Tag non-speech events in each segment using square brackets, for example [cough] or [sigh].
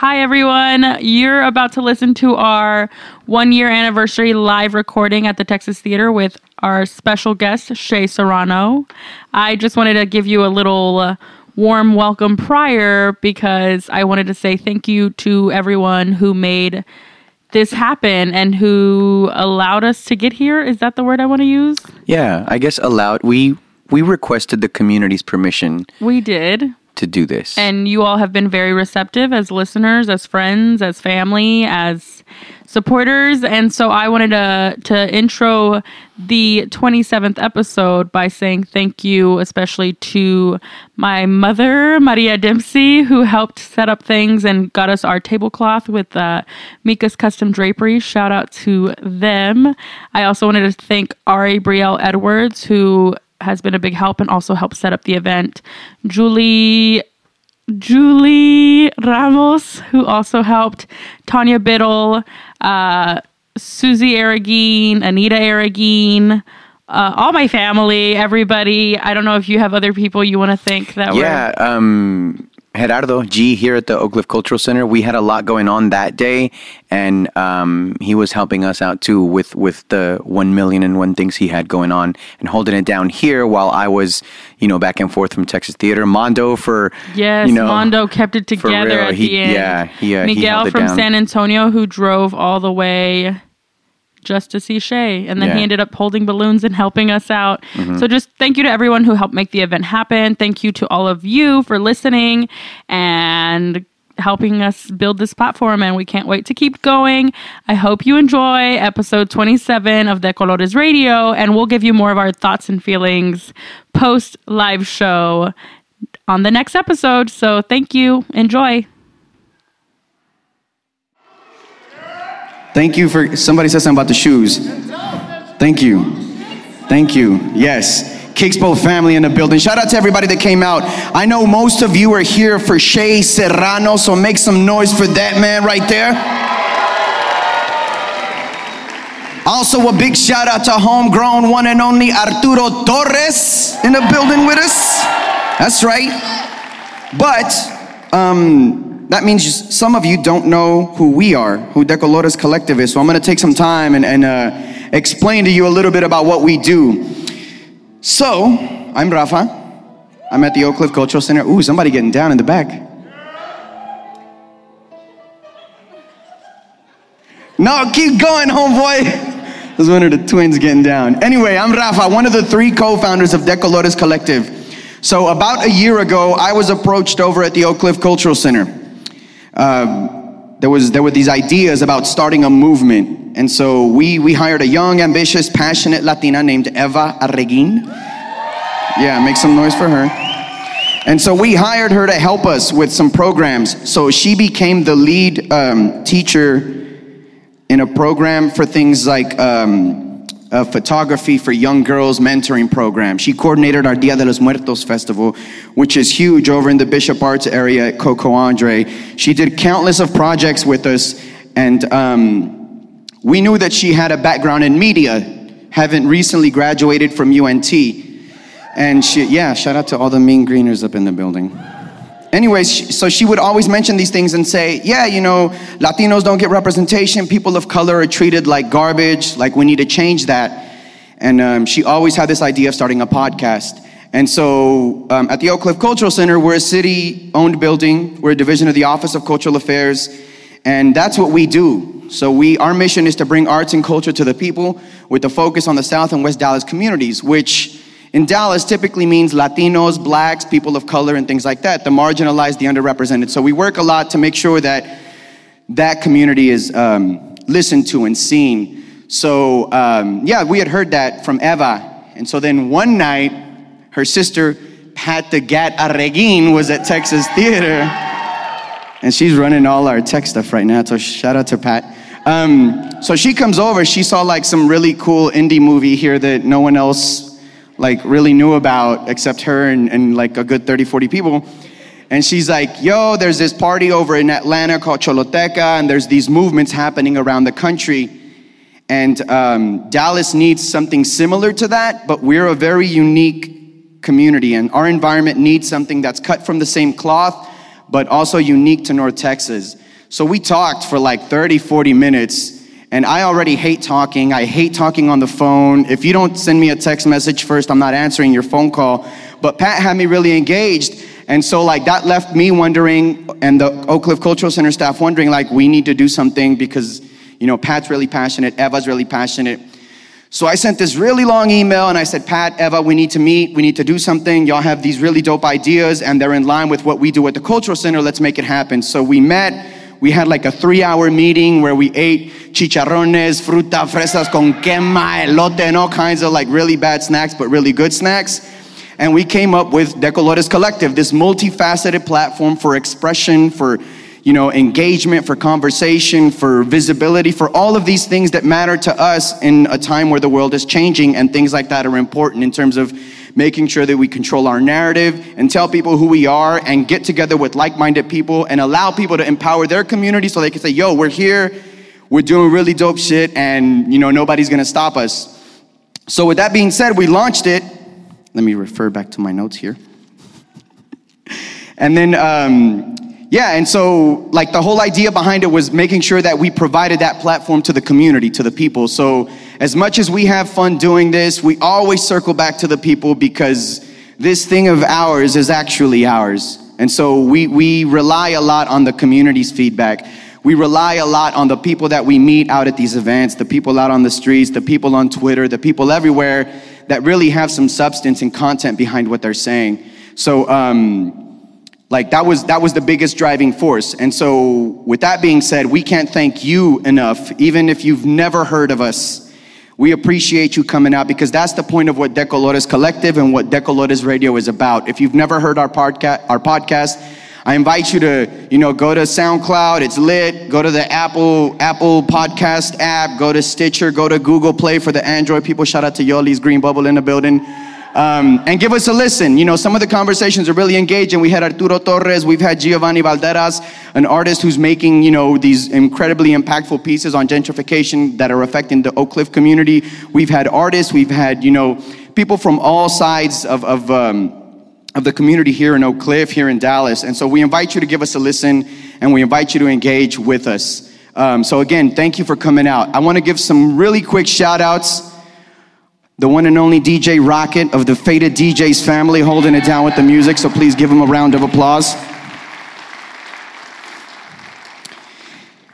Hi, everyone. You're about to listen to our one year anniversary live recording at the Texas Theater with our special guest, Shea Serrano. I just wanted to give you a little uh, warm welcome prior because I wanted to say thank you to everyone who made this happen and who allowed us to get here. Is that the word I want to use? Yeah, I guess allowed. We we requested the community's permission We did. To do this. And you all have been very receptive as listeners, as friends, as family, as supporters. And so I wanted to to intro the 27th episode by saying thank you especially to my mother, Maria Dempsey, who helped set up things and got us our tablecloth with uh, Mika's Custom Drapery. Shout out to them. I also wanted to thank Ari Brielle Edwards, who has been a big help and also helped set up the event. Julie Julie Ramos, who also helped, Tanya Biddle, uh, Susie Aragine, Anita Aragine, uh, all my family, everybody. I don't know if you have other people you want to thank that were. yeah, um, Gerardo G here at the Oak Cliff Cultural Center. We had a lot going on that day, and um, he was helping us out too with with the one million and one things he had going on and holding it down here while I was, you know, back and forth from Texas Theater. Mondo for Yes, you know, Mondo kept it together at He- the end. yeah, he, uh, he Miguel it from. San Antonio, who drove all the way just to see Shea. And then he Yeah. Mm-hmm. ended up holding balloons and helping us out. So just thank you to everyone who helped make the event happen. Thank you to all of you for listening and helping us build this platform and we can't wait to keep going. I hope you enjoy episode 27 of De Colores Radio and we'll give you more of our thoughts and feelings post live show on the next episode. So thank you. Enjoy. Thank you for somebody said something about the shoes. Thank you. Thank you. Yes. Kickspo family in the building. Shout out to everybody that came out. I know most of you are here for Shea Serrano, so make some noise for that man right there. Also, a big shout out to homegrown one and only Arturo Torres in the building with us. That's right. But um, that means some of you don't know who we are, who Decolores Collective is. So I'm going to take some time and, and uh, explain to you a little bit about what we do. So, I'm Rafa. I'm at the Oak Cliff Cultural Center. Ooh, somebody getting down in the back. No, keep going, homeboy. was one of the twins getting down. Anyway, I'm Rafa, one of the three co-founders of Decolores Collective. So about a year ago, I was approached over at the Oak Cliff Cultural Center. Um, there was there were these ideas about starting a movement, and so we we hired a young, ambitious, passionate Latina named Eva Arreguin. Yeah, make some noise for her. And so we hired her to help us with some programs. So she became the lead um, teacher in a program for things like um, uh, photography for young girls mentoring program. She coordinated our Dia de los Muertos festival, which is huge over in the Bishop Arts area at Coco Andre. She did countless of projects with us, and um, we knew that she had a background in media, having recently graduated from UNT. And she, yeah, shout out to all the mean greeners up in the building. Anyways, so she would always mention these things and say, yeah, you know, Latinos don't get representation. People of color are treated like garbage. Like, we need to change that. And um, she always had this idea of starting a podcast. And so um, at the Oak Cliff Cultural Center, we're a city owned building, we're a division of the Office of Cultural Affairs. And that's what we do. So we, our mission is to bring arts and culture to the people with a focus on the South and West Dallas communities, which in Dallas typically means Latinos, blacks, people of color, and things like that, the marginalized, the underrepresented. So we work a lot to make sure that that community is um, listened to and seen. So um, yeah, we had heard that from Eva. And so then one night, her sister, Pat the Gat Arreguin, was at Texas Theater. And she's running all our tech stuff right now, so shout out to Pat. Um, so she comes over, she saw like some really cool indie movie here that no one else like really knew about except her and, and like a good 30, 40 people. And she's like, yo, there's this party over in Atlanta called Choloteca, and there's these movements happening around the country. And um, Dallas needs something similar to that, but we're a very unique community, and our environment needs something that's cut from the same cloth, but also unique to North Texas. So we talked for like 30, 40 minutes. And I already hate talking. I hate talking on the phone. If you don't send me a text message first, I'm not answering your phone call. But Pat had me really engaged. And so, like, that left me wondering, and the Oak Cliff Cultural Center staff wondering, like, we need to do something because, you know, Pat's really passionate, Eva's really passionate. So I sent this really long email and I said, Pat, Eva, we need to meet. We need to do something. Y'all have these really dope ideas and they're in line with what we do at the Cultural Center. Let's make it happen. So we met. We had like a three hour meeting where we ate chicharrones, fruta, fresas con crema, elote, and all kinds of like really bad snacks, but really good snacks. And we came up with Decolores Collective, this multifaceted platform for expression, for you know, engagement, for conversation, for visibility, for all of these things that matter to us in a time where the world is changing and things like that are important in terms of making sure that we control our narrative and tell people who we are and get together with like-minded people and allow people to empower their community so they can say, yo, we're here, we're doing really dope shit and, you know, nobody's gonna stop us. So with that being said, we launched it. Let me refer back to my notes here. [laughs] and then, um, yeah, and so like the whole idea behind it was making sure that we provided that platform to the community, to the people. So as much as we have fun doing this, we always circle back to the people because this thing of ours is actually ours. And so we, we rely a lot on the community's feedback. We rely a lot on the people that we meet out at these events, the people out on the streets, the people on Twitter, the people everywhere that really have some substance and content behind what they're saying. So, um, like that was that was the biggest driving force. And so with that being said, we can't thank you enough even if you've never heard of us. We appreciate you coming out because that's the point of what Decolores Collective and what Decolores Radio is about. If you've never heard our podcast, our podcast, I invite you to, you know, go to SoundCloud, it's lit. Go to the Apple Apple Podcast app, go to Stitcher, go to Google Play for the Android people. Shout out to Yoli's Green Bubble in the building. Um, and give us a listen. You know, some of the conversations are really engaging. We had Arturo Torres, we've had Giovanni Valderas, an artist who's making, you know, these incredibly impactful pieces on gentrification that are affecting the Oak Cliff community. We've had artists, we've had, you know, people from all sides of, of, um, of the community here in Oak Cliff, here in Dallas. And so we invite you to give us a listen and we invite you to engage with us. Um, so again, thank you for coming out. I want to give some really quick shout outs the one and only DJ Rocket of the Faded DJs family holding it down with the music, so please give him a round of applause.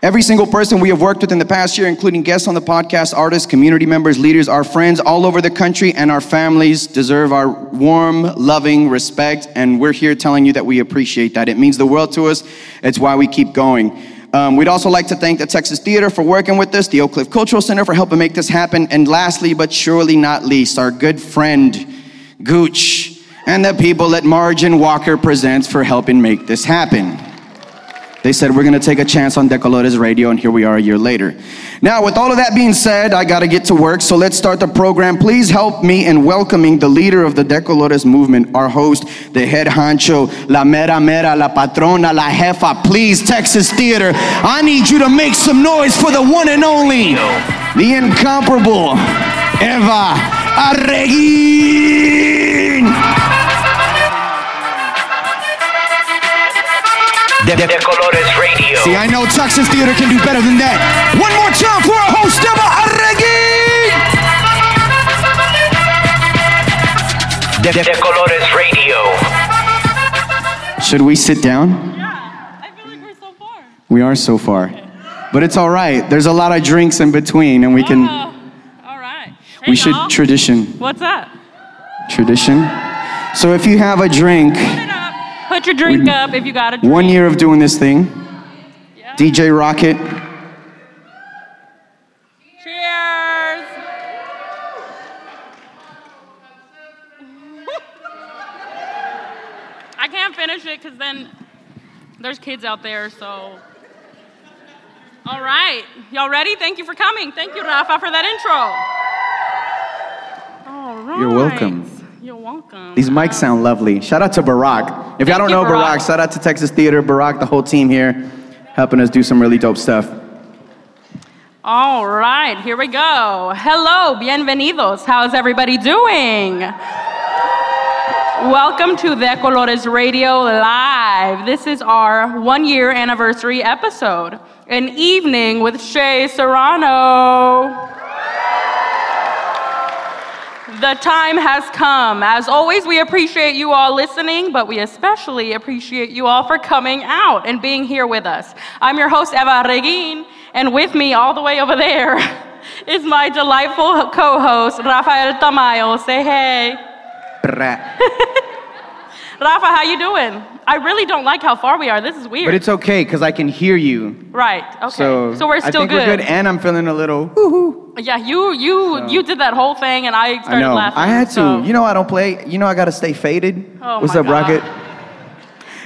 Every single person we have worked with in the past year, including guests on the podcast, artists, community members, leaders, our friends all over the country, and our families deserve our warm, loving respect. And we're here telling you that we appreciate that. It means the world to us. It's why we keep going. Um, we'd also like to thank the Texas Theater for working with us, the Oak Cliff Cultural Center for helping make this happen, and lastly, but surely not least, our good friend Gooch and the people at Margin Walker Presents for helping make this happen. They said, We're going to take a chance on Decolores Radio, and here we are a year later. Now, with all of that being said, I got to get to work, so let's start the program. Please help me in welcoming the leader of the Decolores movement, our host, the head honcho, la mera mera, la patrona, la jefa. Please, Texas Theater, I need you to make some noise for the one and only, the incomparable Eva Arreguin. De, de, de Colores Radio. See, I know Texas Theater can do better than that. One more time for our host, Eva Arreguin! De, de, de Colores Radio. Should we sit down? Yeah, I feel like we're so far. We are so far. But it's all right. There's a lot of drinks in between, and we can, Oh, all right. Hey, we should y'all. tradition. What's that? Tradition. So if you have a drink, Put it up. Put your drink We- up if you got a drink. one year of doing this thing, Yeah. DJ Rocket, Cheers. [laughs] I can't finish it because then there's kids out there, so. All right. Y'all ready? Thank you for coming. Thank you, Rafa, for that intro. All right. You're welcome. You're welcome. These mics um, sound lovely. Shout out to Barack. If y'all don't you, know Barack, Barack. shout out to Texas Theater, Barack, the whole team here, helping us do some really dope stuff. All right, here we go. Hello, bienvenidos. How's everybody doing? Welcome to De Colores Radio Live. This is our one year anniversary episode, an evening with Shea Serrano. The time has come. As always, we appreciate you all listening, but we especially appreciate you all for coming out and being here with us. I'm your host, Eva Reguin, and with me, all the way over there, [laughs] is my delightful co host, Rafael Tamayo. Say hey. [laughs] Rafa, how you doing? I really don't like how far we are. This is weird. But it's okay because I can hear you. right. Okay. So, So, we're still I think good. we're good, and I'm feeling a little. woo-hoo. yeah, you you you did that whole thing, and I started I know. laughing. I had to. so- You know I don't play. You know I gotta stay faded. Oh What's up, God. Rocket?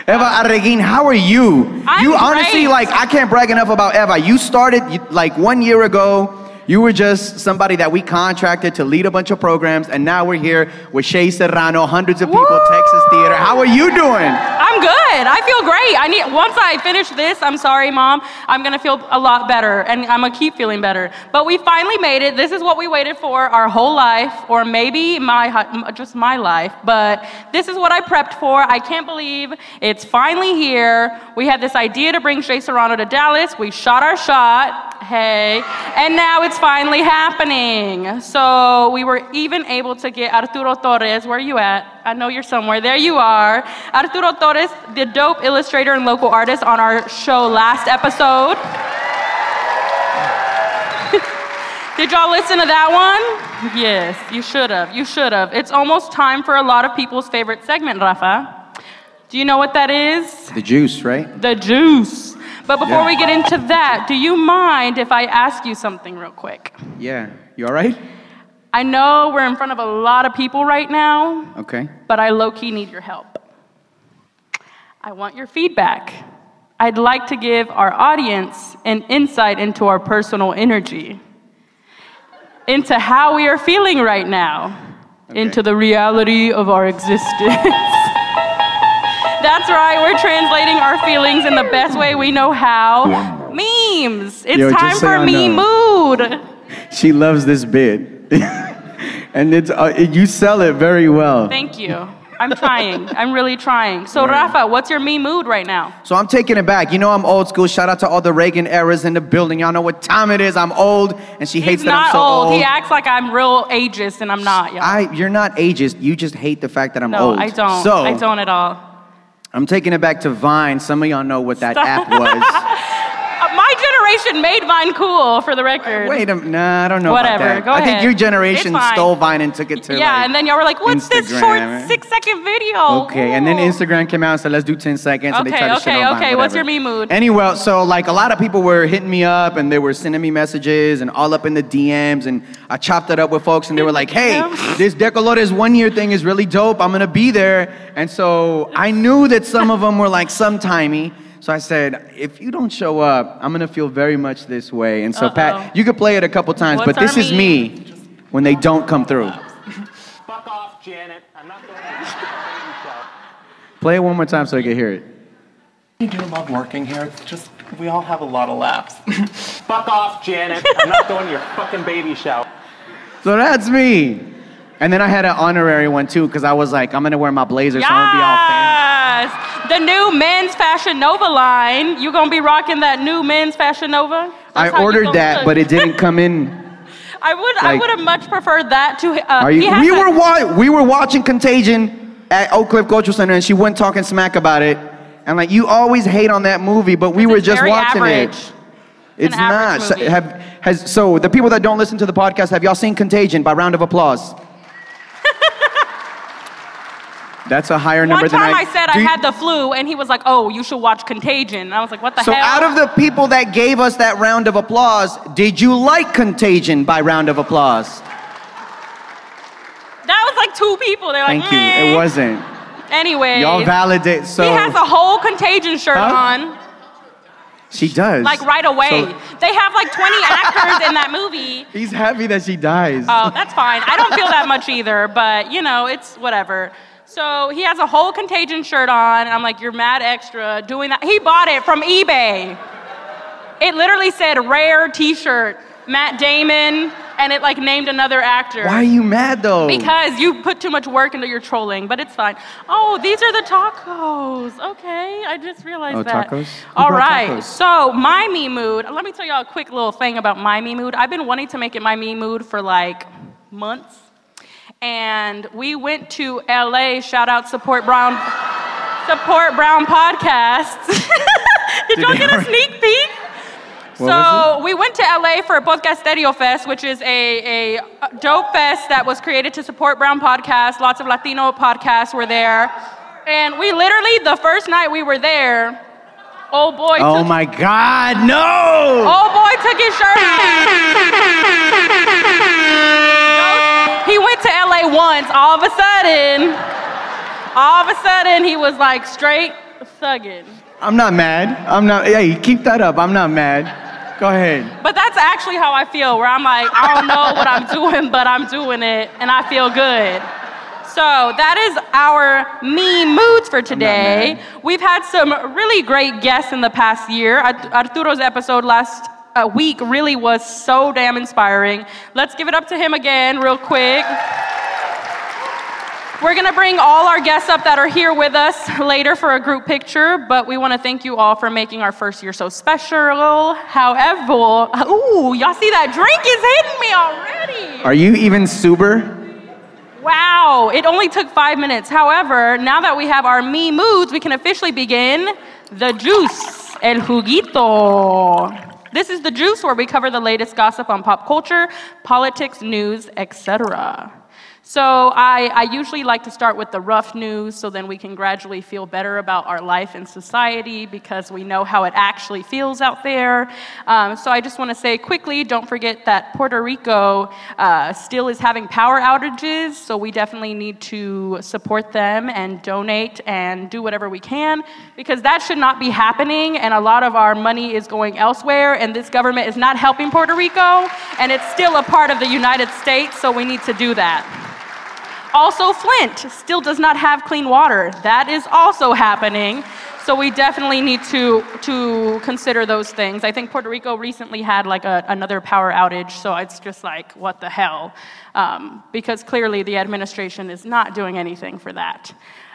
Eva Arreguin, how are you? I'm you honestly, great. like, I can't brag enough about Eva. You started like one year ago. You were just somebody that we contracted to lead a bunch of programs, and now we're here with Shea Serrano, hundreds of people, Woo! Texas Theater. How are you doing? I'm good. I feel great. I need once I finish this, I'm sorry, mom. I'm gonna feel a lot better, and I'm gonna keep feeling better. But we finally made it. This is what we waited for our whole life, or maybe my just my life. But this is what I prepped for. I can't believe it's finally here. We had this idea to bring Shea Serrano to Dallas. We shot our shot. Hey, and now it's finally happening. So we were even able to get Arturo Torres. Where are you at? I know you're somewhere. There you are. Arturo Torres, the dope illustrator and local artist, on our show last episode. [laughs] Did y'all listen to that one? Yes, you should have. You should have. It's almost time for a lot of people's favorite segment, Rafa. Do you know what that is? The juice, right? The juice. But before Yeah. we get into that, do you mind if I ask you something real quick? Yeah. You all right? I know we're in front of a lot of people right now, Okay. but I low key need your help. I want your feedback. I'd like to give our audience an insight into our personal energy, into how we are feeling right now, into the reality of our existence. [laughs] That's right, we're translating our feelings in the best way we know how. Memes. It's Yo, time for y'all meme mood. She loves this bit. [laughs] and it's uh, you sell it very well. Thank you. I'm trying. I'm really trying. So, Rafa, what's your me mood right now? So I'm taking it back. You know I'm old school. Shout out to all the Reagan eras in the building. Y'all know what time it is. I'm old, and she hates He's that I'm so old. old. He acts like I'm real ageist, and I'm not. Y'all. I, you're not ageist. You just hate the fact that I'm no, old. I don't. So I don't at all. I'm taking it back to Vine. Some of y'all know what that Stop. app was. [laughs] Generation made Vine cool, for the record. Wait a minute. Nah, I don't know. Whatever, About that. go I think your generation It's fine. stole Vine and took it to yeah, like, and then y'all were like, "What's this Instagram, short six-second video?" Okay, and then Ooh. Instagram came out and said, let's do 10 seconds. and they Okay, tried to shit okay, on Vine, okay. What's whatever. your me mood? Anyway, so like a lot of people were hitting me up and they were sending me messages and all up in the DMs and I chopped it up with folks and they were like, hey, [laughs] this Decolores one year thing is really dope. I'm gonna be there. And so I knew that some of them were like sometimey. So I said, if you don't show up, I'm gonna feel very much this way. And so Uh-oh. Pat, you could play it a couple times, What's but this is meme? me when they don't come through. [laughs] Fuck off, Janet. I'm not going to baby shower. Play it one more time so I can hear it. I do love working here. It's just, we all have a lot of laughs. [laughs] Fuck off, Janet. I'm not going to your fucking baby shower. So that's me. And then I had an honorary one too, because I was like, I'm gonna wear my blazer, so I'm gonna be all fancy. Yes. The new men's Fashion Nova line. You gonna be rocking that new men's Fashion Nova? That's I ordered that, look. but it didn't come in. [laughs] I would. I would have much preferred that to. Uh, Are you? We were wa- we were watching Contagion at Oak Cliff Cultural Center, and she went talking smack about it. And like you always hate on that movie, but we were just watching average. it. It's not. So, have, has, so the people that don't listen to the podcast, have y'all seen Contagion? By round of applause. That's a higher number One than time I. I, said I you- had the flu, and he was like, "Oh, you should watch Contagion." And I was like, "What the So hell?" So, out of the people that gave us that round of applause, did you like Contagion by round of applause? that was like two people. They're like, Thank you. It mm. wasn't. Anyway, Y'all validate. So he has a whole Contagion shirt Huh? on, she does. like right away. So they have like 20 [laughs] actors in that movie. he's happy that she dies. Oh, that's fine. I don't feel that much either, but you know, it's whatever. So he has a whole Contagion shirt on, and I'm like, "You're mad extra doing that." He bought it from eBay. It literally said "rare T-shirt." Matt Damon and it like named another actor. Why are you mad though? Because you put too much work into your trolling, but it's fine. Oh, these are the tacos. Okay, I just realized Oh, that. tacos? Who All right. tacos? So my me mood. Let me tell y'all a quick little thing about my me mood. I've been wanting to make it my me mood for like months, and we went to LA. Shout out Support Brown. Support Brown podcasts. [laughs] Did, y'all they get a sneak peek? What so we went to LA for a Podcasterio Fest, which is a, a dope fest that was created to support Brown podcasts. Lots of Latino podcasts were there. And we literally, the first night we were there, oh boy, oh took, my God, no! oh boy took his shirt off. [laughs] he LA once. All of a sudden, all of a sudden, he was like straight thugging. I'm not mad. I'm not. Hey, keep that up. I'm not mad. Go ahead. But that's actually how I feel, where I'm like, I don't know what I'm doing, but I'm doing it, and I feel good. So that is our me moods for today. We've had some really great guests in the past year. Arturo's episode last uh, week really was so damn inspiring. Let's give it up to him again, real quick. We're gonna bring all our guests up that are here with us later for a group picture, but we wanna thank you all for making our first year so special. However, ooh, y'all see that drink is hitting me already. Are you even sober? Wow, it only took five minutes. However, now that we have our me moods, we can officially begin the juice, el juguito. This is the juice where we cover the latest gossip on pop culture, politics, news, etc. So I, I usually like to start with the rough news so then we can gradually feel better about our life in society because we know how it actually feels out there. Um, so I just want to say quickly don't forget that Puerto Rico uh, still is having power outages, so we definitely need to support them and donate and do whatever we can because that should not be happening and a lot of our money is going elsewhere and this government is not helping Puerto Rico and it's still a part of the United States, so we need to do that. Also, Flint still does not have clean water. That is also happening. So we definitely need to, to consider those things. I think Puerto Rico recently had like a, another power outage, so it's just like, what the hell? Um, because clearly the administration is not doing anything for that.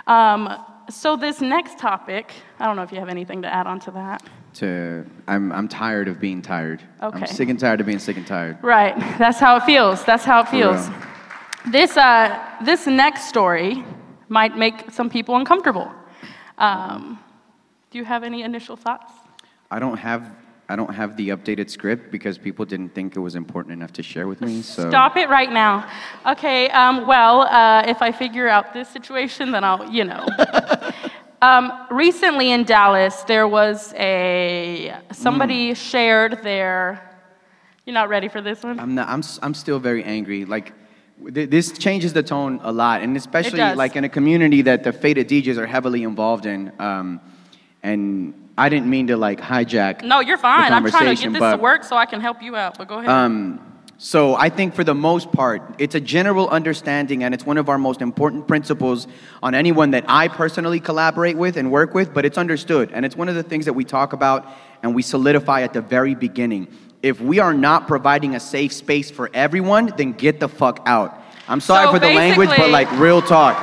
Um, so this next topic, I don't know if you have anything to add on to that. To I'm I'm tired of being tired. Okay. I'm sick and tired of being sick and tired. Right. That's how it feels. That's how it feels. This, uh, this next story might make some people uncomfortable. Um, do you have any initial thoughts? I don't have I don't have the updated script because people didn't think it was important enough to share with me. So Stop it right now. Okay, um, well, uh, if I figure out this situation, then I'll, you know. [laughs] um, recently in Dallas, there was a, somebody Mm. shared their, you're not ready for this one? I'm not, I'm I'm still very angry. Like this changes the tone a lot, and especially like in a community that the faded DJs are heavily involved in. Um, and I didn't mean to like hijack. No, you're fine. I'm trying to get this to work so I can help you out, but go ahead. Um, so I think for the most part, it's a general understanding, and it's one of our most important principles on anyone that I personally collaborate with and work with. But it's understood, and it's one of the things that we talk about and we solidify at the very beginning. If we are not providing a safe space for everyone, then get the fuck out. I'm sorry So for the language, but like real talk.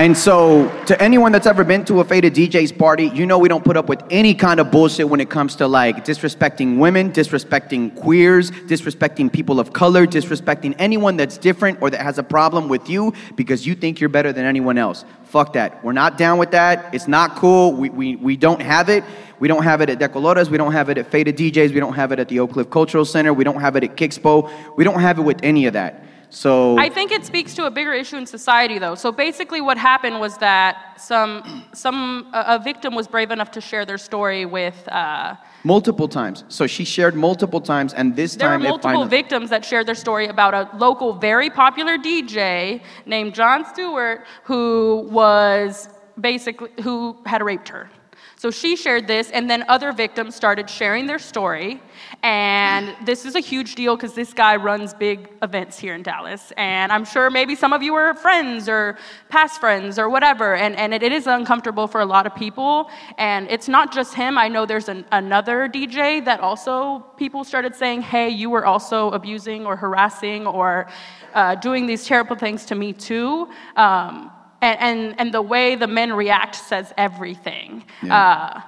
And so, to anyone that's ever been to a Faded DJ's party, you know we don't put up with any kind of bullshit when it comes to like disrespecting women, disrespecting queers, disrespecting people of color, disrespecting anyone that's different or that has a problem with you because you think you're better than anyone else. Fuck that. We're not down with that. It's not cool. We, we, we don't have it. We don't have it at Decolores. We don't have it at Faded DJs. We don't have it at the Oak Cliff Cultural Center. We don't have it at Kickspo. We don't have it with any of that. So I think it speaks to a bigger issue in society, though. So basically, what happened was that some, some a, victim was brave enough to share their story with. Uh, Multiple times. So she shared multiple times, and this there were time it multiple finally. victims that shared their story about a local, very popular DJ named John Stewart, who was basically who had raped her. So she shared this, and then other victims started sharing their story. And this is a huge deal because this guy runs big events here in Dallas. And I'm sure maybe some of you are friends or past friends or whatever. And, and it, it is uncomfortable for a lot of people. And it's not just him. I know there's an, another DJ that also people started saying, hey, you were also abusing or harassing or uh, doing these terrible things to me too. Um, and, and, and the way the men react says everything. Uh,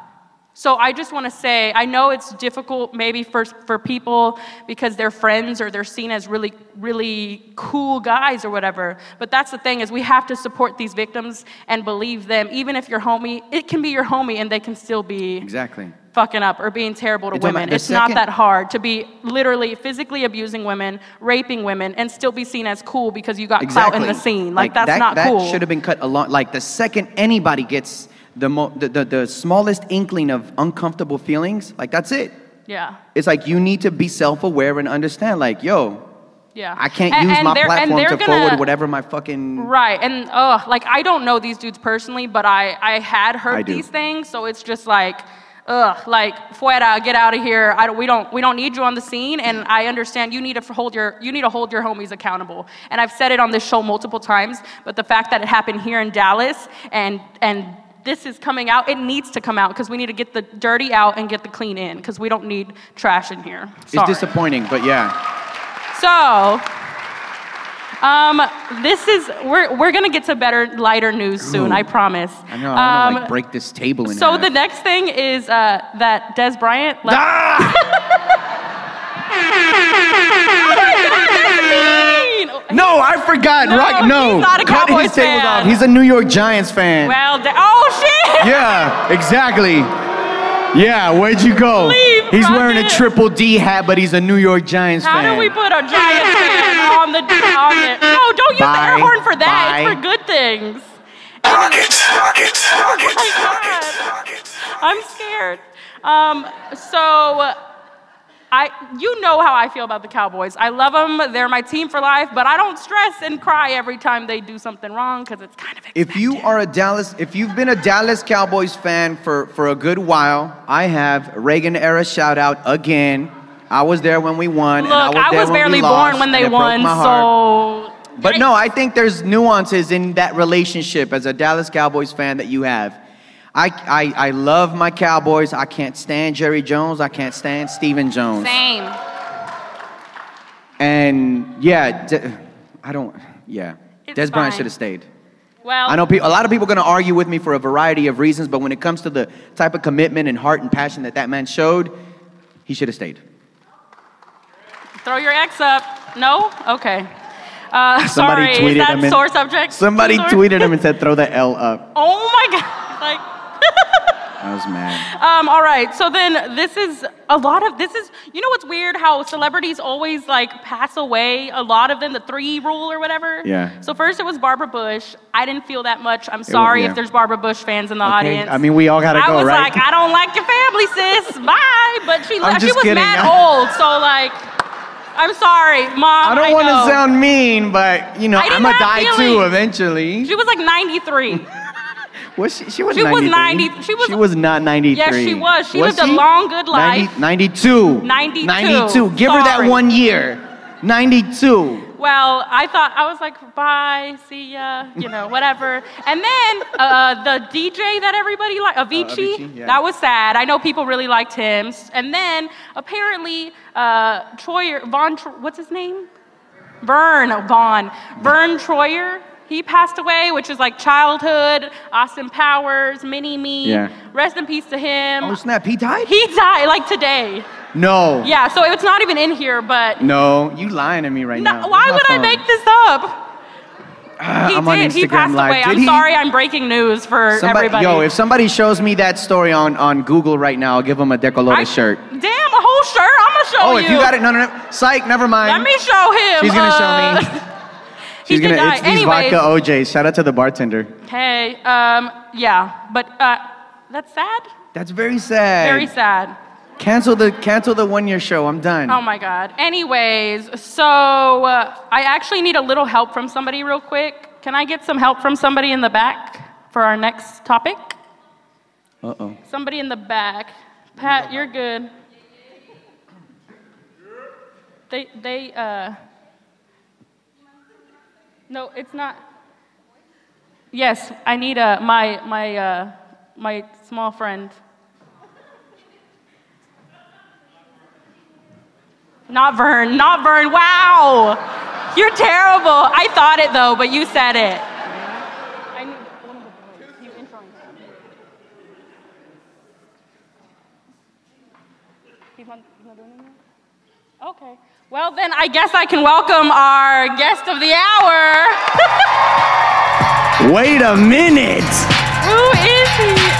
so I just want to say, I know it's difficult maybe for, for people because they're friends or they're seen as really, really cool guys or whatever. But that's the thing is we have to support these victims and believe them. Even if your homie, it can be your homie and they can still be Exactly. fucking up or being terrible to You're women. It's not that hard to be literally physically abusing women, raping women, and still be seen as cool because you got clout in the scene. Like, that's that, not that cool. should have been cut along. Like the second anybody gets the, mo- the, the the smallest inkling of uncomfortable feelings, like that's it. yeah. It's like you need to be self-aware and understand. Like, yo, Yeah. I can't And- use and my platform to gonna- forward whatever my fucking. Right, and oh, like I don't know these dudes personally, but I I had heard I these things, so it's just like, ugh, like fuera, get out of here. I don't, we don't we don't need you on the scene, and I understand you need to hold your you need to hold your homies accountable. And I've said it on this show multiple times, but the fact that it happened here in Dallas and and this is coming out, it needs to come out because we need to get the dirty out and get the clean in because we don't need trash in here. It's disappointing, but yeah. So, um, this is we're we're gonna get to better, lighter news soon. Ooh. I promise. I know. I want to Um, like break this table in so half. the next thing is uh, that Dez Bryant. Left- [laughs] No, I forgot. No, Rock, no. he's not a Cut Cowboys his tables fan. off. He's a New York Giants fan. Well, de- oh shit! yeah, exactly. Yeah, where'd you go? Leave, he's wearing a triple D hat, but he's a New York Giants How fan. do we put a Giants fan on the on it? No, don't use the air horn for that. Bye. It's for good things. Rocket, rocket, rocket, my rocket, God. rocket. I'm scared. Um, so I, you know how I feel about the Cowboys. I love them. They're my team for life. But I don't stress and cry every time they do something wrong because it's kind of. If you are a Dallas, if you've been a Dallas Cowboys fan for, for a good while, I have Reagan era shout out again. I was there when we won. look, and I was, I was when barely lost, born when they won. So. But no, I think there's nuances in that relationship as a Dallas Cowboys fan that you have. I, I, I love my Cowboys. I can't stand Jerry Jones. I can't stand Stephen Jones. Same. And yeah, De- I don't, yeah. It's Dez Bryant fine. should have stayed. Well, I know pe- a lot of people are going to argue with me for a variety of reasons, but when it comes to the type of commitment and heart and passion that that man showed, he should have stayed. throw your X up. No? Okay. Uh, [laughs] Somebody sorry, tweeted is that him in- sore subject? Somebody Sore? tweeted him and said, [laughs] throw the L up. Oh my god! Like. [laughs] I was mad. Um, all right, so then this is a lot of this is you know what's weird how celebrities always like pass away a lot of them the three rule or whatever. Yeah. So first it was Barbara Bush. I didn't feel that much. I'm sorry yeah. if there's Barbara Bush fans in the audience. I mean, we all gotta I go, I was right? like, I don't like your family, sis. [laughs] Bye. But she I'm she was kidding. mad [laughs] old, so like, I'm sorry, mom. I don't want to sound mean, but you know, I'm gonna die too eventually. She was like 93. Was she? She was She was 93. 90 she was- She was not 93. Yes, she was. She lived a long, good life. 90, 92. 92. 92. Give her that one year. 92. Well, I thought I was like, bye, see ya, you know, whatever. And then uh, the DJ that everybody liked, Avicii, Avicii, yeah. that was sad. I know people really liked him. And then apparently, uh, Troyer, Von, what's his name? Vern Vaughn, Vern Troyer. He passed away, which is like childhood. Austin Powers, Mini Me. Yeah. Rest in peace to him. Oh snap! He died. he died like today. no. Yeah, so it's not even in here, but No, you lying to me right no, now. why would my I make this up? Ah, He I'm on did. Instagram He passed Live. away. Did I'm he? sorry. I'm breaking news for Somebody, everybody. Yo, if somebody shows me that story on, on Google right now, I'll give them a Decolores I- shirt. Damn, a whole shirt. I'm gonna show Oh, you. Oh, if you got it, no, no, no. Psych, never mind. Let me show him. She's gonna uh, show me. [laughs] he She's did gonna. die. It's these Anyways, vodka OJs. Shout out to the bartender. Hey, um, yeah, but uh, that's sad. That's very sad. Very sad. Cancel the cancel the one year show. I'm done. Oh my God. Anyways, so uh, I actually need a little help from somebody real quick. Can I get some help from somebody in the back for our next topic? Uh oh. Somebody in the back. Pat, you're good. They, they, uh, no, it's not. Yes, I need uh, my, my, uh, my small friend. Not Vern, not Vern. Wow, you're terrible. I thought it though, but you said it. Okay. Well, then I guess I can welcome our guest of the hour. [laughs] Wait a minute. Who is he?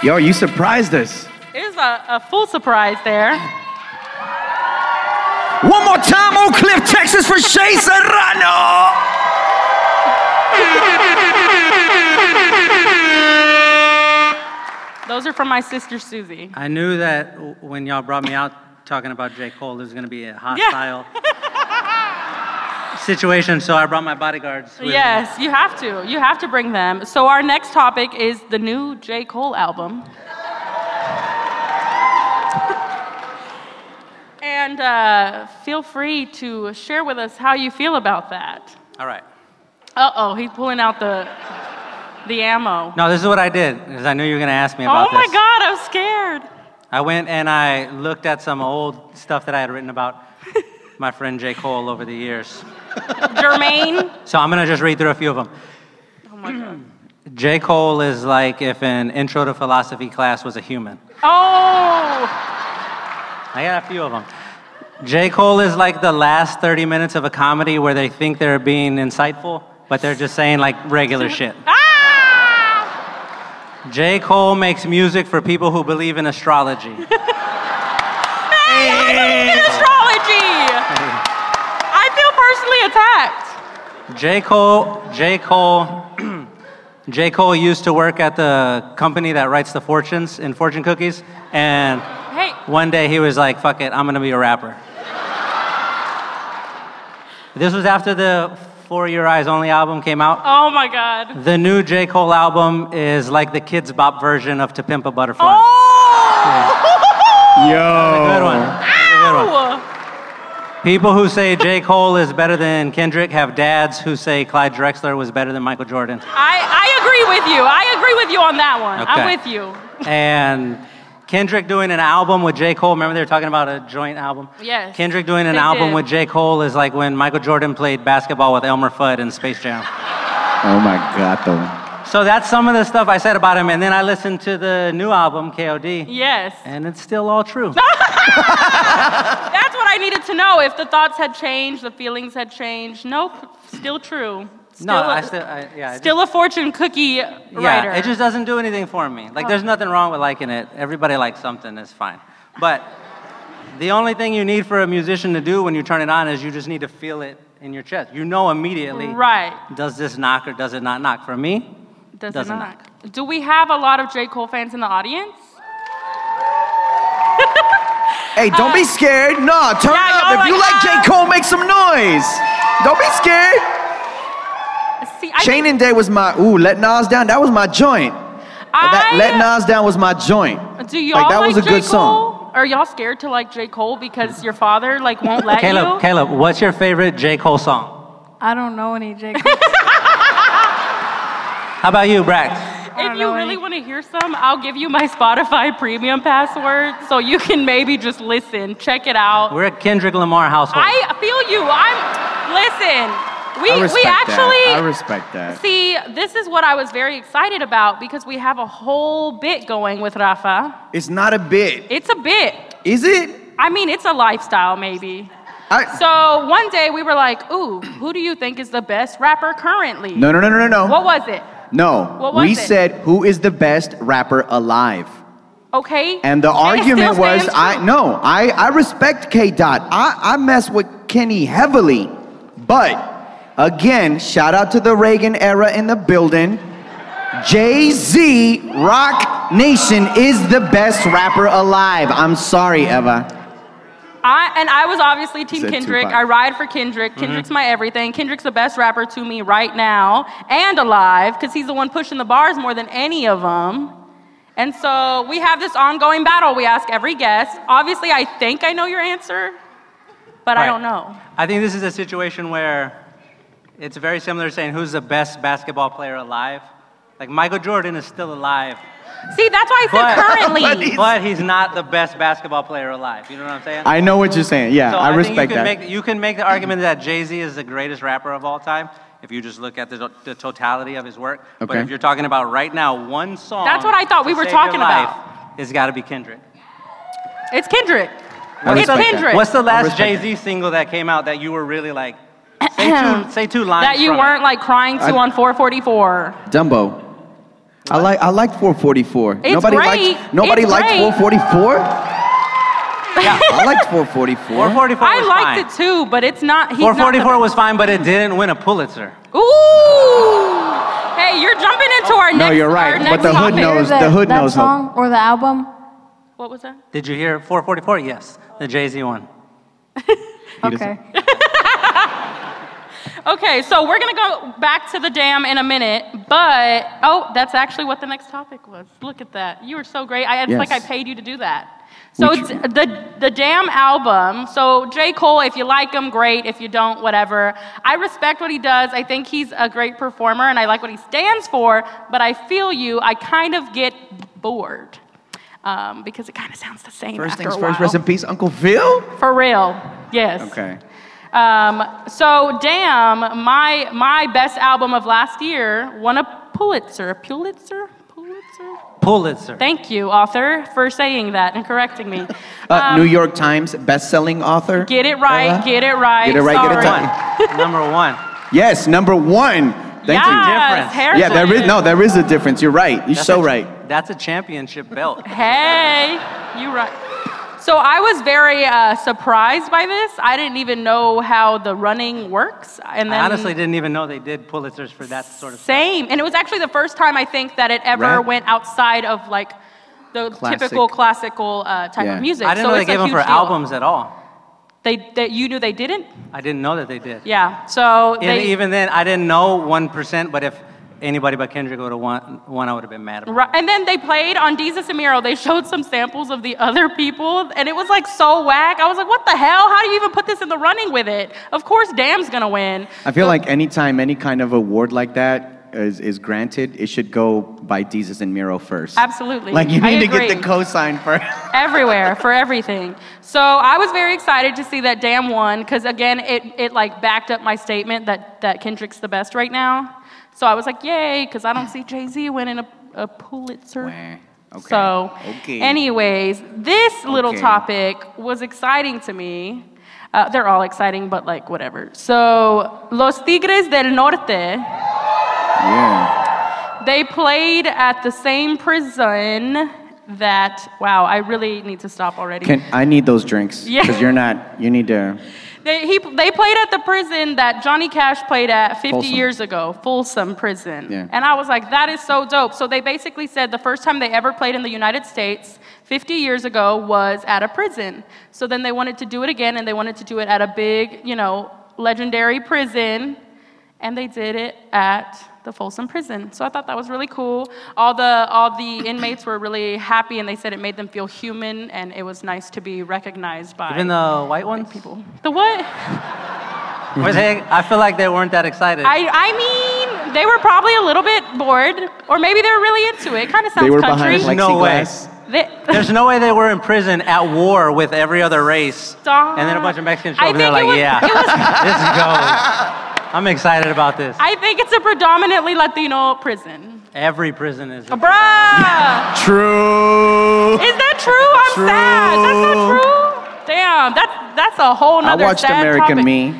Yo, you surprised us. It is a, a full surprise there. One more time, Oak Cliff, Texas for Shea Serrano. Those are from my sister Susie. I knew that when y'all brought me out talking about J. Cole, there was going to be a hostile [laughs] situation, so I brought my bodyguards. with me. Yes, you have to. You have to bring them. So our next topic is the new J. Cole album. [laughs] and uh, feel free to share with us how you feel about that. All right. Uh oh, he's pulling out the the ammo. No, this is what I did, because I knew you were going to ask me about oh my this. God, I'm scared. I went and I looked at some old stuff that I had written about my friend J. Cole over the years. Jermaine. So I'm going to just read through a few of them. Oh my God. J. Cole is like if an intro to philosophy class was a human. Oh, I got a few of them. J. Cole is like the last 30 minutes of a comedy where they think they're being insightful, but they're just saying like regular shit. [laughs] ah! J. Cole makes music for people who believe in astrology. [laughs] Hey, I believe in astrology. I feel personally attacked. J. Cole, J. Cole, [clears throat] J. Cole used to work at the company that writes the fortunes in fortune cookies, and Hey, one day he was like, "Fuck it, I'm gonna be a rapper." This was after the For Your Eyes Only album came out. oh my God. The new J. Cole album is like the Kidz Bop version of To Pimp a Butterfly. Oh! Good one. That's a good one. People who say J. Cole is better than Kendrick have dads who say Clyde Drexler was better than Michael Jordan. I, I agree with you. I agree with you on that one. I'm with you. And Kendrick doing an album with J. Cole. Remember they were talking about a joint album? Yes, Kendrick doing an album did. with J. Cole is like when Michael Jordan played basketball with Elmer Fudd in Space Jam. Oh my God, though. So that's some of the stuff I said about him. And then I listened to the new album, KOD, Yes. and it's still all true. [laughs] That's what I needed to know. If the thoughts had changed, the feelings had changed. Nope, still true. Still no, a, I still, I, yeah. I just- still a fortune cookie Yeah, writer. it just doesn't do anything for me. Like, there's nothing wrong with liking it. Everybody likes something, it's fine. But the only thing you need for a musician to do when you turn it on is you just need to feel it in your chest. You know immediately, right. does this knock or does it not knock? For me, Does doesn't it not? Do we have a lot of J. Cole fans in the audience? [laughs] Hey, don't be uh, scared. No, turn Yeah, up. y'all If you like, like J. Cole, make some noise. Don't be scared. See, I Chaining Day was my, ooh, Let Nas Down. That was my joint. That, I- Let Nas Down was my joint. Do y'all Like, that like was a J. good Cole? song. Are y'all scared to like J. Cole because your father like won't let Caleb, you? Caleb, what's your favorite J. Cole song? I don't know any J. [laughs] Cole. How about you, Brax? If you really want to hear some, I'll give you my Spotify premium password so you can maybe just listen, check it out. We're a Kendrick Lamar household. I feel you. I'm listen. We I respect we actually that. I respect that. see. This is what I was very excited about because we have a whole bit going with Rafa. It's not a bit. It's a bit. Is it? I mean, it's a lifestyle maybe. I, So one day we were like, "Ooh, who do you think is the best rapper currently?" no, no, no, no, no, no. What was it? No. We it? said who is the best rapper alive? Okay. And the it argument was, I no, I, I respect K Dot. I, I mess with Kenny heavily, But again, shout out to the Reagan era in the building. Jay Z, Roc Nation is the best rapper alive. I'm sorry, Eva. I and I was obviously Team Said Kendrick. Tupac. I ride for Kendrick. Mm-hmm. Kendrick's my everything. Kendrick's the best rapper to me right now and alive because he's the one pushing the bars more than any of them. And so we have this ongoing battle. We ask every guest. Obviously, I think I know your answer, but I don't know. I think this is a situation where it's very similar to saying who's the best basketball player alive. Like Michael Jordan is still alive, See, that's why I But- said currently. [laughs] but he's not the best basketball player alive. You know what I'm saying? I know what you're saying. Yeah, so I, think respect you can that. Make, you can make the argument that Jay Z is the greatest rapper of all time if you just look at the, the totality of his work. But Okay. if you're talking about right now, one song. That's what I thought we to were save your talking life, about. It's got to be Kendrick. It's Kendrick. I It's respect that. Kendrick. What's the last respect Jay Z single that came out that you were really like? [clears throat] Say two, say two lines. that you from it. weren't like crying to I- on 444. Dumbo. I like I like 444. It's nobody great. liked nobody It's liked great. 444. [laughs] Yeah, I liked 444. 444 I was liked fine. it too, but it's not. He's not 444 was fine, but it didn't win a Pulitzer. Ooh! Hey, you're jumping into our next. No, you're right, but the hood topic. knows- Hear the hood that knows how- song or the album. What was that? Did you hear 444? Yes, the Jay Z one. [laughs] Okay. [laughs] Okay, so we're gonna go back to the Damn in a minute, but oh, that's actually what the next topic was. Look at that. You were so great. I, it's Yes. like I paid you to do that. So We it's the the Damn album. So J. Cole, if you like him, great. If you don't, whatever. I respect what he does. I think he's a great performer, and I like what he stands for. But I feel you. I kind of get bored um, because it kind of sounds the same First after things first, rest in peace, Uncle Phil. For real, yes. Okay. Um, so, damn, my my best album of last year won a Pulitzer. A Pulitzer? Pulitzer? Pulitzer. Thank you, author, for saying that and correcting me. Uh, Um, New York Times best-selling author. Get it right. Ella? Get it right. Get it right, get it right. One. [laughs] Number one. Yes, number one. Thank you. yes, difference. Harrison. Yeah, there is no, there is a difference. You're right. You're That's so a- right. That's a championship belt. Hey, you're right. So I was very uh, surprised by this. I didn't even know how the running works, and then I honestly didn't even know they did Pulitzers for that sort of stuff. Same. And it was actually the first time I think that it ever Rap? went outside of like the Classic. typical classical uh, type Yeah. of music. I didn't So know they it's a gave them for huge deal. albums at all. They that you knew they didn't? I didn't know that they did. Yeah. So they even then, I didn't know one percent. But if anybody but Kendrick would have won, won I would have been mad. About. Right, and then they played on Jesus and Miro. They showed some samples of the other people, and it was like so whack. I was like, "What the hell? How do you even put this in the running with it?" Of course, Damn's gonna win. I feel like anytime any kind of award like that is, is granted, it should go by Jesus and Miro first. Absolutely. Like you need to get the cosign first. [laughs] everywhere for everything. So I was very excited to see that Damn won because again, it it like backed up my statement that that Kendrick's the best right now. So I was like, yay, because I don't see Jay Z winning a, a Pulitzer. Wah, okay, So, okay. anyways, this little Okay. topic was exciting to me. Uh, they're all exciting, but like whatever. So, Los Tigres del Norte. Yeah. They played at the same prison that, wow, I really need to stop already. Can I need those drinks? Yeah. Because you're not. You need to. they, he, they played at the prison that Johnny Cash played at 50 Folsom. years ago, Folsom Prison. Yeah. And I was like, that is so dope. So they basically said the first time they ever played in the United States 50 years ago was at a prison. So then they wanted to do it again, and they wanted to do it at a big, you know, legendary prison. And they did it at the Folsom Prison. So I thought that was really cool. All the all the inmates were really happy, and they said it made them feel human, and it was nice to be recognized by Even the white ones. people. The what? [laughs] Was they, I feel like they weren't that excited. I, I mean, they were probably a little bit bored, or maybe they were really into it. It Kind of sounds They were country. behind No way. They- There's no way they were in prison at war with every other race. Stop. And then a bunch of Mexicans show I up and they're like, was- yeah, it was- [laughs] this goes. [laughs] I'm excited about this. I think it's a predominantly Latino prison. Every prison is. Bruh, True. is that true? I'm True. sad. That's not true. Damn, that's that's a whole nother. I watched sad American topic. Me.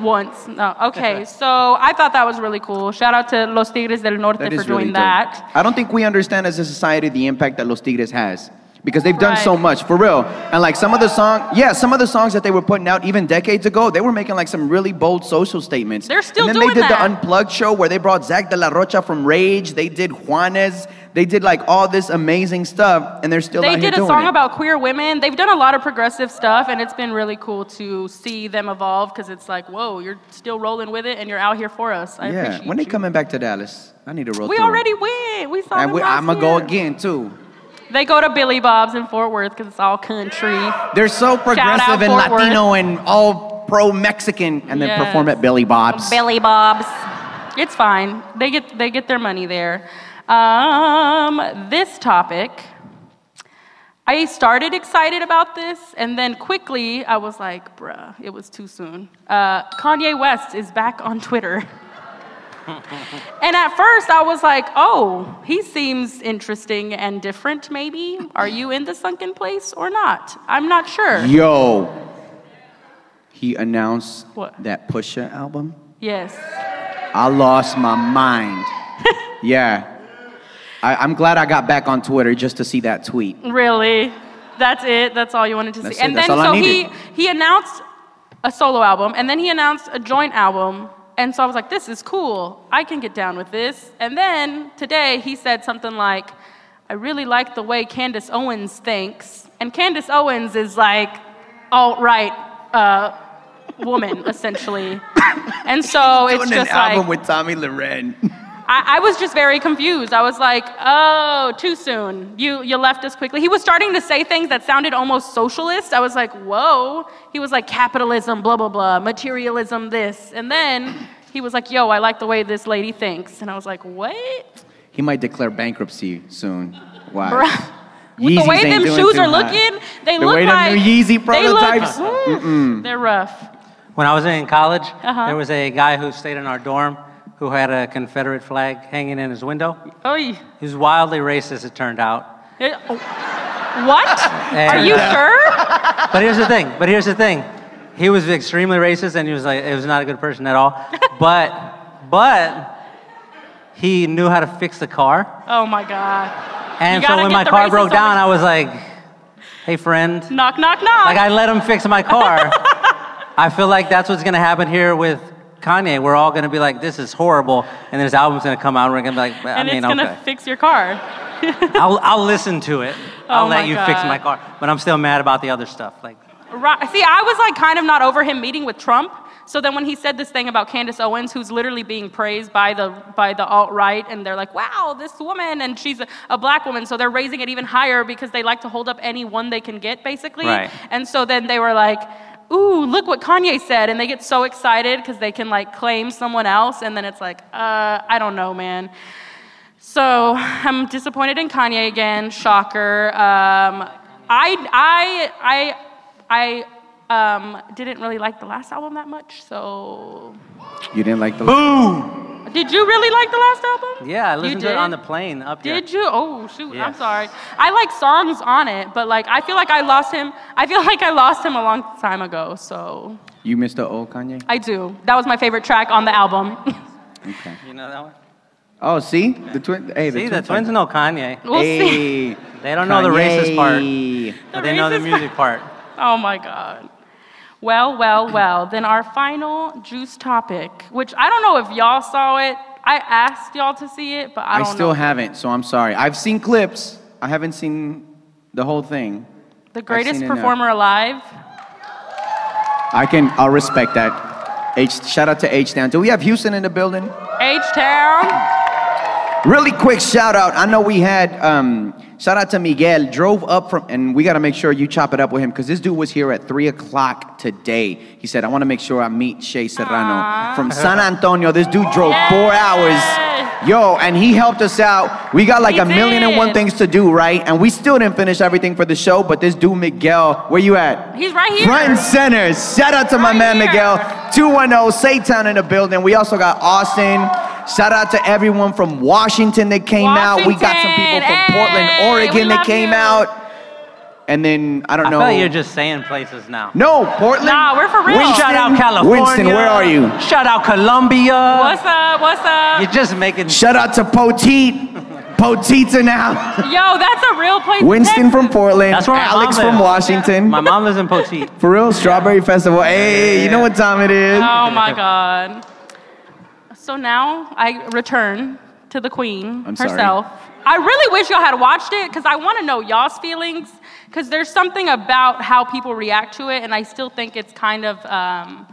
once. No, okay. [laughs] So I thought that was really cool. Shout out to Los Tigres del Norte That for is really doing dope. that. I don't think we understand as a society the impact that Los Tigres has because they've done so much for real. And like some of the song, yeah, some of the songs that they were putting out even decades ago, they were making like some really bold social statements. They're still And then doing they did that. the Unplugged show where they brought Zach De La Rocha from Rage. They did Juanes. They did like all this amazing stuff, and they're still They did a song it. about queer women. They've done a lot of progressive stuff, and it's been really cool to see them evolve because it's like, whoa, you're still rolling with it, and you're out here for us. I yeah. When they you. coming back to Dallas? I need to roll. We already went. We saw And we, I'm gonna go again too. They go to Billy Bob's in Fort Worth because it's all country. They're so progressive and Fort Worth. Latino and all pro Mexican, and then Yes. perform at Billy Bob's. Billy Bob's. It's fine. They get they get their money there. Um, this topic. I started excited about this, and then quickly I was like, bruh, it was too soon. Uh, Kanye West is back on Twitter. [laughs] and at first I was like, oh, he seems interesting and different, maybe. Are you in the sunken place or not? I'm not sure. Yo, he announced What? that Pusha album. Yes. I lost my mind. [laughs] yeah. I, I'm glad I got back on Twitter just to see that tweet. Really? That's it? That's all you wanted to That's see? it. And That's then so he he announced a solo album and then he announced a joint album. And so I was like, this is cool. I can get down with this. And then today he said something like, I really like the way Candace Owens thinks. And Candace Owens is like alt-right uh, woman, essentially. And so [laughs] it's Doing just an like album with Tomi Lahren. [laughs] I, I was just very confused. I was like, oh, too soon. You, you left us quickly. He was starting to say things that sounded almost socialist. I was like, whoa. He was like, capitalism, blah, blah, blah, materialism, this. And then he was like, yo, I like the way this lady thinks. And I was like, what? he might declare bankruptcy soon. Why? Bruh. With the way them shoes are hot. looking, they The look way them like new Yeezy they look- prototypes, Mm, they're rough. When I was in college, Uh-huh. there was a guy who stayed in our dorm who had a Confederate flag hanging in his window. Oh, He was wildly racist, it turned out. what? Are you uh, sure? But here's the thing. But here's the thing. He was extremely racist, and he was like, he was not a good person at all. [laughs] but, but he knew how to fix the car. Oh my God. And so when my car broke down, I was like, "Hey, friend." Knock, knock, knock. Like I let him fix my car. [laughs] I feel like that's what's gonna happen here with Kanye. We're all gonna be like, "This is horrible," and then his album's gonna come out, and we're gonna be like, "I and mean, it's gonna okay." fix your car. [laughs] I'll, I'll listen to it. Oh I'll Oh let you fix my car, but I'm still mad about the other stuff. Like, Right. See, I was like kind of not over him meeting with Trump. So then when he said this thing about Candace Owens, who's literally being praised by the by the alt right, and they're like, "Wow, this woman," and she's a, a black woman, so they're raising it even higher because they like to hold up any one they can get, basically. Right. And so then they were like, "Ooh, look what Kanye said," and they get so excited because they can like claim someone else, and then it's like, uh, I don't know, man. So I'm disappointed in Kanye again. Shocker. Um, I I I I um, didn't really like the last album that much. So You didn't like the boom. Did you really like the last album? Yeah, I listened to it on the plane up here. Did you? Oh shoot! I'm sorry. I like songs on it, but like I feel like I lost him. I feel [laughs] like I lost him a long time ago. So You missed the old Kanye? I do. That was my favorite track on the album. [laughs] Okay. You know that one? Oh, see the twin. Hey, See, the, the twins know Kanye. we'll see. They don't know the racist part, Kanye. but they know the racist music part. [laughs] Oh my God. Well, well, well. Then our final juice topic, which I don't know if y'all saw it. I asked y'all to see it, but I I don't still know. haven't, so I'm sorry. I've seen clips. I haven't seen the whole thing. the greatest seen enough. performer alive. I can. I'll respect that. H. Shout out to H Town. Do we have Houston in the building? H Town. Really quick shout out. I know we had um, shout out to Miguel. Drove up from, and we got to make sure you chop it up with him because this dude was here at three o'clock today. He said, "I want to make sure I meet Shea Serrano Aw. from San Antonio." This dude drove four hours, yo, and he helped us out. We got like He a million and one things to do, right? And we still didn't finish everything for the show. But this dude Miguel, where you at? He's right here. Front and center. Shout out to my Right man here. Miguel. 210 Saytown in the building. We also got Austin. Shout out to everyone from Washington that came out. We got some people from Washington. Portland, Oregon that came you. out. And then I don't I know. feel like you're just saying places now. no, Portland. Nah, we're for real. Winston, Shout out California. Winston, where are you? Shout out Colombia. What's up? What's up? You're just making. Shout out to Poteet. [laughs] Potita now. Yo, that's a real place. in Winston from Portland. That's where Alex from lives. Washington. My mom lives in Poteet. For real, Strawberry Festival. Hey, you know what time it is? Oh my God. So now I return to the queen I'm sorry. herself. I really wish y'all had watched it because I want to know y'all's feelings because there's something about how people react to it, and I still think it's kind of um,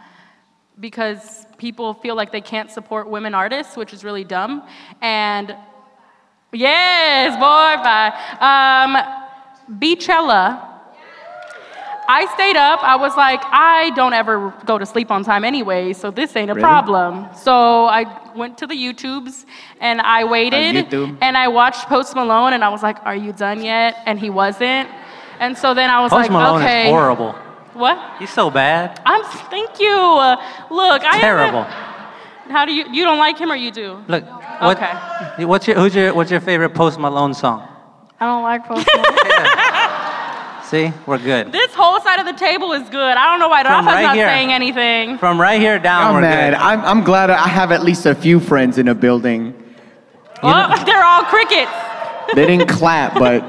because people feel like they can't support women artists, which is really dumb. And yes, boy, bye. Um, Beachella. I stayed up. I was like, I don't ever go to sleep on time anyway, so this ain't a Really? problem. So I went to the YouTubes and I waited YouTube? and I watched Post Malone and I was like, Are you done yet? And he wasn't. And so then I was like, Post like, Malone Okay. is horrible. What? He's so bad. I'm. Thank you. Uh, look, I am- Terrible. How do you? You don't like him or you do? Look. What, Okay. What's your who's your what's your favorite Post Malone song? I don't like Post [laughs] Malone. See, we're good. This whole side of the table is good. I don't know why From Rafa's right not here. saying anything. From right here down, I'm we're mad. good. I'm, I'm glad I have at least a few friends in a building. Oh, [laughs] they're all crickets. They didn't clap, but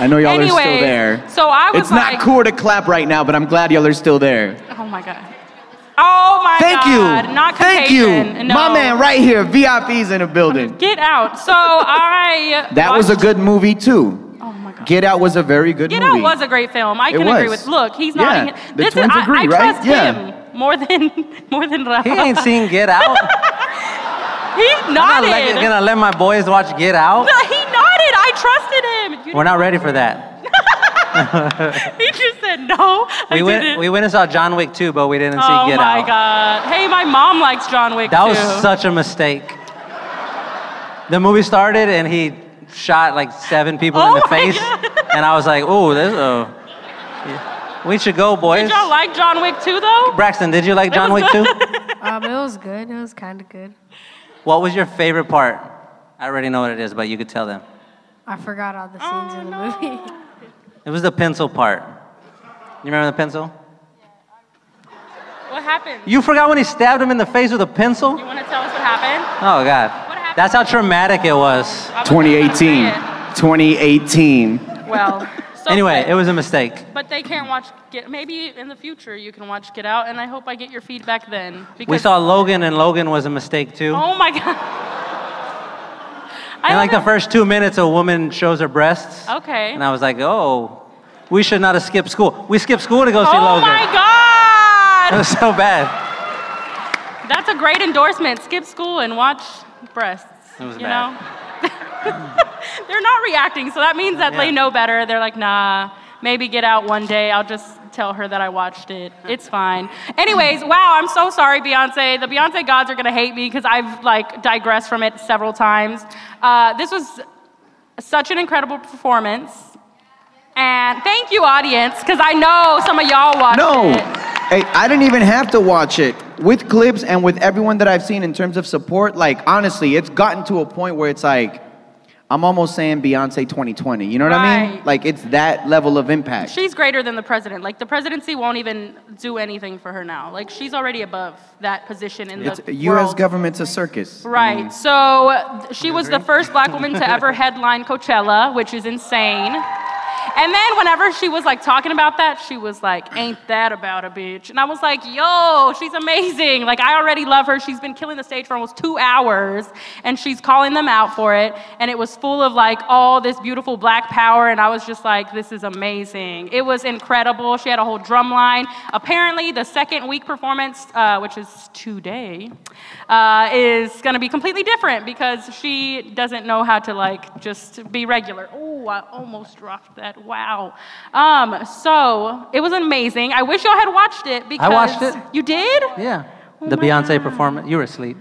I know y'all are still Anyways, there. so I was It's like, not cool to clap right now, but I'm glad y'all are still there. Oh my god. Oh my Thank god. you. Not Thank you. contagion. No. My man right here, VIP's in the building. Get out. So I. That was a good movie too. God. Get Out was a very good Get movie. Get Out was a great film. I It can agree with. Look, he's Yeah, nodding. the twins is, agree, I, right? trust Yeah. him more than [laughs] more than Rafa. He ain't seen Get [laughs] Out. He I'm not gonna let my boys watch Get Out. he nodded. I trusted him. You We're not ready for that. [laughs] he just said no. I We went we went and saw John Wick 2, but we didn't see oh Get Out. Oh my god. Hey, my mom likes John Wick too. That too. was such a mistake. The movie started and he shot like seven people Oh in the face, God. and I was like, "Ooh, this. Uh, we should go, boys." Did y'all like John Wick too, though? Braxton, did you like John Wick too? [laughs] um, it was good. It was kind of good. what was your favorite part? I already know what it is, but you could tell them. I forgot all the Oh, scenes in the movie. It was the pencil part. You remember the pencil? What happened? You forgot when he stabbed him in the face with a pencil? You want to tell us what happened? Oh God. What happened? That's how traumatic it was. I wasn't gonna 2018. 2018. Well. So [laughs] Anyway, but- it was a mistake. But they can't watch Get. Maybe in the future you can watch Get Out, and I hope I get your feedback then. Because, We saw Logan, and Logan was a mistake too. Oh my [laughs] god. I And like the first two minutes, a woman shows her breasts. Okay. And I was like, oh, we should not have skipped school. We skipped school to go see Oh Logan. Oh my god! [laughs] It was so bad. That's a great endorsement. Skip school and watch breasts. It was you bad. know? [laughs] They're not reacting, so that means that they know better. They're like, nah, maybe get out one day. I'll just tell her that I watched it. It's fine. Anyways, [laughs] wow, I'm so sorry, Beyonce. The Beyonce gods are gonna hate me because I've like digressed from it several times. Uh, this was such an incredible performance. And thank you, audience, because I know some of y'all watched No. it. Hey, I didn't even have to watch it. With clips and with everyone that I've seen in terms of support, like honestly, it's gotten to a point where it's like I'm almost saying Beyonce 2020. You know what I mean? Like it's that level of impact. She's greater than the president. Like the presidency won't even do anything for her now. Like she's already above that position in It's the U.S. world. government's a circus. Right. So uh, she was the first black woman to ever headline Coachella, which is insane. And then whenever she was like talking about that, she was like, "Ain't that about a bitch?" And I was like, "Yo, she's amazing! Like I already love her. She's been killing the stage for almost two hours, and she's calling them out for it. And it was full of like all this beautiful black power. And I was just like, this is amazing. It was incredible. She had a whole drum line. Apparently, the second week performance, uh, which is today, uh, is going to be completely different because she doesn't know how to like just be regular. Oh, I almost dropped that. Wow. Um, so it was amazing. I wish y'all had watched it because watched it. You did? Yeah. Oh the Beyonce God. performance. You were asleep.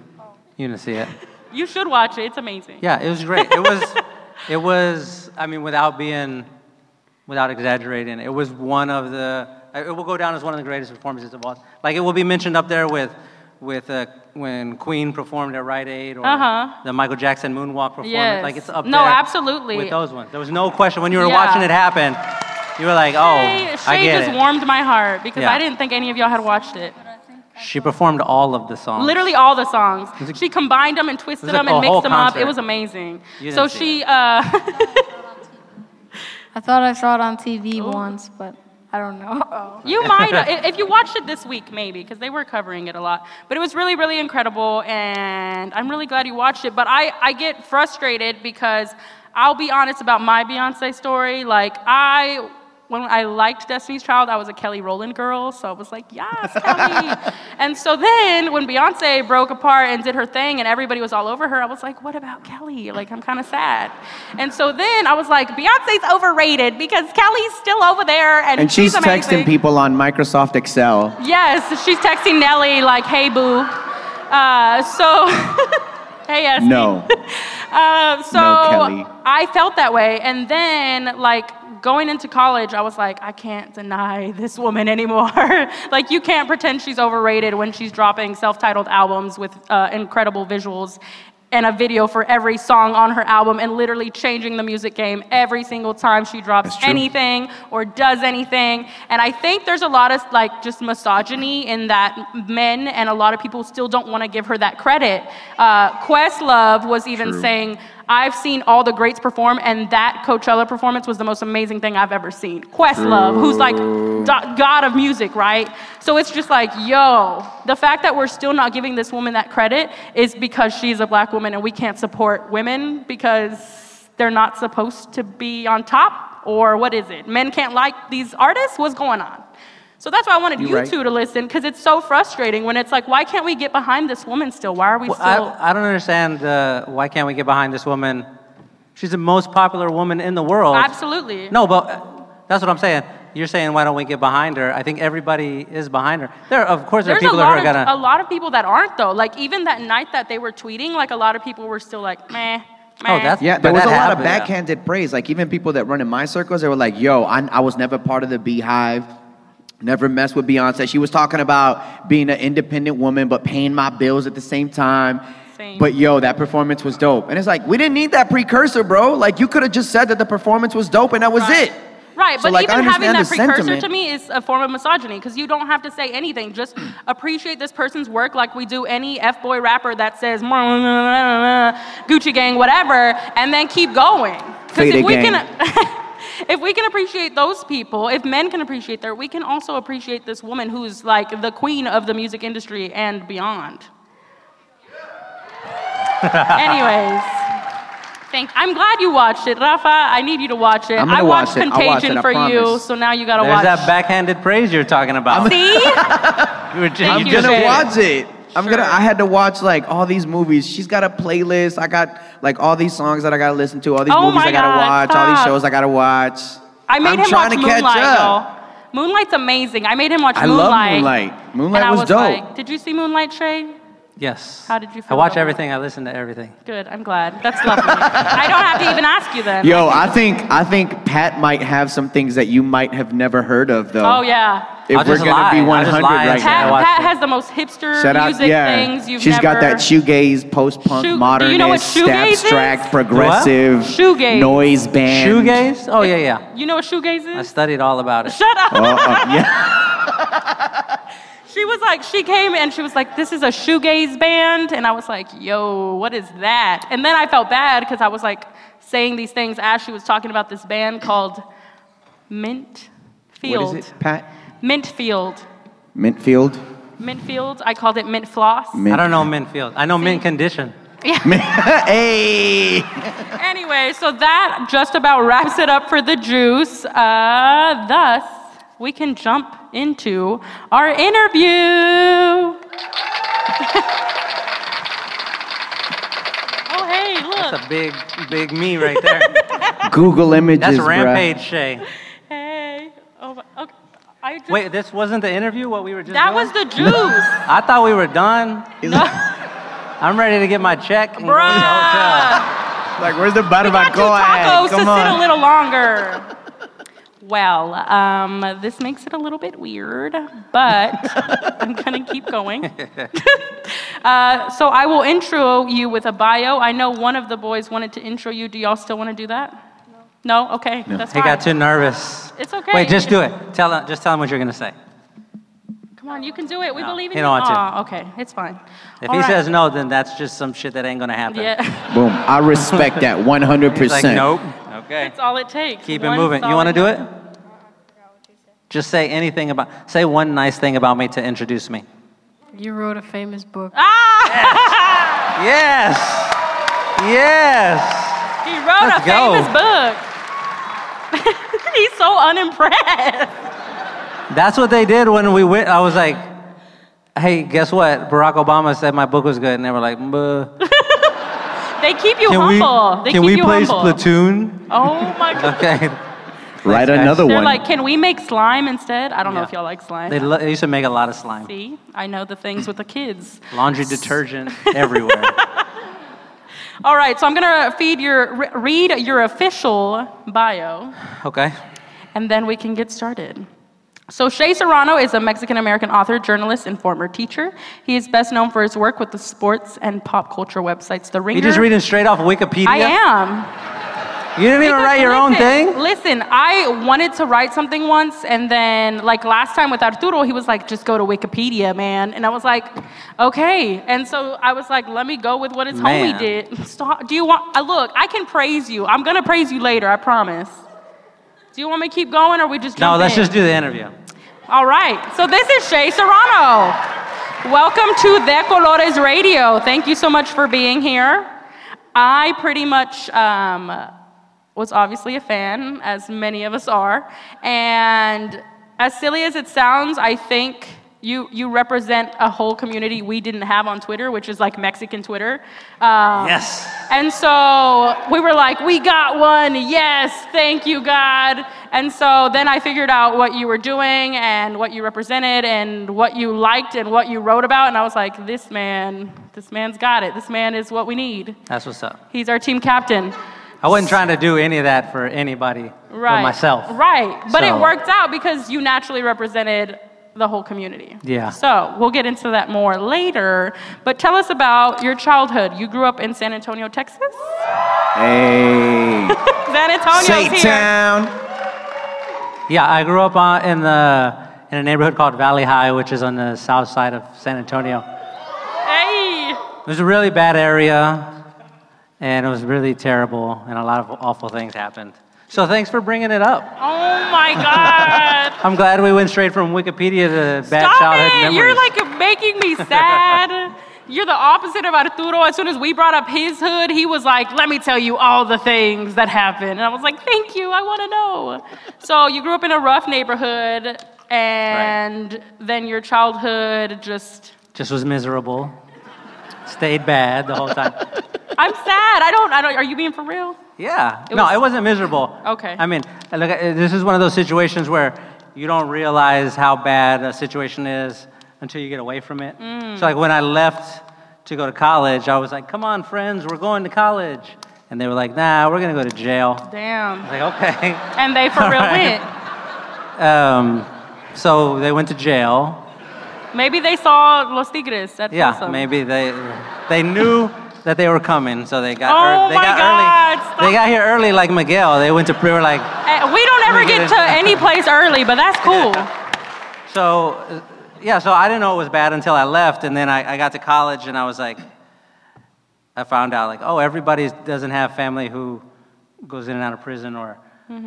You didn't see it. You should watch it. It's amazing. Yeah, it was great. It was, [laughs] it was. I mean, without being, without exaggerating, it was one of the. It will go down as one of the greatest performances of all. Like it will be mentioned up there with, with uh, when Queen performed at Rite Aid or Uh-huh. the Michael Jackson moonwalk performance. Yes. Like it's up No, there. absolutely. With those ones, there was no question when you were Yeah. watching it happen. You were like, oh, Shea, I Shea get just it. warmed my heart because Yeah. I didn't think any of y'all had watched it. She performed all of the songs. Literally all the songs. was a- She combined them and twisted it them like and mixed them up. It was amazing. So she, uh, [laughs] I thought I saw it on TV once, but I don't know. [laughs] you might, uh, if you watched it this week, maybe, because they were covering it a lot. But it was really, really incredible, and I'm really glad you watched it. But I, I get frustrated because I'll be honest about my Beyonce story. Like, I, when I liked Destiny's Child, I was a Kelly Rowland girl, so I was like, yes, Kelly. [laughs] and so then when Beyonce broke apart and did her thing and everybody was all over her, I was like, what about Kelly? Like, I'm kind of sad. And so then I was like, Beyonce's overrated because Kelly's still over there and, And she's amazing. texting people on Microsoft Excel. Yes, she's texting Nelly like, "Hey, boo." Uh, so, [laughs] hey, Esty. No. [laughs] Uh, so No, I felt that way, and then like going into college, I was like, I can't deny this woman anymore. [laughs] like, you can't pretend she's overrated when she's dropping self-titled albums with uh, incredible visuals. And a video for every song on her album, and literally changing the music game every single time she drops anything or does anything. And I think there's a lot of like just misogyny in that men and a lot of people still don't want to give her that credit. Uh, Questlove was even True. saying, I've seen all the greats perform, and that Coachella performance was the most amazing thing I've ever seen. Questlove, who's like do- god of music, right? So it's just like, yo, the fact that we're still not giving this woman that credit is because she's a black woman and we can't support women because they're not supposed to be on top? Or what is it? Men can't like these artists? What's going on? So that's why I wanted You you right. two to listen because it's so frustrating when it's like, why can't we get behind this woman still? Why are we Well, still. I, I don't understand uh, why can't we get behind this woman? She's the most popular woman in the world. Absolutely. No, but uh, that's what I'm saying. You're saying why don't we get behind her? I think everybody is behind her. There, of course, there There's are people a that lot are of gonna. a lot of people that aren't though. Like even that night that they were tweeting, like a lot of people were still like, meh. Oh, that's- Yeah, there was that a lot of happened, yeah. backhanded praise. Like even people that run in my circles, they were like, "Yo, I, I was never part of the Beyhive. Never mess with Beyonce. She was talking about being an independent woman, but paying my bills at the same time. Same. But yo, that performance was dope. And it's like we didn't need that precursor, bro. Like you could have just said that the performance was dope, and that was Right. it. Right, So, but like, even having that precursor sentiment. to me is a form of misogyny because you don't have to say anything. Just [clears throat] appreciate this person's work like we do any F boy rapper that says Gucci Gang, whatever, and then keep going. Because if we gang. can. [laughs] If we can appreciate those people, if men can appreciate their, we can also appreciate this woman who's like the queen of the music industry and beyond. [laughs] Anyways, thank. I'm glad you watched it, Rafa. I need you to watch it. I'm gonna I watched watch it. Watch Contagion it, I for you, so now you gotta watch There's that backhanded praise you're talking about. See? [laughs] You were just, Thank you you, gonna Shea. it. watch it. I'm gonna. I had to watch like all these movies. She's got a playlist. I got like all these songs that I gotta listen to. All these Oh movies I gotta God, watch. All these shows I gotta watch. I made I'm him trying watch to catch Moonlight, up. y'all. Moonlight's amazing. I made him watch I love Moonlight. Moonlight. Moonlight and I was was dope. like, did you see Moonlight, Trey? Yes. How did you I feel watch about everything. I listen to everything. Good. I'm glad. That's lovely. I don't have to even ask you then. Yo, I think I think Pat might have some things that you might have never heard of though. Oh yeah. If I'll we're gonna lie. be I'll 100 just lie and right Pat, now. Pat has the most hipster Shout out, music yeah. things you've She's never. got that shoegaze, post-punk, Shoe- do modernist, you know what shoegaze is? abstract, progressive, Shoegaze. noise band. Shoegaze? Oh yeah, yeah. You know what shoegaze I is? I studied all about it. Shut up. Oh, uh, yeah. [laughs] She was like, she came and she was like, this is a shoegaze band. And I was like, yo, what is that? And then I felt bad because I was like saying these things as she was talking about this band called Mint Field. What is it, Pat? Mint Field. Mintfield. Mint Field. I called it Mint Floss. Mint. I don't know mint field. I know mint condition. [laughs] [laughs] hey. Anyway, so that just about wraps it up for the juice. Uh, thus, we can jump into our interview. [laughs] oh, hey, look. That's a big, big me right there. Google Images. That's bruh. Rampage Shea. Hey. Oh, okay. I just, Wait, this wasn't the interview? What we were just that doing? was the [laughs] juice. I thought we were done. [laughs] No. I'm ready to get my check and go to the hotel. Like, where's the We barbacoa got two at? tacos to Come sit a little longer. Well, um, this makes it a little bit weird, but [laughs] I'm gonna keep going. uh, so I will intro you with a bio. I know one of the boys wanted to intro you. Do y'all still want to do that? No. No. Okay. That's He fine. got too nervous. It's okay. Wait, just do it. Tell him, just tell him what you're gonna say. Come on, you can do it. We No, believe in he you. don't want to. Aw, okay, it's fine. If All he right. says no, then that's just some shit that ain't gonna happen. yeah, [laughs] Boom. I respect that 100%. He's like, nope. Okay. that's all it takes. Keep it moving. You want to do it? Just say anything about. Say one nice thing about me to introduce me. You wrote a famous book. Ah! Yes. Yes. He wrote Let's a go. famous book. [laughs] He's so unimpressed. That's what they did when we went. I was like, hey, guess what? Barack Obama said my book was good, and they were like, "Buh." [laughs] They keep you can humble. we they can keep we you play humble. Splatoon? Oh my [laughs] god. Okay. Write guys. another They're one. like, can we make slime instead? I don't know Yeah. if y'all like slime. They, lo- they used to make a lot of slime. See, I know the things with the kids. Laundry detergent everywhere. All right, so I'm gonna feed your read your official bio, Okay. and then we can get started. So Shea Serrano is a Mexican American author, journalist, and former teacher. He is best known for his work with the sports and pop culture websites The Ringer. You just reading straight off Wikipedia? I am. You didn't even write your own thing? Listen, I wanted to write something once, and then like last time with Arturo, he was like, "Just go to Wikipedia, man," and I was like, "Okay." And so I was like, "Let me go with what his Man. homie did." Stop. Do you want? Uh, look, I can praise you. I'm gonna praise you later. I promise. Do you want me to keep going, or we just No, let's in? just do the interview. All right. So this is Shea Serrano. Welcome to De Colores Radio. Thank you so much for being here. I pretty much um, was obviously a fan, as many of us are. And as silly as it sounds, I think you, you represent a whole community we didn't have on Twitter, which is like Mexican Twitter. Um, Yes. and so we were like, we got one. Yes, thank you, God. And so then I figured out what you were doing and what you represented and what you liked and what you wrote about. And I was like, this man, this man's got it. This man is what we need. That's what's up. He's our team captain. I wasn't trying to do any of that for anybody Right. but myself. Right. But it worked out because you naturally represented the whole community. Yeah. So we'll get into that more later. But tell us about your childhood. You grew up in San Antonio, Texas? hey. [laughs] San Antonio's Say here. town. Yeah, I grew up uh, in the in a neighborhood called Valley High, which is on the south side of San Antonio. Hey. It was a really bad area, and it was really terrible, and a lot of awful things happened. So thanks for bringing it up. Oh my God. [laughs] I'm glad we went straight from Wikipedia to bad Stop childhood it. memories. You're like making me sad. You're the opposite of Arturo. As soon as we brought up his hood, he was like, let me tell you all the things that happened. And I was like, thank you. I want to know. So you grew up in a rough neighborhood, and then your childhood just. just was miserable. Stayed bad the whole time. [laughs] I'm sad. I don't. I don't. Are you being for real? Yeah. It no, was- it wasn't miserable. Okay. I mean, look, uh, this is one of those situations where you don't realize how bad a situation is until you get away from it. Mm. So, like, when I left to go to college, I was like, come on, friends, we're going to college. And they were like, nah, we're going to go to jail. I Damn. was like, okay. And they for [laughs] All real right. went. Um, so they went to jail. Maybe they saw Los Tigres at Yeah, Folsom. maybe they they knew that they were coming, so they got Oh ear- they my got God, early. stop. They got here early like Miguel. They went to pre like Eh, We don't ever get to any [laughs] place early, but that's cool. so uh, yeah. So I didn't know it was bad until I left, and then I, I got to college, and I was like, I found out like, oh, everybody doesn't have family who goes in and out of prison, or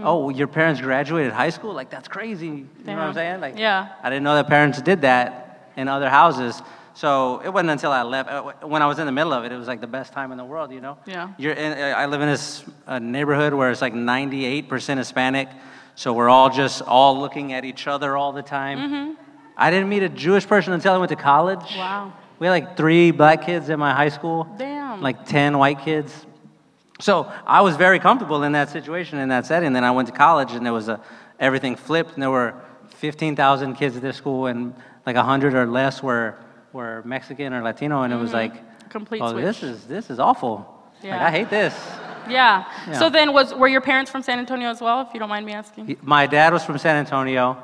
oh, your parents graduated high school. Like that's crazy. You know what I'm saying? Like Yeah. I didn't know that parents did that in other houses. So it wasn't until I left, uh, when I was in the middle of it, it was like the best time in the world, you know? Yeah. You're in, uh, I live in this uh, neighborhood where it's like 98% Hispanic, so we're all just all looking at each other all the time. I didn't meet a Jewish person until I went to college. Mm-hmm. Wow. We had like three black kids in my high school. Damn. Like 10 white kids. So I was very comfortable in that situation, in that setting. Then I went to college, and there was a everything flipped, and there were 15,000 kids at this school, and like 100 or less were were Mexican or Latino, and it was like, Mm-hmm. Complete oh, this is this is awful. Like Yeah. I hate this. Yeah. Yeah. So then, was were your parents from San Antonio as well? If you don't mind me asking. My dad was from San Antonio.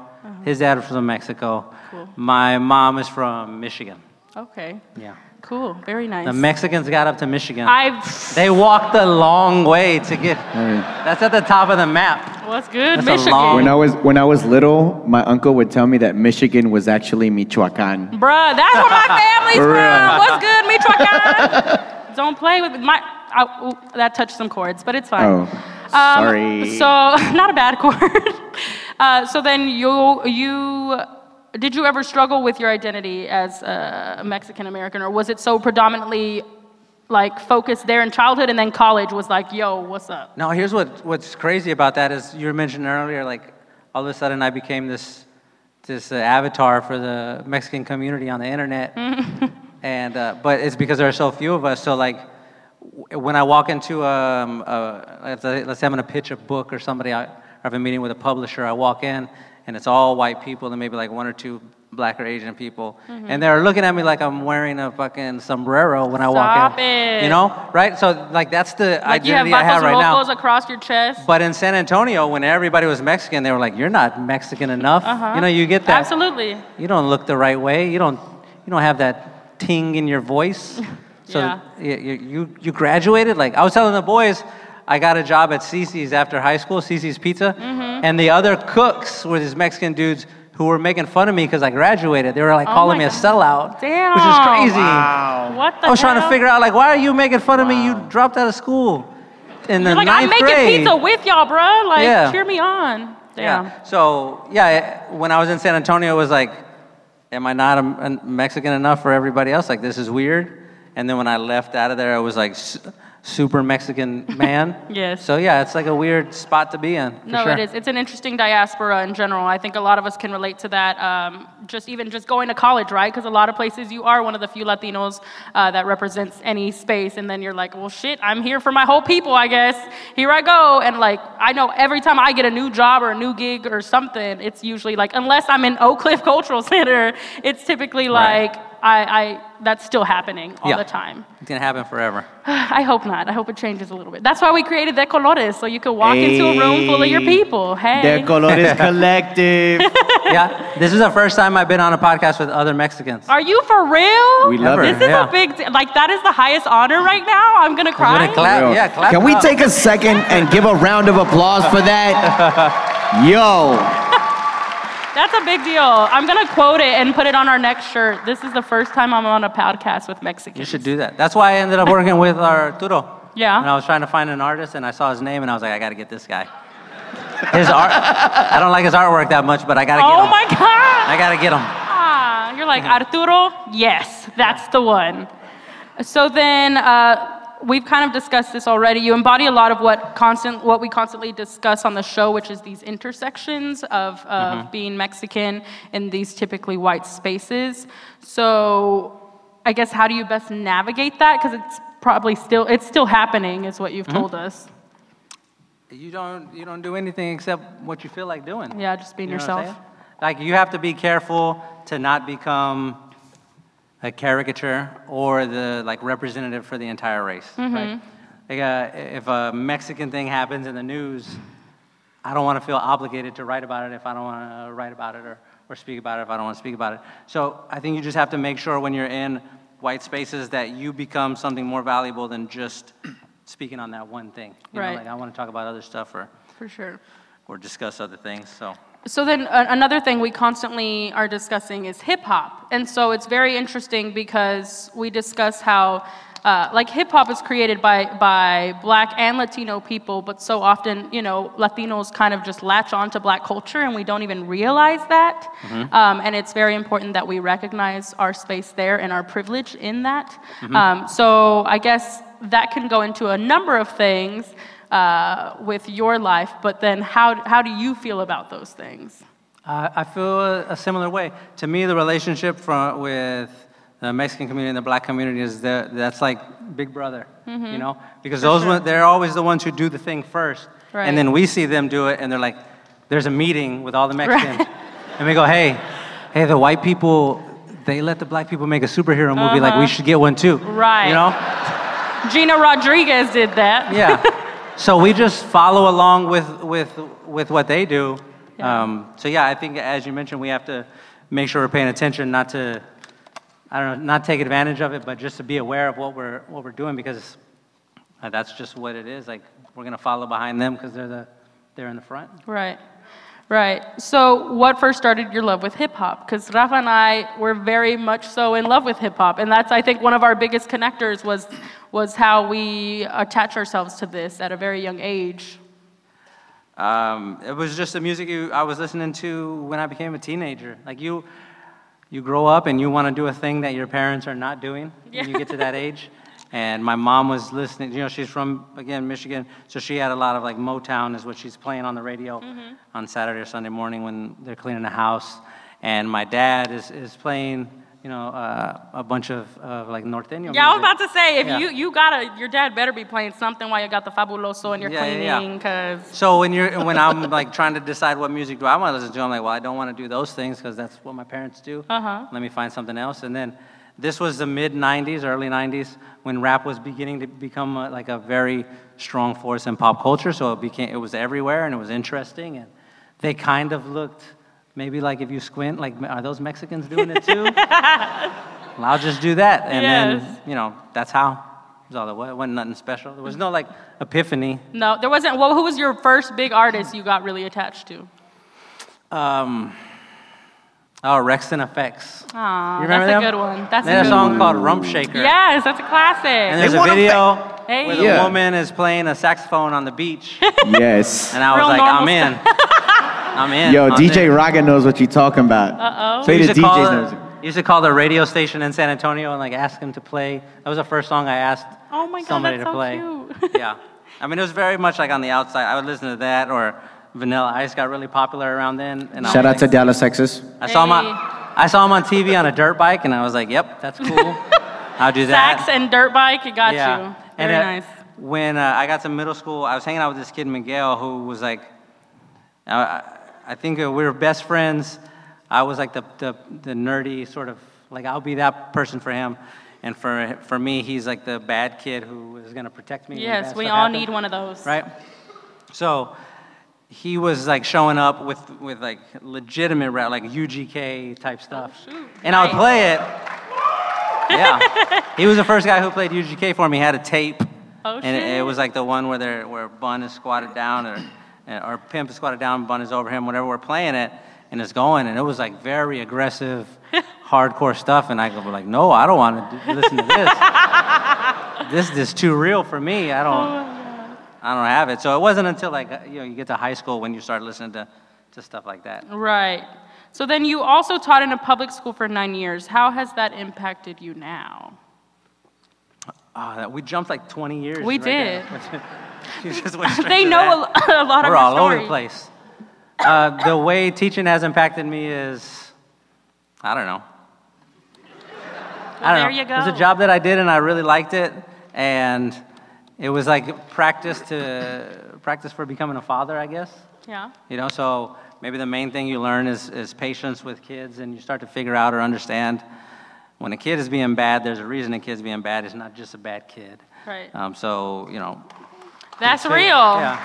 His dad was from Mexico. Uh-huh. Cool. My mom is from Michigan. Okay. Yeah. Cool. Very nice. The Mexicans got up to Michigan. I've. They walked a long way to get. That's at the top of the map. What's good, That's Michigan? long- When I was when I was little, my uncle would tell me that Michigan was actually Michoacan. Bruh, that's where my family's from. What's good, Michoacan? [laughs] Don't play with my. I, ooh, that touched some chords, but it's fine. Oh, Um, sorry. So [laughs] not a bad chord. [laughs] uh, so then you you did you ever struggle with your identity as a Mexican American, or was it so predominantly like focused there in childhood, and then college was like, yo, what's up? No, here's what, what's crazy about that is you were mentioning earlier, like all of a sudden I became this this uh, avatar for the Mexican community on the internet, [laughs] and uh, but it's because there are so few of us. So like when I walk into um, a, let's say let's say I'm gonna pitch a book or somebody, I, I have a meeting with a publisher. I walk in and it's all white people and maybe like one or two black or Asian people, and they're looking at me like I'm wearing a fucking sombrero when I walk Stop in. it. You know, right? So like that's the Like you have identity I have right now. across your chest. But in San Antonio, when everybody was Mexican, they were like, "You're not Mexican enough." Uh-huh. You know, you get that. Absolutely. You don't look the right way. You don't. You don't have that ting in your voice. [laughs] So Yeah. you you you graduated. Like I was telling the boys, I got a job at CiCi's after high school, CiCi's Pizza, Mm-hmm. and the other cooks were these Mexican dudes who were making fun of me because I graduated. They were like Oh calling my me a sellout, Damn. which is crazy. What the I was trying to figure out like, why are you making fun of me? You dropped out of school in the You're like, ninth I'm making grade. pizza with y'all, bro. Like, Yeah. cheer me on. Damn. Yeah. So yeah, when I was in San Antonio, it was like, am I not a, a Mexican enough for everybody else? Like this is weird. And then when I left out of there, I was like su- super Mexican man. [laughs] Yes. So yeah, it's like a weird spot to be in. for No, sure. it is. It's an interesting diaspora in general. I think a lot of us can relate to that. Um, just even just going to college, right? Because a lot of places you are one of the few Latinos uh, that represents any space, and then you're like, well, shit, I'm here for my whole people, I guess. Here I go, and like I know every time I get a new job or a new gig or something, it's usually like unless I'm in Oak Cliff Cultural Center, it's typically Right. Like I, I that's still happening all Yeah. the time. It's gonna happen forever. [sighs] I hope not. I hope it changes a little bit. That's why we created De Colores, so you could walk into a room full of your people. Hey. De Colores [laughs] Collective. [laughs] yeah. This is the first time I've been on a podcast with other Mexicans. Are you for real? We love Ever. This is Yeah. a big, d- like, that is the highest honor right now. I'm gonna I'm cry. gonna clap. Yeah, clap. Can we up. take a second and give a round of applause for that? [laughs] Yo, That's a big deal. I'm gonna quote it and put it on our next shirt. This is the first time I'm on a podcast with Mexicans. You should do that. That's why I ended up working with Arturo. Yeah. And I was trying to find an artist, and I saw his name, and I was like, I got to get this guy. His art. I don't like his artwork that much, but I got to get Oh him. my God. I got to get him. Ah, you're like Arturo. Yes, that's the one. So then, uh, we've kind of discussed this already. You embody a lot of what constant, what we constantly discuss on the show, which is these intersections of, of mm-hmm. being Mexican in these typically white spaces. So, I guess how do you best navigate that? Because it's probably still it's still happening, is what you've mm-hmm. told us. You don't. You don't do anything except what you feel like doing. Yeah, just being You know yourself. Like you have to be careful to not become a caricature or the like representative for the entire race. Mm-hmm. Right? Like uh, if a Mexican thing happens in the news, I don't want to feel obligated to write about it if I don't want to write about it or, or speak about it if I don't want to speak about it. So I think you just have to make sure when you're in white spaces that you become something more valuable than just speaking on that one thing. You Right. Know, like I want to talk about other stuff or, For sure. or discuss other things. So So then another thing we constantly are discussing is hip hop. And so it's very interesting because we discuss how uh, like hip hop is created by by black and Latino people, but so often, you know, Latinos kind of just latch on to black culture and we don't even realize that. Um, and it's very important that we recognize our space there and our privilege in that. Um, so I guess that can go into a number of things uh, with your life, but then how, how do you feel about those things? I I feel a, a similar way. To me, the relationship from, with the Mexican community and the black community is the, that's like big brother, you know? Because those one, they're always the ones who do the thing first. Right. And then we see them do it, and they're like, there's a meeting with all the Mexicans. Right. And we go, hey, hey, the white people, they let the black people make a superhero movie, like we Uh-huh. should get one too. Right. You know? Gina Rodriguez did that. Yeah. [laughs] so we just follow along with, with, with what they do. Yeah. Um, so yeah, I think as you mentioned, we have to make sure we're paying attention, not to, I don't know, not take advantage of it, but just to be aware of what we're, what we're doing because that's just what it is. Like we're gonna follow behind them because they're the, there in the front. Right. Right. So, what first started your love with hip hop? Because Rafa and I were very much so in love with hip hop, and that's I think one of our biggest connectors was was how we attach ourselves to this at a very young age. Um, it was just the music you, I was listening to when I became a teenager. Like you, you grow up and you want to do a thing that your parents are not doing when you get to that [laughs] age. And my mom was listening. You know, she's from again Michigan, so she had a lot of like Motown is what she's playing on the radio on Saturday or Sunday morning when they're cleaning the house. And my dad is is playing, you know, uh, a bunch of uh, like norteño. Yeah, I was about to say if Yeah. you you gotta your dad better be playing something while you got the fabuloso and you're Yeah, yeah, yeah. cleaning, because So when you're when I'm like trying to decide what music do I want to listen to, I'm like, well, I don't want to do those things because that's what my parents do. Uh-huh. Let me find something else. And then this was the mid '90s, early '90s, when rap was beginning to become uh like a very strong force in pop culture. So it became it was everywhere and it was interesting. And they kind of looked maybe like if you squint, like are those Mexicans doing it too? well, [laughs] I'll just do that. And Yes. then you know that's how. All it was. It wasn't nothing special. There was no like epiphany. no, there wasn't. Well, who was your first big artist you got really attached to? Um, oh, Wreckx-N-Effects. Aw, You remember that's them? a good one. That's they a had a good song one. called Rump Shaker. Yes, that's a classic. And there's They a want video Hey. where the Yeah. woman is playing a saxophone on the beach. [laughs] Yes. And I was Real like, normal I'm in. [laughs] I'm in. Yo, on DJ this. Raga knows what you're talking about. Uh-oh. Play We the used to call DJs it- knows it. used to call the radio station in San Antonio and like ask him to play. That was the first song I asked Oh my God, somebody that's to so play. cute. yeah, I mean it was very much like on the outside. I would listen to that or Vanilla Ice got really popular around then. And Shout out to like- Dallas, Texas. I saw him on, I saw him on TV on a dirt bike, and I was like, "Yep, that's cool. [laughs] I'll do that." Sax and dirt bike, it got yeah. you. And Very uh, nice. When uh, I got to middle school, I was hanging out with this kid Miguel who was like, I, I think uh, we were best friends. I was like the, the the nerdy sort of like I'll be that person for him, and for for me, he's like the bad kid who is gonna protect me. Yes, we all happens need one of those. right? So he was like showing up with with like legitimate rap, like UGK type oh, stuff, Oh, and I would play it. Yeah, he was the first guy who played UGK for me. He had a tape, Oh, and it, it was like the one where they're, where Bun is squatted down, or or Pimp is squatted down, Bun is over him. Whatever we're playing it, and it's going, and it was like very aggressive, [laughs] hardcore stuff. And I go like, no, I don't want to listen to this. [laughs] this is too real for me. I don't. Oh, I don't have it. So it wasn't until like uh, you know you get to high school when you start listening to, to stuff like that. Right. So then you also taught in a public school for nine years. How has that impacted you now? That, we jumped like 20 years. We right there. [laughs] You just went [laughs] they know that. [laughs] a, lot of We're all over the place. Uh, the way teaching has impacted me is, I don't know. I don't there know. you go. It was a job that I did and I really liked it, and it was like practice to practice for becoming a father, I guess. Yeah. You know, so maybe the main thing you learn is, is patience with kids, and you start to figure out or understand when a kid is being bad, there's a reason a kid's being bad. It's not just a bad kid. Right. Um, so, you know. That's real. Yeah.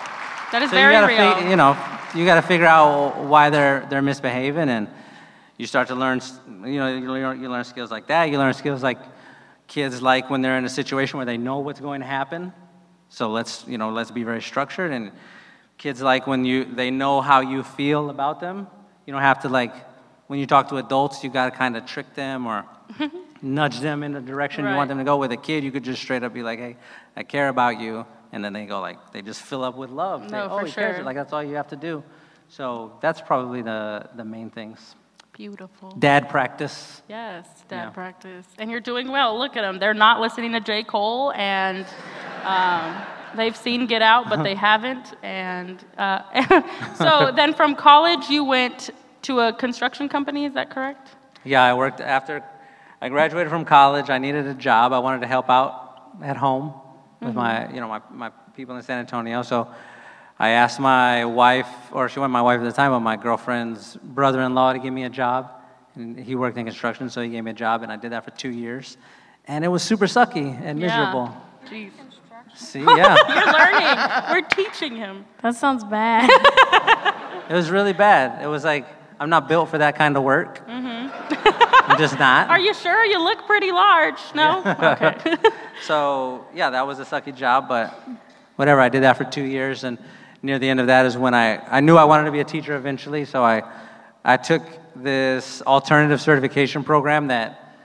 That is So very you real. fi- you know, you got to figure out why they're they're misbehaving, and you start to learn. You know, you learn, you learn skills like that. You learn skills like kids like when they're in a situation where they know what's going to happen. So let's you know let's be very structured, and kids like when you they know how you feel about them. You don't have to like when you talk to adults, you got to kind of trick them or [laughs] nudge them in the direction you want them to go. With a kid, you could just straight up be like, "Hey, I care about you," and then they go like they just fill up with love. They, No, oh, for cares. sure. Like that's all you have to do. So that's probably the the main things. Beautiful. Dad practice. Yes, dad Yeah. practice. And you're doing well. Look at them. They're not listening to J. Cole, and um, they've seen Get Out, but they [laughs] haven't. And uh, [laughs] so then from college, you went to a construction company, is that correct? Yeah, I worked after I graduated from college. I needed a job. I wanted to help out at home with my, you know, my, my people in San Antonio. So I asked my wife, or she wasn't my wife at the time, but my girlfriend's brother-in-law to give me a job. And he worked in construction, so he gave me a job, and I did that for two years. And it was super sucky and miserable. Yeah. Jeez. See, yeah, [laughs] You're learning. We're teaching him. That sounds bad. [laughs] it was really bad. It was like I'm not built for that kind of work. Mm-hmm. [laughs] I'm just not. Are you sure? You look pretty large. No? Okay. So yeah, that was a sucky job, but whatever. I did that for two years, and near the end of that is when I, I knew I wanted to be a teacher eventually. So I, I took this alternative certification program that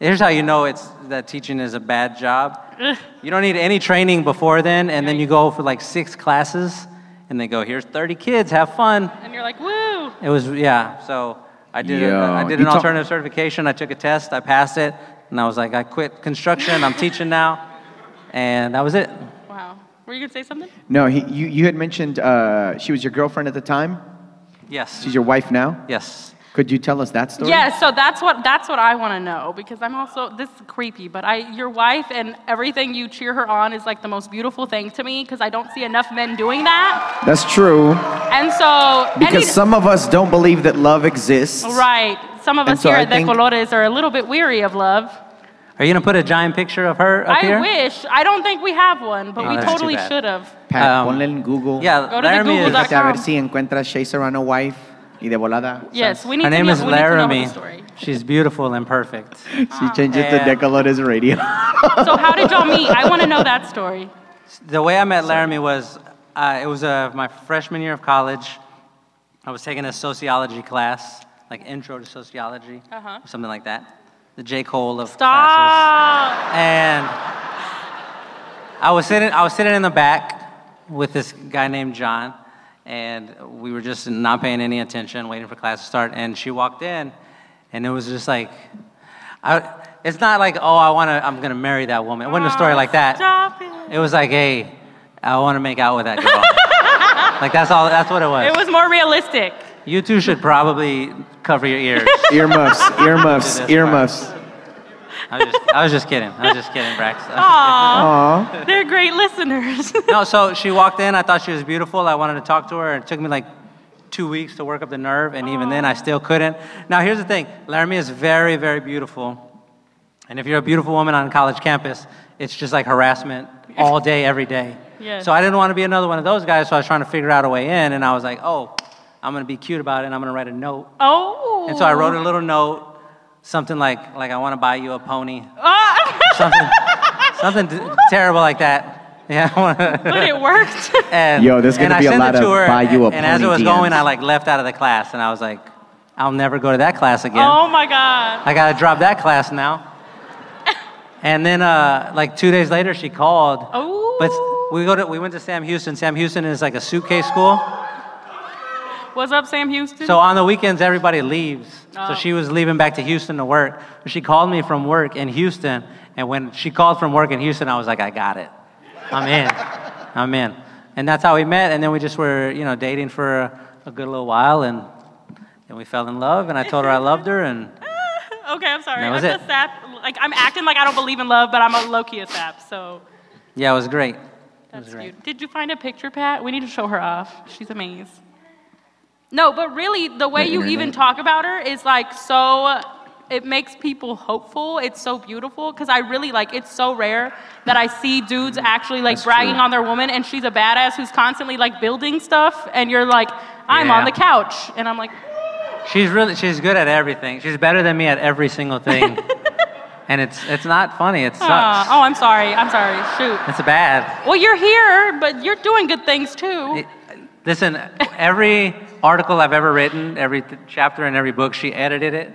here's how you know it's that teaching is a bad job. [laughs] you don't need any training before then, and then you go for like six classes, and they go, here's 30 kids, have fun. And you're like, woo. It was yeah. So I did Yo, I did you an talk- alternative certification. I took a test. I passed it, and I was like, I quit construction. I'm teaching now, and that was it. Wow. Were you gonna say something? No, he, you, you had mentioned uh, she was your girlfriend at the time. Yes. She's your wife now. Yes. Could you tell us that story? Yeah, so that's what that's what I want to know because I'm also this is creepy, but I your wife and everything you cheer her on is like the most beautiful thing to me because I don't see enough men doing that. That's true. And so Because any- some of us don't believe that love exists. right, some of us so here I at De think- Colores are a little bit weary of love. Are you gonna put a giant picture of her up I here? wish. I don't think we have one, but Oh, we that's too totally bad. should have. Pat, Um, ponle en Google. Yeah, Go to the Laramie is, Google.com. Fíjate a ver si encuentras Shea Serrano wife y de volada. Yes, we need her to name know, is we need to know her Laramie. story. She's beautiful and perfect. She changed it to And- Decolores Radio. [laughs] So how did y'all meet? I want to know that story. The way I met Laramie was uh, it was uh, my freshman year of college. I was taking a sociology class, like intro to sociology, Uh-huh. or something like that. The J. Cole of classes. And I was sitting, I was sitting in the back with this guy named John, and we were just not paying any attention, waiting for class to start. And she walked in, and it was just like, I, it's not like, oh, I want to, I'm gonna marry that woman. It wasn't a ah, story like that. Stop it. It was like, hey, I want to make out with that girl. [laughs] like that's all. That's what it was. It was more realistic. You two should probably cover your ears. earmuffs, [laughs] earmuffs, Do this earmuffs. I was just, I was just kidding. I was just kidding, Brax. Aw, they're great listeners. [laughs] no, so she walked in. I thought she was beautiful. I wanted to talk to her. It took me like two weeks to work up the nerve, and even then, I still couldn't. Now, here's the thing Laramie is very, very beautiful. And if you're a beautiful woman on a college campus, it's just like harassment all day, every day. [laughs] Yes. So I didn't want to be another one of those guys, so I was trying to figure out a way in, and I was like, oh, I'm going to be cute about it, and I'm going to write a note. oh. And so I wrote a little note, something like, like I want to buy you a pony, Ah, something, something t- terrible like that. Yeah, but it worked. [laughs] and, Yo, there's and gonna I be a lot of her, buy you a and as it pony was going, I like left out of the class, and I was like, I'll never go to that class again. oh my God. I gotta drop that class now. and then, uh, like two days later, she called. Oh. But we go to we went to Sam Houston. Sam Houston is like a suitcase school. What's up, Sam Houston? So on the weekends, everybody leaves. Oh. So she was leaving back to Houston to work. She called me from work in Houston, and when she called from work in Houston, I was like, I got it. I'm in. I'm in. And that's how we met. And then we just were, you know, dating for a, a good little while, and then we fell in love. And I told her I loved her, and [laughs] okay, I'm sorry. That was I'm it. a sap. Like I'm acting like I don't believe in love, but I'm a low key a sap. So yeah, it was great. It that's was great. cute. Did you find a picture, Pat? We need to show her off. She's amazing. No, but really, the way you even talk about her is like so. It makes people hopeful. It's so beautiful because I really like. It's so rare that I see dudes mm-hmm. actually like That's bragging true. on their woman, and she's a badass who's constantly like building stuff, and you're like, I'm on the couch, and I'm like, She's really she's good at everything. She's better than me at every single thing. [laughs] and it's it's not funny. It sucks. "Aw, oh, I'm sorry, I'm sorry. Shoot. It's bad. Well, you're here, but you're doing good things too. Listen, every article I've ever written, every th- chapter in every book, she edited it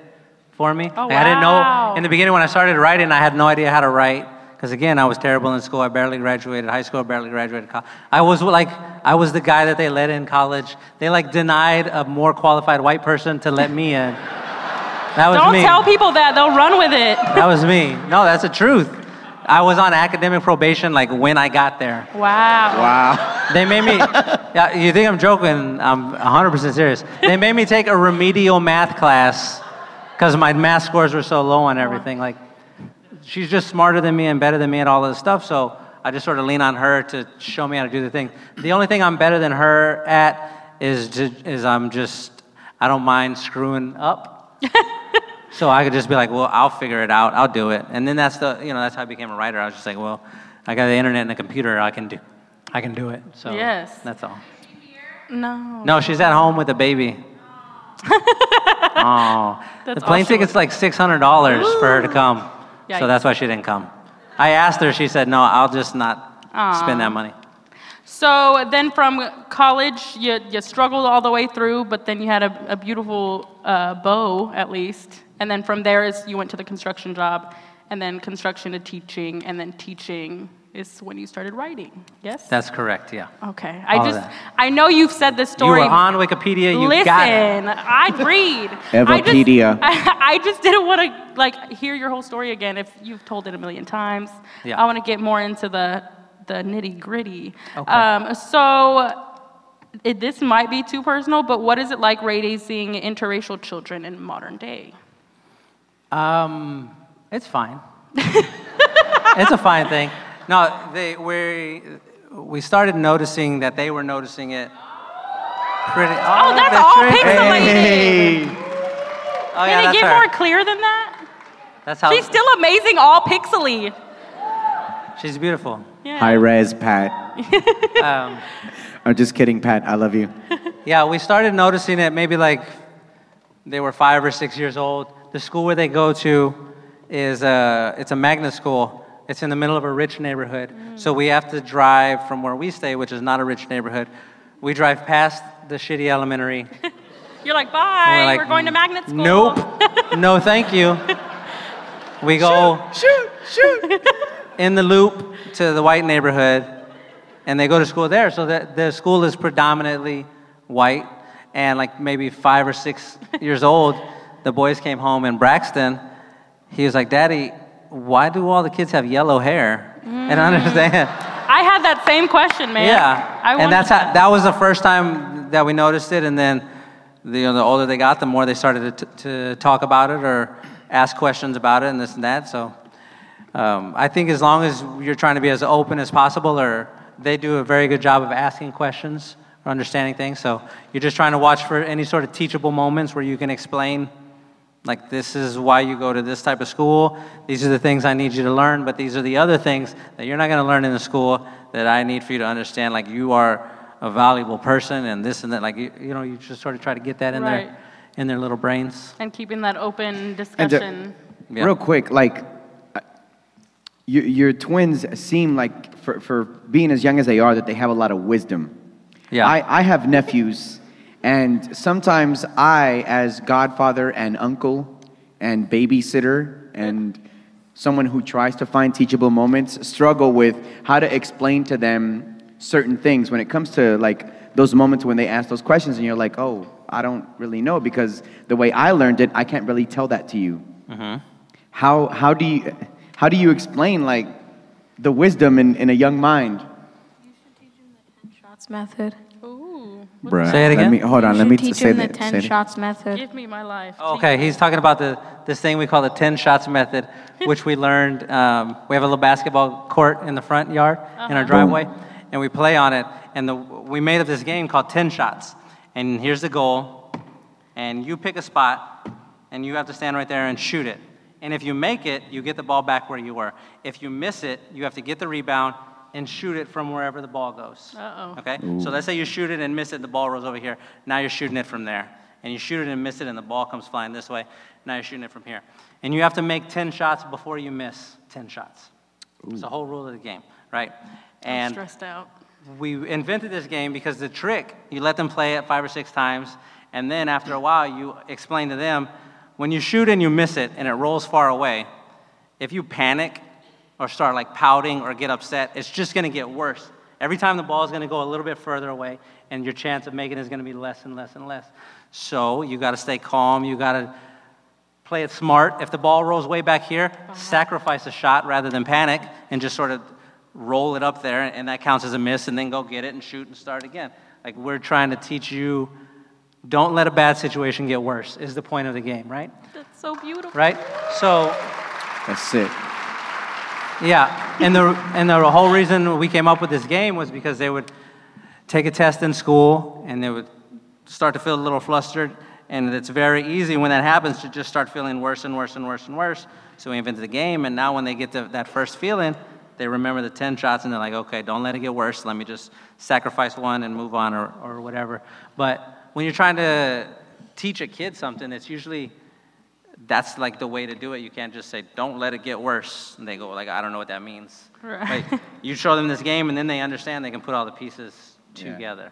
for me. Oh, Like, I didn't know in the beginning when I started writing, I had no idea how to write because again, I was terrible in school. I barely graduated high school. I barely graduated college. I was like, I was the guy that they let in college. They like denied a more qualified white person to let me in. That was Don't me. tell people that; they'll run with it. That was me. No, that's the truth. I was on academic probation like when I got there. Wow. Wow. They made me. [laughs] Yeah, you think I'm joking? I'm 100% serious. They made me take a remedial math class because my math scores were so low on everything. Like, she's just smarter than me and better than me at all this stuff. So I just sort of lean on her to show me how to do the thing. The only thing I'm better than her at is to, is I'm just I don't mind screwing up. [laughs] so I could just be like, well, I'll figure it out. I'll do it. And then that's the you know that's how I became a writer. I was just like, well, I got the internet and a computer. I can do. I can do it. So Yes. that's all. No. No, she's at home with a baby. [laughs] oh, That's the plane also- ticket's like six hundred dollars for her to come, Yikes. so that's why she didn't come. I asked her. She said, "No, I'll just not Aw. spend that money." So then from college, you, you struggled all the way through, but then you had a, a beautiful uh, bow, at least. And then from there is you went to the construction job, and then construction to teaching, and then teaching is when you started writing. Yes? That's correct, yeah. okay. I all of just. I know you've said this story. You were on Wikipedia, you Listen, got it. I'd read. Evopedia. I just, I, [laughs] I just didn't want to like hear your whole story again if you've told it a million times. Yeah. I want to get more into the the nitty gritty. Okay. Um, so it, this might be too personal, but what is it like raising interracial children in modern day? Um, it's fine. [laughs] it's a fine thing. No, they, we, we started noticing that they were noticing it pretty. Oh, that's the all trick- pixelated. Oh, Can yeah, it that's get her. more clear than that? That's how She's still amazing, all pixely. she's beautiful. Yeah. High res, Pat. [laughs] Um, I'm just kidding, Pat. I love you. Yeah, we started noticing it maybe like they were five or six years old. The school where they go to is a, it's a magnet school. It's in the middle of a rich neighborhood. Mm. So we have to drive from where we stay, which is not a rich neighborhood. We drive past the shitty elementary. [laughs] You're like, bye, we're we're, going to magnet school. Nope. [laughs] no, thank you. We go Shoot, shoot. shoot. [laughs] in the loop to the white neighborhood, and they go to school there. So that the school is predominantly white, and like maybe five or six years old, the boys came home in Braxton. He was like, "Daddy, why do all the kids have yellow hair?" And I understand. I had that same question, man. Yeah, I and that's how, that was the first time that we noticed it, and then the, you know, the older they got, the more they started to, t- to talk about it or ask questions about it and this and that. So um, I think as long as you're trying to be as open as possible, or they do a very good job of asking questions or understanding things. So you're just trying to watch for any sort of teachable moments where you can explain. Like, this is why you go to this type of school. These are the things I need you to learn, but these are the other things that you're not going to learn in the school that I need for you to understand. Like, you are a valuable person, and this and that. Like, you, you know, you just sort of try to get that in Right. their in their little brains. and keeping that open And, discussion. Yeah. Real quick, like, uh, your, your twins seem like, for, for being as young as they are, that they have a lot of wisdom. Yeah. I, I have nephews, and sometimes I, as godfather and uncle and babysitter and someone who tries to find teachable moments, struggle with how to explain to them certain things when it comes to like those moments when they ask those questions and you're like, oh, I don't really know because the way I learned it, I can't really tell that to you. Mm-hmm. How, how, do you, how do you explain like the wisdom in, in a young mind? You should teach him the 10 Shots method. Ooh, Bruh, Say it Let again? me, hold on, You let should me teach say him the that. 10 say that. shots method. give me my life. Okay, he's talking about the this thing we call the 10 shots method, [laughs] which we learned. Um, we have a little basketball court in the front yard in our driveway, and we play on it. And the, we made up this game called 10 shots. And here's the goal. And you pick a spot, and you have to stand right there and shoot it. And if you make it, you get the ball back where you were. If you miss it, you have to get the rebound and shoot it from wherever the ball goes. Uh-oh. Okay? So let's say you shoot it and miss it, the ball rolls over here. Now you're shooting it from there. And you shoot it and miss it, and the ball comes flying this way. Now you're shooting it from here. And you have to make 10 shots before you miss 10 shots. It's the whole rule of the game, right? I'm And stressed out. we invented this game because the trick, you let them play it five or six times, and then after a while, you explain to them when you shoot and you miss it and it rolls far away, if you panic or start like pouting or get upset, it's just gonna get worse. Every time the ball is gonna go a little bit further away, and your chance of making it is gonna be less and less and less. So you gotta stay calm, you gotta play it smart. If the ball rolls way back here, uh-huh. sacrifice a shot rather than panic and just sort of roll it up there, and that counts as a miss, and then go get it and shoot and start again. Like we're trying to teach you don't let a bad situation get worse, is the point of the game, right? That's so beautiful. Right? So, That's it. Yeah, and the, and the whole reason we came up with this game was because they would take a test in school and they would start to feel a little flustered. And it's very easy when that happens to just start feeling worse and worse and worse and worse. So we invented the game, and now when they get to that first feeling, they remember the 10 shots and they're like, okay, don't let it get worse. Let me just sacrifice one and move on or, or whatever. But when you're trying to teach a kid something, it's usually that's like the way to do it. You can't just say, "Don't let it get worse," and they go like, "I don't know what that means." Right. Like, you show them this game, and then they understand. They can put all the pieces together.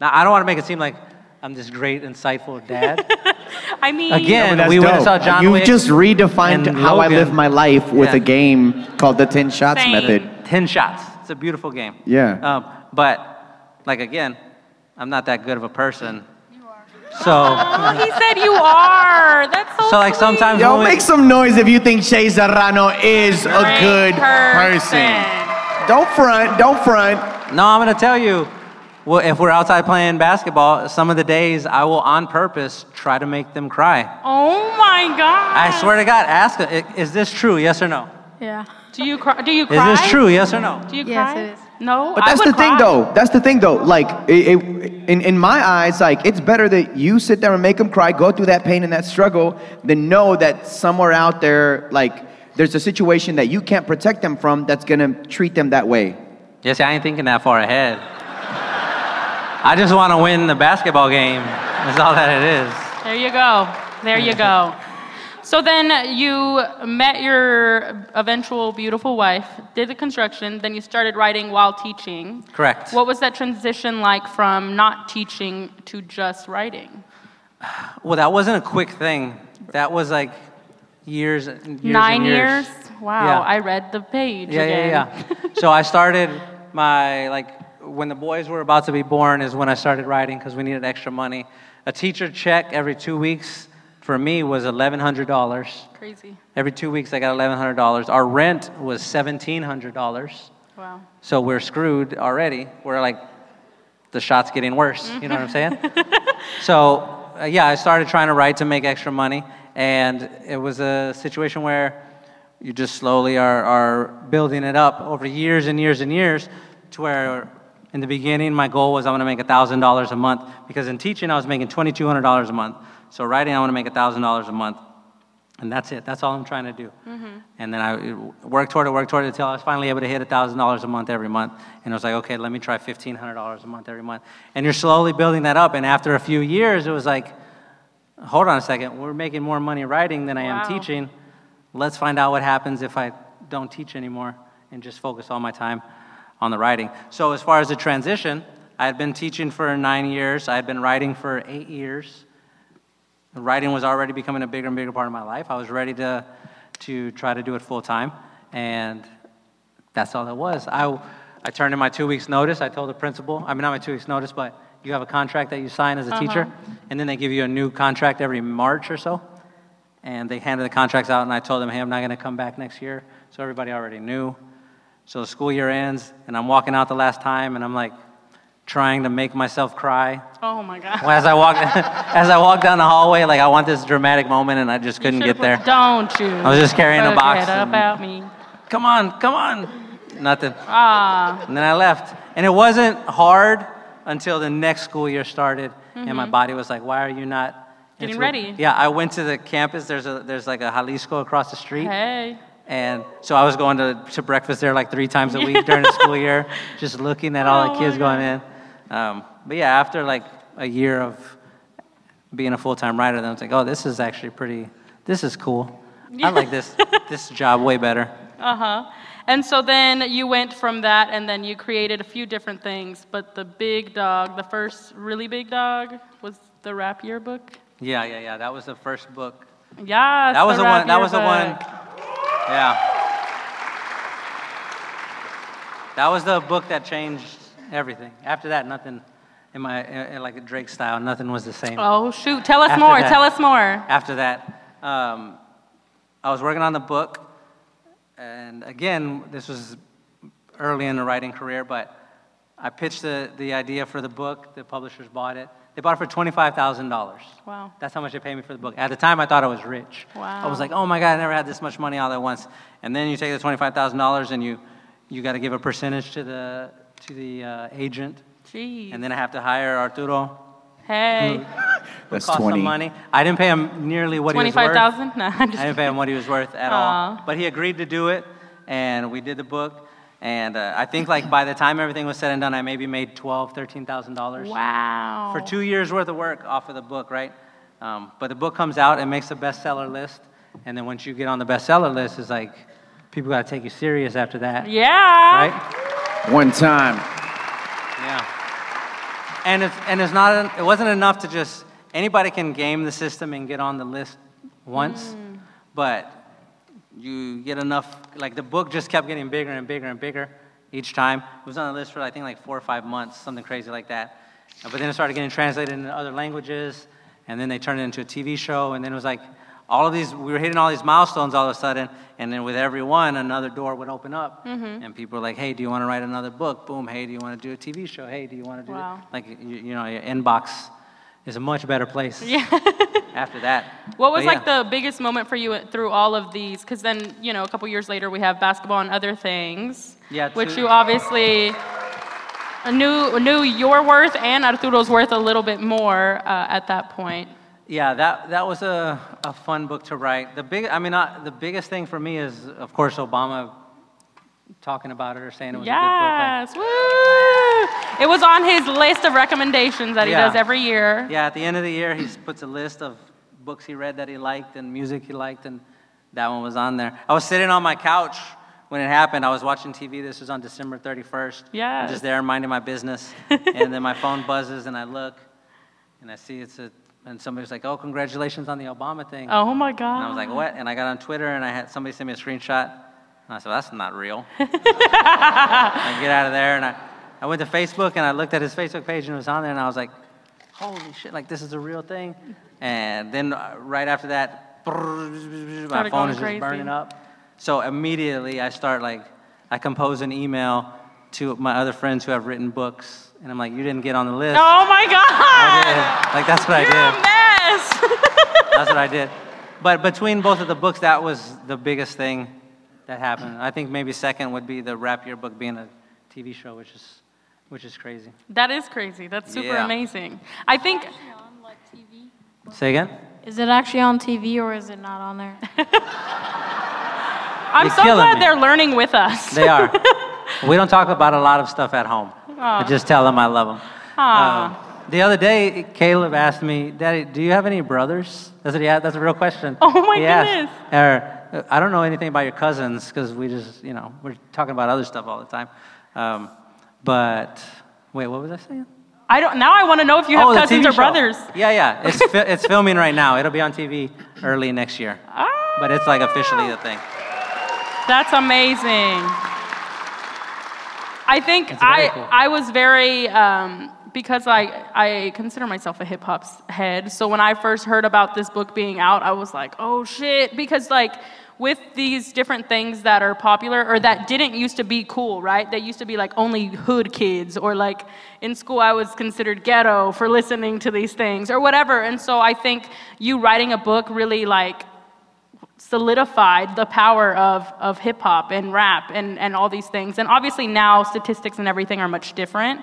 Now, I don't want to make it seem like I'm this great, insightful dad. [laughs] I mean, Again, That's we went and saw John You've Wick just redefined and how I live my life with Yeah. a game called the 10 shots Same. method. Ten shots. It's a beautiful game. Yeah. Um, but like again, I'm not that good of a person. So, Oh, [laughs] he said you are. That's so. so like sweet. sometimes Yo, when we- make some noise if you think Shea Serrano is a good person. Don't front, don't front. No, I'm gonna tell you. Well, if we're outside playing basketball, some of the days I will on purpose try to make them cry. Oh my god! I swear to God, ask them, is this true? Yes or no? Yeah. Do you cry? Do you cry? Is this true? Yes or no? Do you Yes, cry? it is. No, But I that's would the thing, though. That's the thing, though. Like, it, it, in, in my eyes, like, it's better that you sit there and make them cry, go through that pain and that struggle, than know that somewhere out there, like, there's a situation that you can't protect them from that's gonna treat them that way. Yes, I ain't thinking that far ahead. I just want to win the basketball game. That's all that it is. There you go. There you go. So then you met your eventual beautiful wife, did the construction, then you started writing while teaching. Correct. What was that transition like from not teaching to just writing? Well, that wasn't a quick thing. That was like years, years Nine years. years? Wow, Yeah. I read the page Yeah, again. yeah, yeah. [laughs] so I started my like when the boys were about to be born is when I started writing because we needed extra money. A teacher check every two weeks for me was eleven hundred dollars. Crazy. Every two weeks I got eleven hundred dollars. Our rent was seventeen hundred dollars. Wow. So we're screwed already. We're like the shot's getting worse. You know what I'm saying? [laughs] so uh, yeah, I started trying to write to make extra money, and it was a situation where you just slowly are, are building it up over years and years and years to where in the beginning my goal was I'm going to make $1,000 a month because in teaching I was making $2,200 a month. So writing I want to make $1,000 a month. And that's it. That's all I'm trying to do. Mm-hmm. And then I worked toward it, worked toward it until I was finally able to hit $1,000 a month every month. And I was like, okay, let me try $1,500 a month every month. And you're slowly building that up. And after a few years, it was like, hold on a second, we're making more money writing than I am teaching. Let's find out what happens if I don't teach anymore and just focus all my time on the writing. So, as far as the transition, I had been teaching for nine years, I had been writing for eight years. Writing was already becoming a bigger and bigger part of my life. I was ready to, to try to do it full time, and that's all it was. I, I turned in my two weeks' notice. I told the principal, I mean, not my two weeks' notice, but you have a contract that you sign as a teacher, uh-huh. and then they give you a new contract every March or so. And they handed the contracts out, and I told them, hey, I'm not going to come back next year. So everybody already knew. So the school year ends, and I'm walking out the last time, and I'm like trying to make myself cry. Oh my god. Well, as I walk, [laughs] as I walk down the hallway, like I want this dramatic moment, and I just couldn't get there. put- Don't you? I was just carrying a box Forget and- about me. Come on, come on. Nothing. Ah. And then I left. And it wasn't hard until the next school year started, and my body was like, "Why are you not Mm-hmm. Getting ready. Yeah, I went to the campus. There's a there's like a Jalisco across the street, Hey. and so I was going to, to breakfast there like three times a week during the school [laughs] year, just looking at all Oh the kids going in. Um, but yeah, after like a year of being a full time writer, then I was like, "Oh, this is actually pretty. This is cool. I like this [laughs] this job way better." Uh huh. And so then you went from that, and then you created a few different things. But the big dog, the first really big dog, was the rap yearbook. Yeah, yeah, yeah. That was the first book. Yeah. That was the one. That was the one. Yeah. That was the book that changed everything. After that, nothing. In my in, like a Drake style, nothing was the same. Oh shoot! Tell us After more. that- Tell us more. After that, um, I was working on the book, and again, this was early in the writing career, but I pitched the, the idea for the book. The publishers bought it. They bought it for twenty-five thousand dollars. Wow. That's how much they paid me for the book. At the time, I thought I was rich. Wow. I was like, oh my God, I never had this much money all at once. And then you take the $25,000 and you, you got to give a percentage to the, to the uh, agent. Jeez. And then I have to hire Arturo. hey, who [laughs] That's cost 20. some money. I didn't pay him nearly what he was worth. twenty-five thousand? [laughs] No, I'm I just didn't pay him what he was worth at Aw. all. But he agreed to do it, and we did the book. And uh, I think like by the time everything was said and done, I maybe made twelve, thirteen thousand dollars Wow. for two years worth of work off of the book, right? Um, but the book comes out, it makes a bestseller list, and then once you get on the bestseller list, it's like people got to take you serious after that. Yeah. Right? One time. Yeah. And it's and it's not it wasn't enough to just anybody can game the system and get on the list once, mm. but you get enough like the book just kept getting bigger and bigger and bigger each time. It was on the list for I think like four or five months, something crazy like that. But then it started getting translated into other languages, and then they turned it into a TV show, and then it was like all of these we were hitting all these milestones all of a sudden, and then with every one another door would open up, and people were like, "Hey, do you want to write another book?" Boom. Hey, do you want to do a TV show? Hey, do you want to do Wow. it? like you, you know your inbox is a much better place Yeah. [laughs] after that. What was But like yeah. the biggest moment for you through all of these? Because then, you know, a couple years later, we have basketball and other things. Yeah, Which you obviously knew knew your worth and Arturo's worth a little bit more uh, at that point. Yeah, that, that was a, a fun book to write. The big, I mean, uh, the biggest thing for me is, of course, Obama talking about it or saying it was a good book. Yes. It was on his list of recommendations that he Yeah. does every year. Yeah, at the end of the year, he puts a list of books he read that he liked and music he liked, and that one was on there. I was sitting on my couch when it happened. I was watching TV. This was on December 31st. I'm just there minding my business, [laughs] and then my phone buzzes, and I look, and I see it's a, and somebody's like, "Oh, congratulations on the Obama thing." Oh my God. And I was like, what? And I got on Twitter and I had somebody send me a screenshot. And I said, that's not real. [laughs] I get out of there and I, I went to Facebook and I looked at his Facebook page and it was on there and I was like, holy shit, like this is a real thing. And then uh, right after that, my phone is just burning up. So immediately I start like, I compose an email to my other friends who have written books. And I'm like, you didn't get on the list. Oh my I God. did. Like, that's what I You're did. a mess. [laughs] That's what I did. But between both of the books, that was the biggest thing that happened. I think maybe second would be the Rap Year book being a TV show, which is, which is crazy. that is crazy. That's super Yeah. amazing. I think. Say again? Is it actually on TV or is it not on there? [laughs] I'm You're so glad me. they're learning with us. They are. [laughs] we don't talk about a lot of stuff at home. I just tell them I love them. Aw. the other day, Caleb asked me, Daddy, do you have any brothers? That's, what he asked. That's a real question. Oh my He asked. Or, I don't know anything about your cousins because we just, you know, we're talking about other stuff all the time. Um, but, wait, what was I saying? I don't. Now I want to know if you have Oh, the cousins or show. brothers. Yeah, yeah. [laughs] It's, fi- it's filming right now. It'll be on TV early next year. Ah, But it's like officially a thing. That's amazing. I think I cool. I was very um, because I I consider myself a hip hop head. So when I first heard about this book being out, I was like, oh shit, because like with these different things that are popular or that didn't used to be cool, right? That used to be like only hood kids or like in school I was considered ghetto for listening to these things or whatever. And so I think you writing a book really like solidified the power of, of hip hop and rap and, and all these things. And obviously now statistics and everything are much different.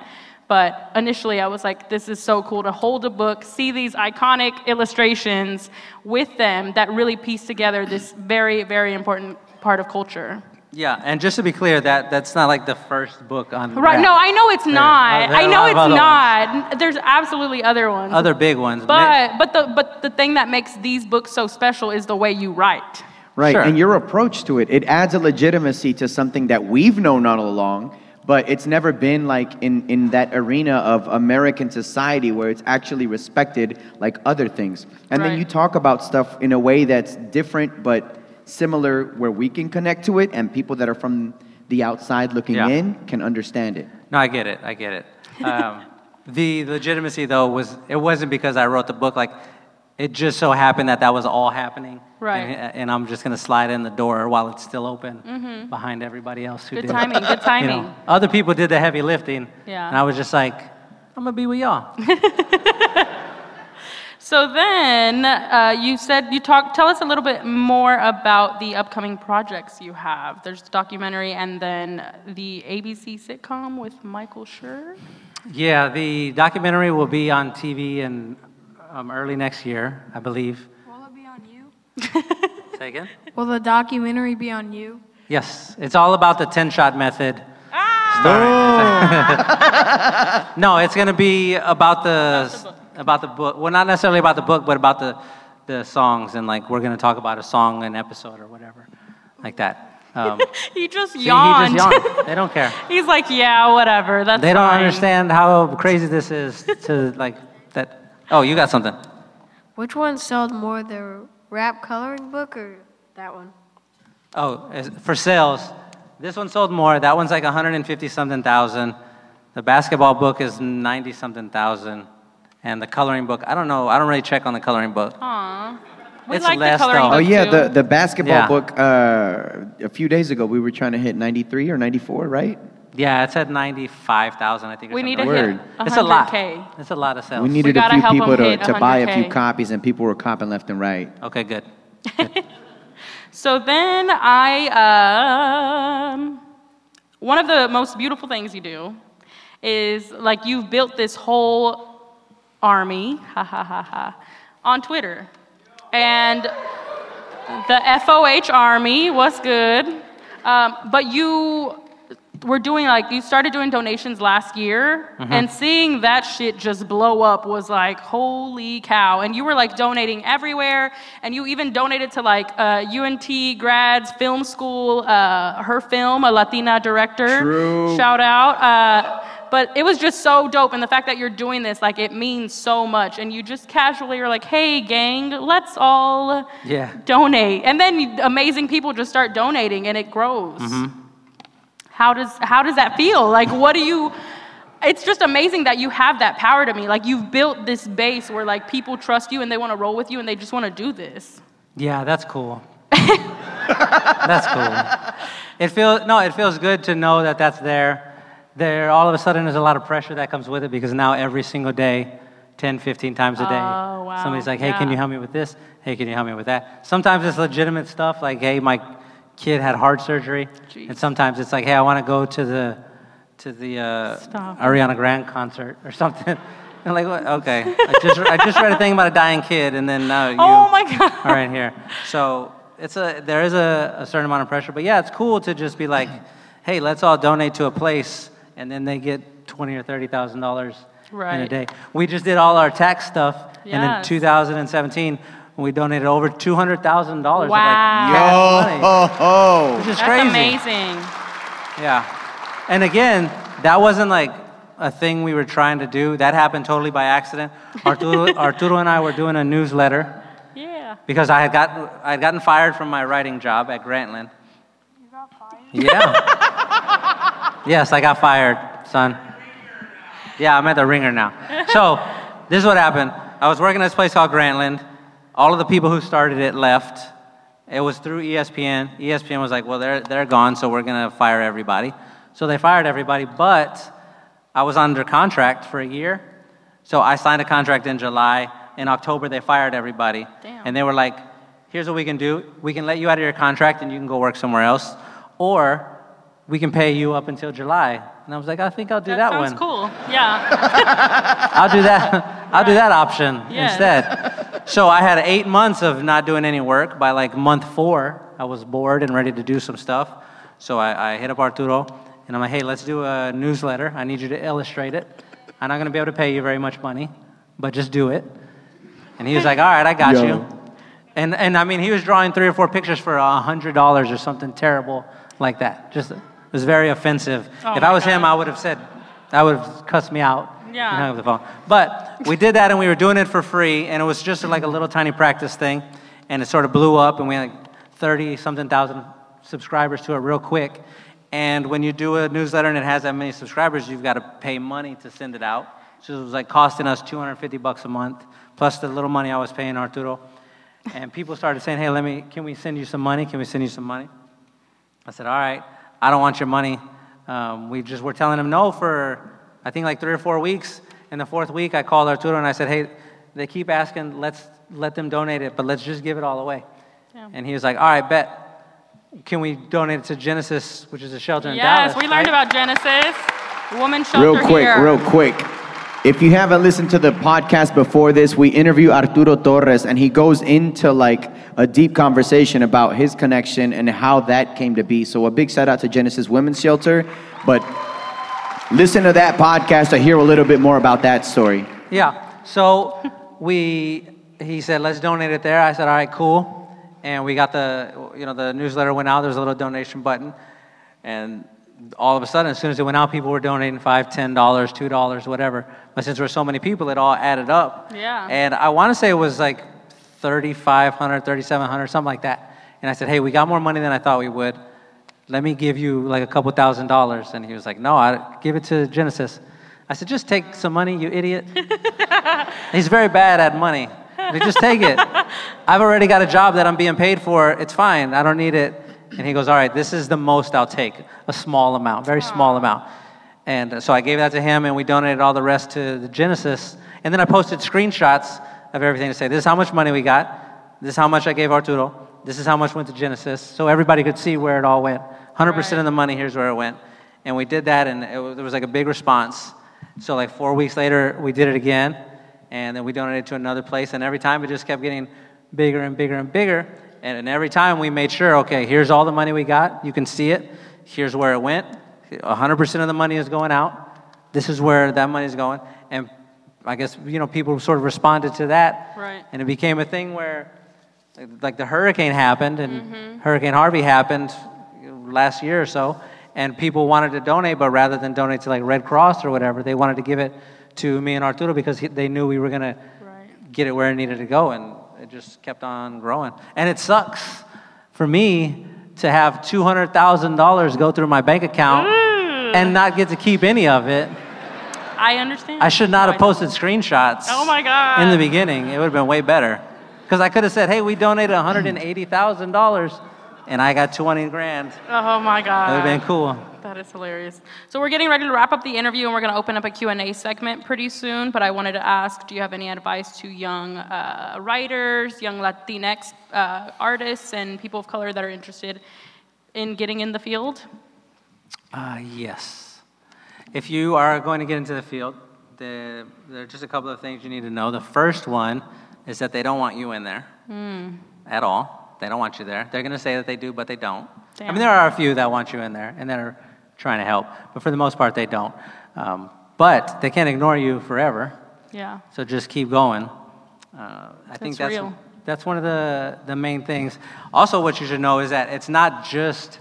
But initially I was like, this is so cool to hold a book, see these iconic illustrations with them that really piece together this very, very important part of culture. Yeah, and just to be clear, that that's not like the first book on the Right, rap. no, I know it's There- not. there are I a know it's other not. There's absolutely other ones. Other big ones. but but the but the thing that makes these books so special is the way you write. Right, Sure. and your approach to it, it adds a legitimacy to something that we've known all along, but it's never been like in, in that arena of American society where it's actually respected like other things. And then you talk about stuff in a way that's different but similar where we can connect to it and people that are from the outside looking Yeah. in can understand it. No, I get it. I get it. Um, [laughs] the legitimacy, though, was it wasn't because I wrote the book. Like, it just so happened that that was all happening. Right. And, and I'm just gonna slide in the door while it's still open behind everybody else who Mm-hmm. Good did. timing, good [laughs] You timing. know, other people did the heavy lifting. Yeah. And I was just like, I'm gonna be with y'all. [laughs] So then uh, you said you talk. Tell us a little bit more about the upcoming projects you have. There's the documentary and then the ABC sitcom with Michael Schur. yeah, the documentary will be on TV in um, early next year, I believe. Will it be on you? [laughs] Say again. Will the documentary be on you? Yes, it's all about the 10 shot method. Ah! [laughs] no, it's gonna be about the about the book. Well, not necessarily about the book, but about the the songs and like we're gonna talk about a song an episode or whatever, like that. Um, [laughs] He just see, he yawned. just yawned. [laughs] They don't care. He's like, yeah, whatever. That's They don't fine." understand how crazy this is to like that. Oh, you got something. Which one sold more, the rap coloring book or that one? Oh, is- for sales, this one sold more. That one's like 150 something thousand. The basketball book is 90 something thousand. And the coloring book, I don't know. I don't really check on the coloring book. Aw. We It's like less, the coloring though. book Oh yeah, too. the, the basketball Yeah. book. Uh, a few days ago, we were trying to hit 93 or 94, right? Yeah, it's at 95,000, I think. we need to Word. hit It's a lot. 100K. It's a lot of sales. We needed gotta a few people to, to buy a few copies, and people were copping left and right. Okay, good. [laughs] So then I, um, one of the most beautiful things you do is like you've built this whole army, ha ha ha ha, on Twitter. And the FOH army was good. Um, but you were doing like, you started doing donations last year, and seeing that shit just blow up was like, holy cow. And you were like donating everywhere, and you even donated to like uh, UNT grads film school, uh, her film, a Latina director. True. Shout out. Uh, but it was just so dope, and the fact that you're doing this, like, it means so much. And you just casually are like, "Hey, gang, let's all Yeah. donate," and then amazing people just start donating, and it grows. Mm-hmm. How does how does that feel? Like, what do you? It's just amazing that you have that power to me. Like, you've built this base where like people trust you and they want to roll with you and they just want to do this. Yeah, that's cool. [laughs] that's cool. It feels no, it feels good to know that that's there. There, all of a sudden, there's a lot of pressure that comes with it because now every single day, 10, 15 times a day, Oh, wow. somebody's like, "Hey, can you help me with this? Hey, can you help me with that?" Sometimes it's legitimate stuff like, "Hey, my kid had heart surgery," Jeez. and sometimes it's like, "Hey, I want to go to the to the uh, Ariana Grande concert or something." [laughs] And like, what? okay, I just I just read a thing about a dying kid, and then now you Oh my god! are right here. So it's a there is a, a certain amount of pressure, but yeah, it's cool to just be like, [laughs] hey, let's all donate to a place, and then they get twenty or thirty thousand dollars in a day. We just did all our tax stuff, and in 2017, we donated over two hundred thousand dollars. Wow. Like, cash money, Oh, oh. which is That's crazy. amazing. Yeah. And again, that wasn't like a thing we were trying to do. That happened totally by accident. Arturo, [laughs] Arturo and I were doing a newsletter Yeah. because I had gotten I had gotten fired from my writing job at Grantland. You got fired. Yeah. [laughs] yes, I got fired, son. Yeah, I'm at the ringer now. [laughs] So, this is what happened. I was working at this place called Grantland. All of the people who started it left. It was through ESPN. ESPN was like, well, they're, they're gone, so we're going to fire everybody. So they fired everybody, but I was under contract for a year. So I signed a contract in July. In October, they fired everybody. Damn. And they were like, here's what we can do. We can let you out of your contract and you can go work somewhere else. Or we can pay you up until July. And I was like, I think I'll do that, sounds one. cool. Yeah. [laughs] I'll do that. I'll do that option Yes. instead. So I had eight months of not doing any work. By like month four, I was bored and ready to do some stuff. So I, I hit up Arturo and I'm like, hey, let's do a newsletter. I need you to illustrate it. I'm not going to be able to pay you very much money, but just do it. And he was like, all right, I got Yo. you. And, and I mean, he was drawing three or four pictures for a $100 or something terrible like that. Just, it was very offensive. Oh if I was him, I would have said, I would have cussed me out. Yeah. and hung up the phone. But we did that and we were doing it for free, and it was just like a little tiny practice thing. And it sort of blew up, and we had like 30 something thousand subscribers to it real quick. And when you do a newsletter and it has that many subscribers, you've got to pay money to send it out. So it was like costing us 250 bucks a month, plus the little money I was paying Arturo. And people started saying, hey, let me, can we send you some money? Can we send you some money? I said, all right, I don't want your money. Um, we just were telling him no for, I think, like three or four weeks. In the fourth week, I called Arturo and I said, hey, they keep asking, let's let them donate it, but let's just give it all away. Yeah. And he was like, all right, bet. Can we donate it to Genesis, which is a shelter in yes, Dallas? we learned right? about Genesis. Woman shelter Real quick, here. real quick. If you haven't listened to the podcast before this, we interview Arturo Torres, and he goes into like a deep conversation about his connection and how that came to be. So a big shout out to Genesis Women's Shelter. But listen to that podcast to hear a little bit more about that story. Yeah. So we, he said, let's donate it there. I said, all right, cool. And we got the, you know, the newsletter went out. There's a little donation button, and all of a sudden, as soon as it went out, people were donating five, ten dollars, two dollars, whatever. But since there were so many people, it all added up. Yeah. And I want to say it was like 3,500, 3,700, something like that. And I said, hey, we got more money than I thought we would. Let me give you like a couple thousand dollars. And he was like, no, I give it to Genesis. I said, just take some money, you idiot. [laughs] He's very bad at money. Just take it. [laughs] I've already got a job that I'm being paid for. It's fine. I don't need it. And he goes, all right, this is the most I'll take. A small amount, very small amount. And uh, so I gave that to him, and we donated all the rest to the Genesis. And then I posted screenshots of everything to say, this is how much money we got. This is how much I gave Arturo. This is how much went to Genesis. So everybody could see where it all went. 100% Right. of the money, here's where it went. And we did that, and it was, there was like a big response. So, like four weeks later, we did it again, and then we donated to another place. And every time it just kept getting bigger and bigger and bigger. And, and every time we made sure, okay, here's all the money we got. You can see it. Here's where it went. 100% of the money is going out. This is where that money is going. And I guess, you know, people sort of responded to that. Right. And it became a thing where, like, the hurricane happened and mm-hmm. Hurricane Harvey happened last year or so, and people wanted to donate, but rather than donate to like Red Cross or whatever, they wanted to give it to me and Arturo because he, they knew we were going to get it where it needed to go, and it just kept on growing. And it sucks for me to have $200,000 go through my bank account mm. and not get to keep any of it. I understand. I should not No, have posted screenshots Oh my God. in the beginning. It would have been way better. Because I could have said, hey, we donated $180,000 and I got 20 grand. Oh my God. That would have been cool. That is hilarious. So we're getting ready to wrap up the interview, and we're going to open up a Q&A segment pretty soon. But I wanted to ask, do you have any advice to young uh, writers, young Latinx uh, artists, and people of color that are interested in getting in the field? Uh, yes. If you are going to get into the field, the, there are just a couple of things you need to know. The first one is that they don't want you in there at all. They don't want you there. They're going to say that they do, but they don't. I mean, there are a few that want you in there and that are trying to help, but for the most part, they don't. Um, but they can't ignore you forever. Yeah. So just keep going. Uh, I think That's that's real. that's one of the the main things. Also, what you should know is that it's not just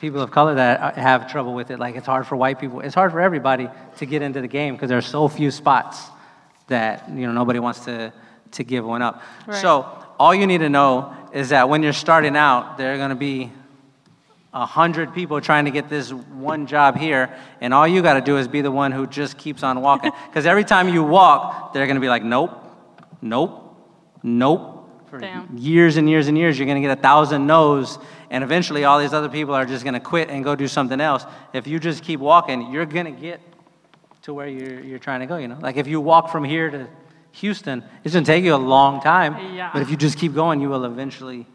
people of color that uh, have trouble with it. Like it's hard for white people. It's hard for everybody to get into the game because there are so few spots that you know nobody wants to to give one up. Right. So all you need to know is that when you're starting out, there are going to be a hundred people trying to get this one job here, and all you got to do is be the one who just keeps on walking. [laughs] Because every time you walk, they're going to be like, nope, nope, nope. For Damn. years and years and years, you're going to get a thousand no's, and eventually all these other people are just going to quit and go do something else. If you just keep walking, you're going to get to where you're, you're trying to go, you know? Like if you walk from here to Houston, it's going to take you a long time, Yeah. but if you just keep going, you will eventually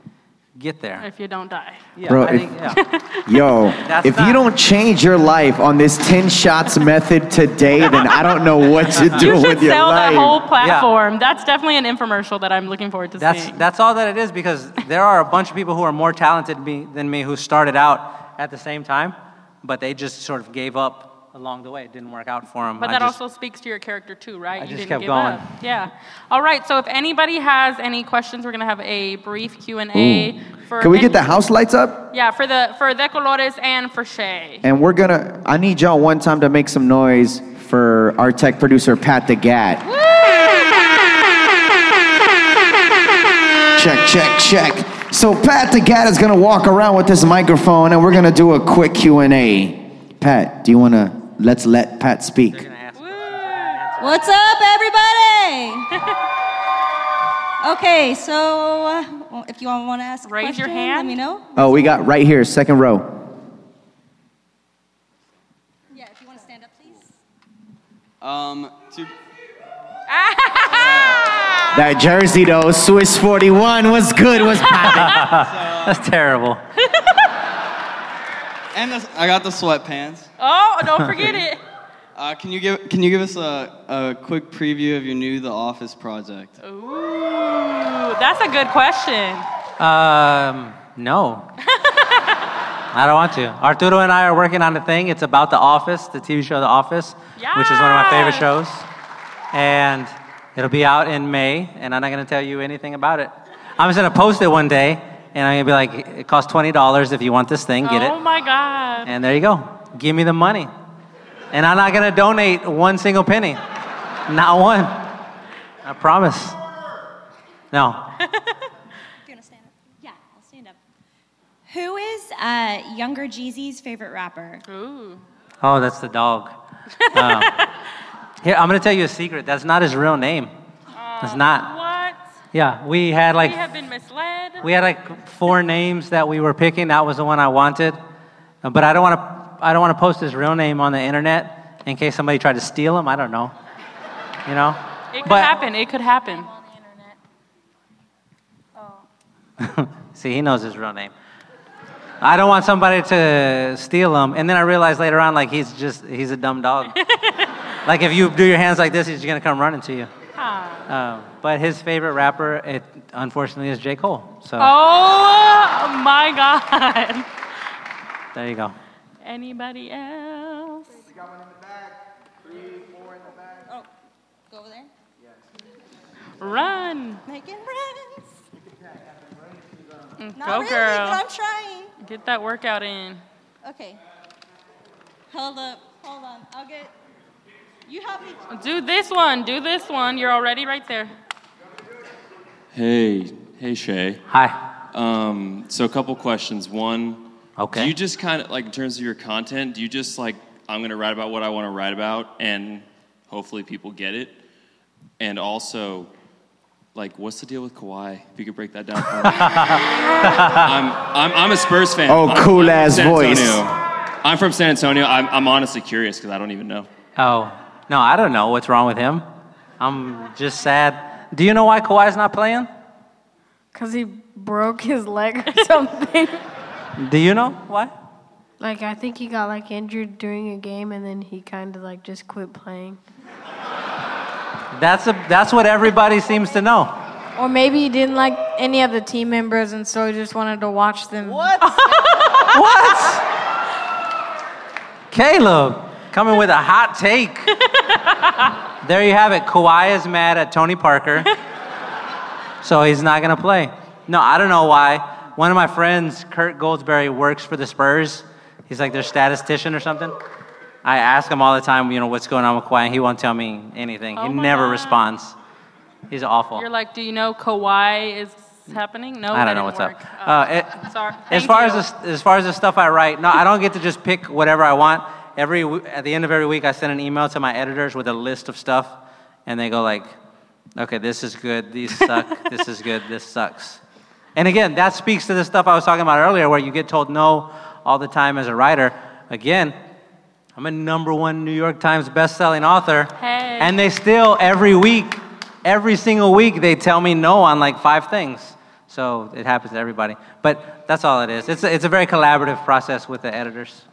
get there. If you don't die. Yeah, Bro, I if- think, yeah. [laughs] Yo, [laughs] That's if you don't change your life on this 10 shots method today, then I don't know what to [laughs] do You should with your sell life. that whole platform. That's definitely an infomercial that I'm looking forward to That's seeing. that's all that it is because there are a bunch of people who are more talented me, than me who started out at the same time, but they just sort of gave up along the way. It didn't work out for him. But that also speaks to your character too, right? I you just didn't kept give going. up. Yeah. All right. So if anybody has any questions, we're gonna have a brief Q and A. For Can we get the house lights up? Yeah, for the for the colores and for Shea. And we're gonna, I need y'all one time to make some noise for our tech producer, Pat the Gat. Check, check, check. So Pat the Gat is gonna walk around with this microphone and we're gonna do a quick Q&A. Pat, do you wanna, let's let Pat speak. What's up, everybody? okay, so uh, if you all want to ask a Raise your question, hand. let me know. Oh, we got right here, second row. Yeah, if you want to stand up, please. Um, to, [laughs] That jersey though, Swiss 41 was good, was popping. [laughs] That's terrible. [laughs] and the, I got the sweatpants. Oh, don't [laughs] forget it. Uh, can you give Can you give us a, a quick preview of your new The Office project? Ooh, that's a good question. Um, no. [laughs] I don't want to. Arturo and I are working on a thing. It's about The Office, the TV show The Office, which is one of my favorite shows. And it'll be out in May, and I'm not going to tell you anything about it. I'm just going to post it one day, and I'm going to be like, it costs $20 if you want this thing, get oh it. Oh my God. And there you go. Give me the money. And I'm not going to donate one single penny. Not one. I promise. No. [laughs] Do you want to stand up? Yeah, I'll stand up. Who is uh, younger Jeezy's favorite rapper? Ooh. Oh, that's the dog. Um, [laughs] here, I'm going to tell you a secret. That's not his real name. It's not. What? Yeah, we had like we have been misled. we had like four names that we were picking. That was the one I wanted, Uh, but I don't want to. I don't want to post his real name on the internet in case somebody tried to steal him. I don't know. You know. It could But- happen. It could happen. [laughs] See, he knows his real name. I don't want somebody to steal him, and then I realized later on, like he's just he's a dumb dog. [laughs] like if you do your hands like this, he's gonna come running to you. Um, but his favorite rapper, it unfortunately is J. Cole. So Oh my God. there you go. Anybody else? Oh, go over there. Run. Making friends. Mm, Not Go, really, girl. but I'm trying. Get that workout in. Okay. Hold up. Hold on. I'll get. You help me. Do this one. Do this one. You're already right there. Hey, hey Shea. Hi. Um, so a couple questions. One, okay. Do you just kind of like in terms of your content? Do you just like I'm gonna write about what I want to write about, and hopefully people get it? And also, like, what's the deal with Kawhi? If you could break that down for me. [laughs] I'm, I'm I'm a Spurs fan. Oh, I'm- I'm cool ass voice. Antonio. I'm from San Antonio. I'm, I'm honestly curious because I don't even know. Oh no, I don't know what's wrong with him. I'm just sad. Do you know why Kawhi's not playing? Cause he broke his leg or [laughs] something. Do you know why? like I think he got like injured during a game and then he kind of like just quit playing. That's a that's what everybody seems to know. Or maybe he didn't like any of the team members and so he just wanted to watch them. What? [laughs] What? Caleb coming with a hot take. [laughs] there you have it. Kawhi is mad at Tony Parker, [laughs] so he's not going to play. No, I don't know why. One of my friends, Kirk Goldsberry, works for the Spurs. He's like their statistician or something. I ask him all the time, you know, what's going on with Kawhi, and he won't tell me anything. Oh he never God. responds. He's awful. You're like, do you know Kawhi is happening? No, I don't know what's work. up. Uh, it, Sorry. as far you. as the, as far as the stuff I write, no, I don't get to just pick whatever I want. Every at the end of every week, I send an email to my editors with a list of stuff, and they go like, "Okay, this is good. These suck. this is good. This sucks." And again, that speaks to the stuff I was talking about earlier, where you get told no all the time as a writer. Again, I'm a number one New York Times best-selling author, Hey. and they still every week, every single week, they tell me no on like five things. So it happens to everybody. But that's all it is. It's a, it's a very collaborative process with the editors.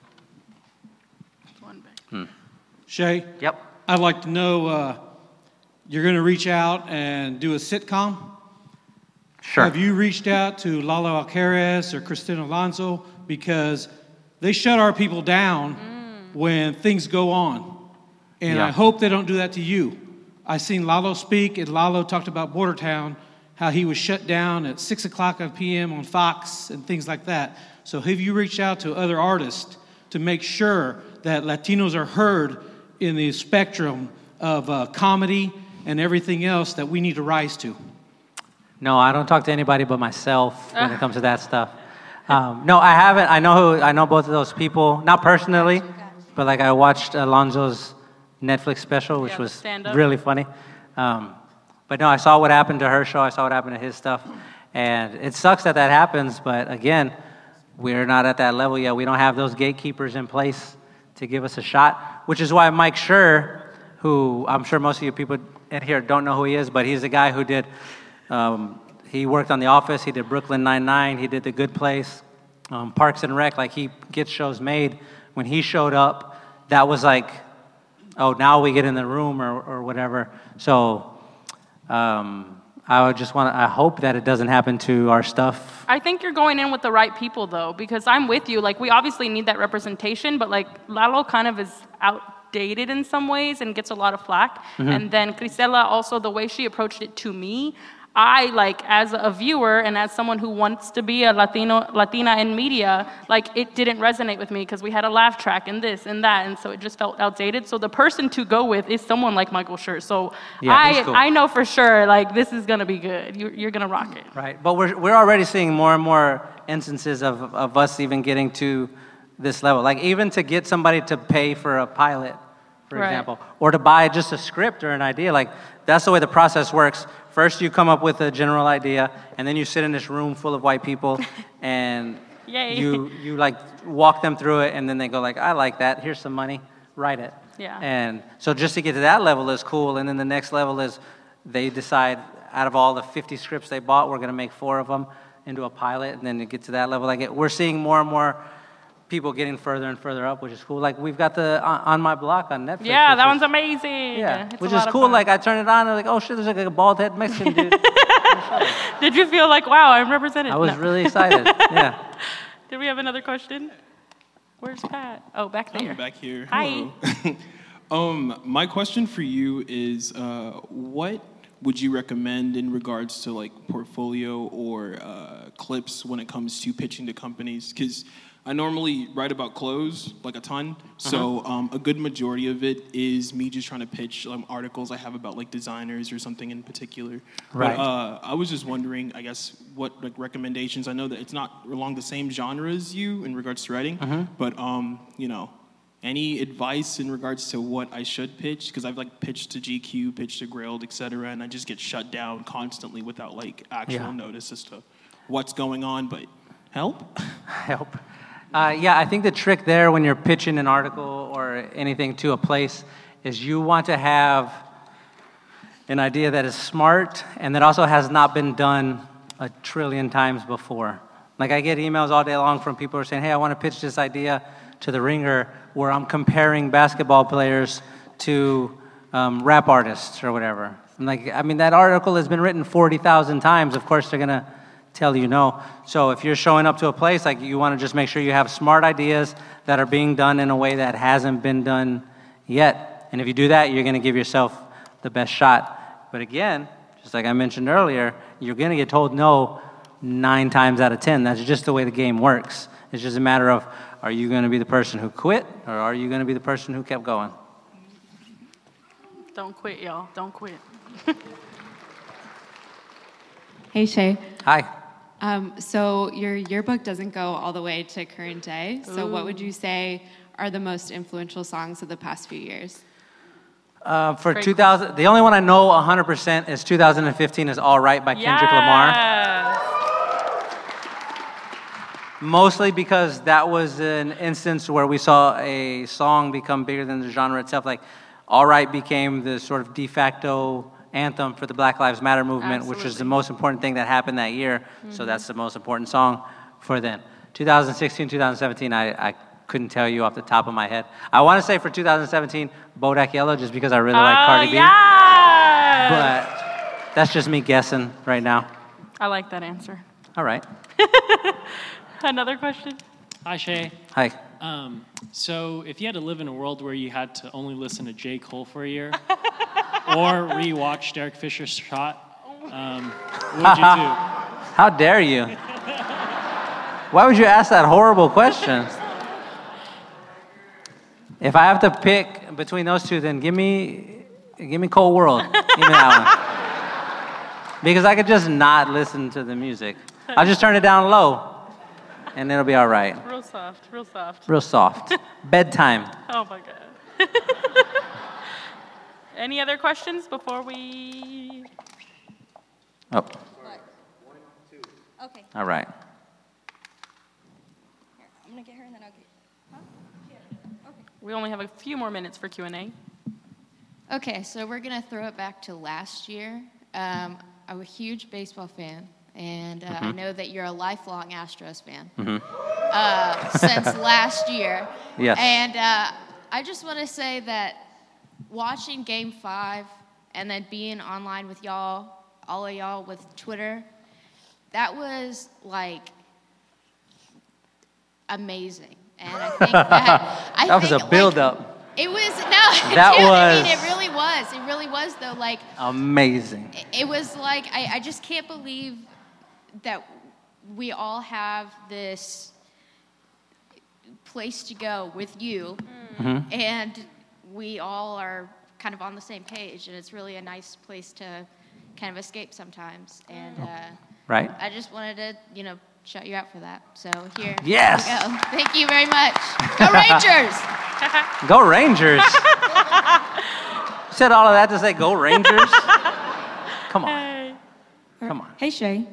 Shea? Yep. I'd like to know uh, you're going to reach out and do a sitcom? Sure. Have you reached out to Lalo Alcaraz or Christina Alonzo? Because they shut our people down when things go on. And Yeah. I hope they don't do that to you. I seen Lalo speak, and Lalo talked about Bordertown, how he was shut down at 6 o'clock p.m. on Fox and things like that. So have you reached out to other artists to make sure that Latinos are heard in the spectrum of uh, comedy and everything else that we need to rise to? No, I don't talk to anybody but myself when it comes to that stuff. Um, no, I haven't. I know who, I know both of those people, not personally, but like I watched Alonzo's Netflix special, which Yeah, was really funny. Um, but no, I saw what happened to her show. I saw what happened to his stuff, and it sucks that that happens. But again, we're not at that level yet. We don't have those gatekeepers in place to give us a shot, which is why Mike Schur, who I'm sure most of you people in here don't know who he is, but he's the guy who did. Um, he worked on The Office. He did Brooklyn Nine Nine. He did The Good Place, um, Parks and Rec. Like he gets shows made. When he showed up, that was like, oh, now we get in the room or, or whatever. So um, I would just want to, I hope that it doesn't happen to our stuff. I think you're going in with the right people though, because I'm with you. Like we obviously need that representation, but like Lalo kind of is outdated in some ways and gets a lot of flack. Mhm. And then Cristela also the way she approached it to me, I like as a viewer and as someone who wants to be a Latino Latina in media, like it didn't resonate with me because we had a laugh track and this and that, and so it just felt outdated. So the person to go with is someone like Michael Schur. So Yeah, I cool. I know for sure like this is gonna be good. You, you're gonna rock it. Right. But we're, we're already seeing more and more instances of, of us even getting to this level. Like, even to get somebody to pay for a pilot, for Right. example, or to buy just a script or an idea. Like, that's the way the process works. First, you come up with a general idea, and then you sit in this room full of white people, [laughs] and you, you like walk them through it, and then they go like, I like that. Here's some money. Write it. Yeah. And so just to get to that level is cool. And then the next level is they decide out of all the 50 scripts they bought, we're going to make four of them into a pilot. And then to get to that level, like it, we're seeing more and more people getting further and further up, which is cool. Like we've got the On, on My Block on Netflix. Yeah, which that is- one's amazing. Yeah, It's which lot is of cool. Like I turn it on, and I'm like, oh shit, there's like a bald head Mexican dude. [laughs] [laughs] Did you feel like, wow, I'm represented? I was No. really excited. Yeah. [laughs] Did we have another question? Where's Pat? Oh, back there. I'm back here. Hi. Um, my question for you is, uh, what would you recommend in regards to like portfolio or uh, clips when it comes to pitching to companies? Because I normally write about clothes like a ton, so Uh-huh. um, a good majority of it is me just trying to pitch um, articles I have about like designers or something in particular. Right. But, uh, I was just wondering, I guess, what like recommendations. I know that it's not along the same genre as you in regards to writing, Mhm. but um, you know, any advice in regards to what I should pitch? Because I've like pitched to GQ, pitched to Grilled, etc., and I just get shut down constantly without like actual Yeah. notice as to what's going on. But help. [laughs] help. Uh, yeah, I think the trick there when you're pitching an article or anything to a place is you want to have an idea that is smart and that also has not been done a trillion times before. Like I get emails all day long from people who are saying, "Hey, I want to pitch this idea to the Ringer where I'm comparing basketball players to um, rap artists or whatever." I'm like, I mean, that article has been written forty thousand times. Of course, they're gonna tell you no. So if you're showing up to a place, like you want to just make sure you have smart ideas that are being done in a way that hasn't been done yet. And if you do that, you're going to give yourself the best shot. But again, just like I mentioned earlier, you're going to get told no nine times out of ten. That's just the way the game works. It's just a matter of are you going to be the person who quit or are you going to be the person who kept going? Don't quit, y'all. Don't quit. Hey Shea. Hi. Um, so your yearbook doesn't go all the way to current day. So what would you say are the most influential songs of the past few years? Uh, for Great 2000, the only one I know 100% is 2015 is All Right by Kendrick Lamar. Mostly because that was an instance where we saw a song become bigger than the genre itself. Like, All Right became the sort of de facto anthem for the Black Lives Matter movement, which is the most important thing that happened that year. So Mhm. that's the most important song for then. 2016, 2017, I, I couldn't tell you off the top of my head. I want to say for 2017, Bodak Yellow, just because I really like Oh, Cardi B. yes! But that's just me guessing right now. I like that answer. All right. [laughs] Another question? Hi, Shea. Hi. Um, so, if you had to live in a world where you had to only listen to J. Cole for a year, [laughs] or rewatch Derek Fisher's shot, um, what would you do? [laughs] How dare you? Why would you ask that horrible question? If I have to pick between those two, then give me, give me Cole World. Give me that one. Because I could just not listen to the music. I'll just turn it down low, and it'll be all right. Real soft, real soft. Real soft. [laughs] Bedtime. Oh my god. [laughs] Any other questions before we? Oh, Okay. all right. I'm gonna get her and then I'll get. We only have a few more minutes for Q and A. Okay, so we're gonna throw it back to last year. Um, I'm a huge baseball fan, and uh, I Mhm. know that you're a lifelong Astros fan Mhm. uh, since last year. [laughs] Yes. And uh, I just want to say that watching Game Five and then being online with y'all, all of y'all with Twitter. That was like amazing. And I think [laughs] that I that was think, a build up. It was no. [laughs] That dude, I mean, it really was. It really was though. Like Amazing. it was like I, I just can't believe that we all have this place to go with you, Mhm. and we all are kind of on the same page, and it's really a nice place to kind of escape sometimes. And uh, Right. I just wanted to, you know, shout you out for that. So here, Yes. here go. Thank you very much. Go Rangers! [laughs] Go Rangers. [laughs] Said all of that to say go Rangers? [laughs] Come on. Come on. Hey, Shea.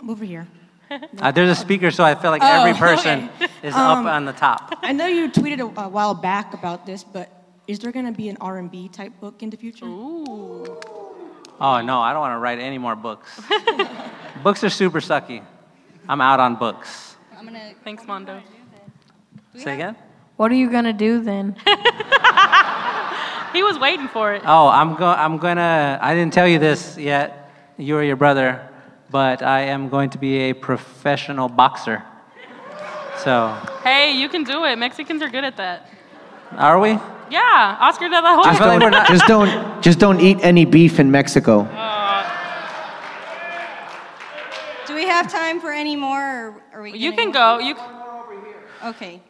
I'm over here. [laughs] Uh, there's a speaker, so I feel like Oh, [laughs] every person okay. is Um, up on the top. I know you tweeted a, a while back about this, but is there going to be an R&B type book in the future? Ooh. Oh, no, I don't want to write any more books. [laughs] books are super sucky. I'm out on books. I'm gonna. Thanks, Mondo. Say again? What are you gonna do then? He was waiting for it. Oh, I'm, go- I'm gonna, I didn't tell you this yet, you or your brother, but I am going to be a professional boxer. So, Hey, you can do it. Mexicans are good at that. are we? Yeah, Oscar de la Just Hoya. don't, [laughs] just don't, just don't eat any beef in Mexico. Uh, do we have time for any more? Or are we You can go. You. Okay.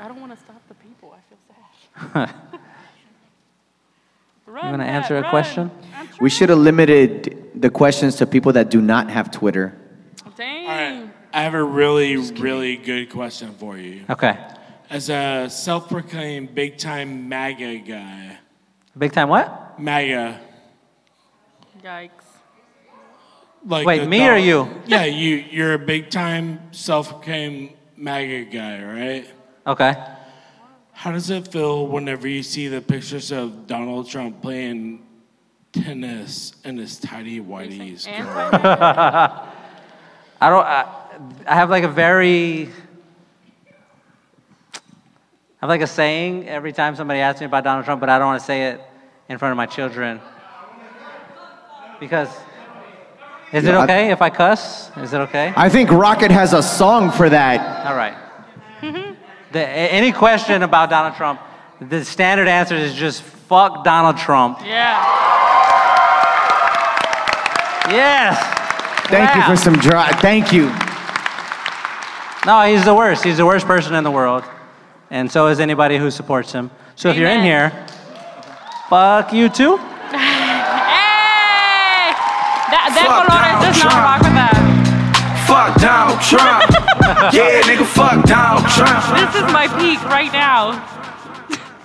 I don't want to stop the people. I feel sad. [laughs] you want to answer a question? We should have limited the questions to people that do not have Twitter. Dang. All right. I have a really, really good question for you. Okay. As a self proclaimed big time MAGA guy, Big time what? MAGA, Yikes. like Wait, the me or you? [laughs] Yeah, you. You're a big time self proclaimed MAGA guy, right? Okay. How does it feel whenever you see the pictures of Donald Trump playing tennis in his tidy whities? I don't. I, I have like a very. I have like a saying every time somebody asks me about Donald Trump, but I don't want to say it in front of my children because. Is it Yeah, I- okay if I cuss? Is it okay? I think Rocket has a song for that. All right. The, any question about Donald Trump, the standard answer is just fuck Donald Trump. Yeah. Yes. Thank you for some dry. Thank you. No, he's the worst. He's the worst person in the world. And so is anybody who supports him. So if you're in here, fuck you too. [laughs] Hey! That, that Fuck Colores does not rock with that. Fuck Donald Trump. [laughs] yeah, nigga, fuck Donald Trump. This is my peak right now.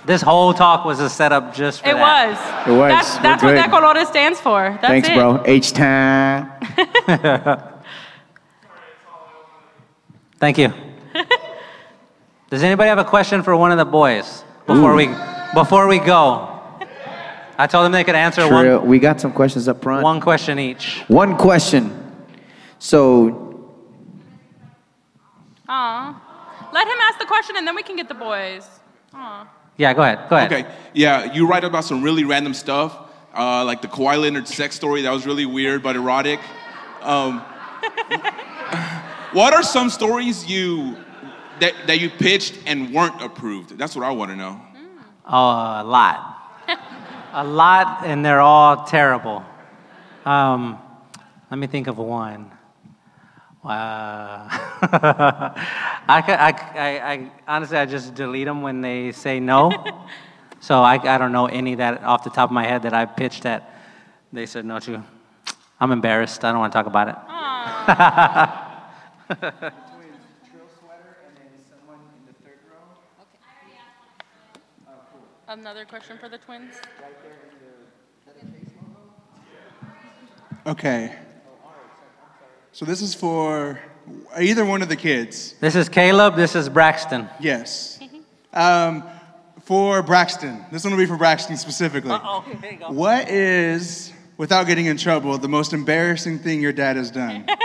This whole talk was a setup just for It that. was. It was. That's, We're that's what good. that Colores stands for. That's Thanks, it. bro. H time. Thank you. [laughs] Does anybody have a question for one of the boys before we before we go? I told them they could answer True. one We got some questions up front. one question each. One question. So, Aw. Let him ask the question and then we can get the boys. Aw. Yeah, go ahead. Go ahead. Okay. Yeah, you write about some really random stuff, uh, like the Kawhi Leonard sex story. That was really weird but erotic. Um, [laughs] what are some stories you that, that you pitched and weren't approved? That's what I want to know. Oh, a lot. [laughs] a lot, and they're all terrible. Um, let me think of one. Wow. [laughs] I, ca- I, I, I, honestly, I just delete them when they say no. [laughs] so I, I don't know any that off the top of my head that I pitched that they said no to. I'm embarrassed. I don't want to talk about it. [laughs] Another question for the twins? Okay. So this is for either one of the kids. this is Caleb. This is Braxton. Yes. Um, for Braxton. This one will be for Braxton specifically. Uh-oh. [laughs] There you go. What is, without getting in trouble, the most embarrassing thing your dad has done? [laughs]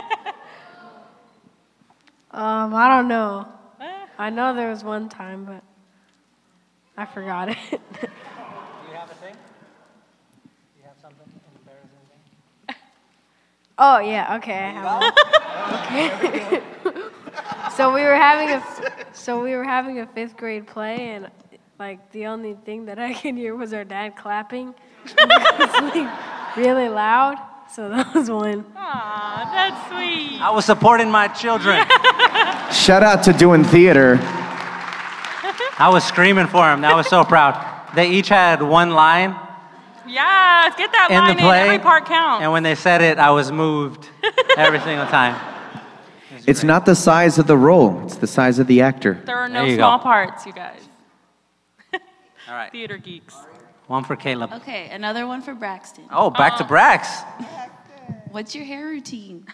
Um, I don't know. I know there was one time, but I forgot it. [laughs] Oh yeah, okay, I have one. Okay. [laughs] so we were having a so we were having a fifth grade play, and like the only thing that I could hear was our dad clapping, [laughs] like, really loud. So that was one. Aw, that's sweet. I was supporting my children. [laughs] Shout out to doing theater. I was screaming for them. I was so proud. They each had one line Yes, get that in line the play. in. Every part counts. And when they said it, I was moved every single time. [laughs] It's not the size of the role, it's the size of the actor. There are no There small go. parts, you guys. All right. [laughs] Theater geeks. One for Caleb. Okay, another one for Braxton. Oh, back to oh. Brax. [laughs] What's your hair routine?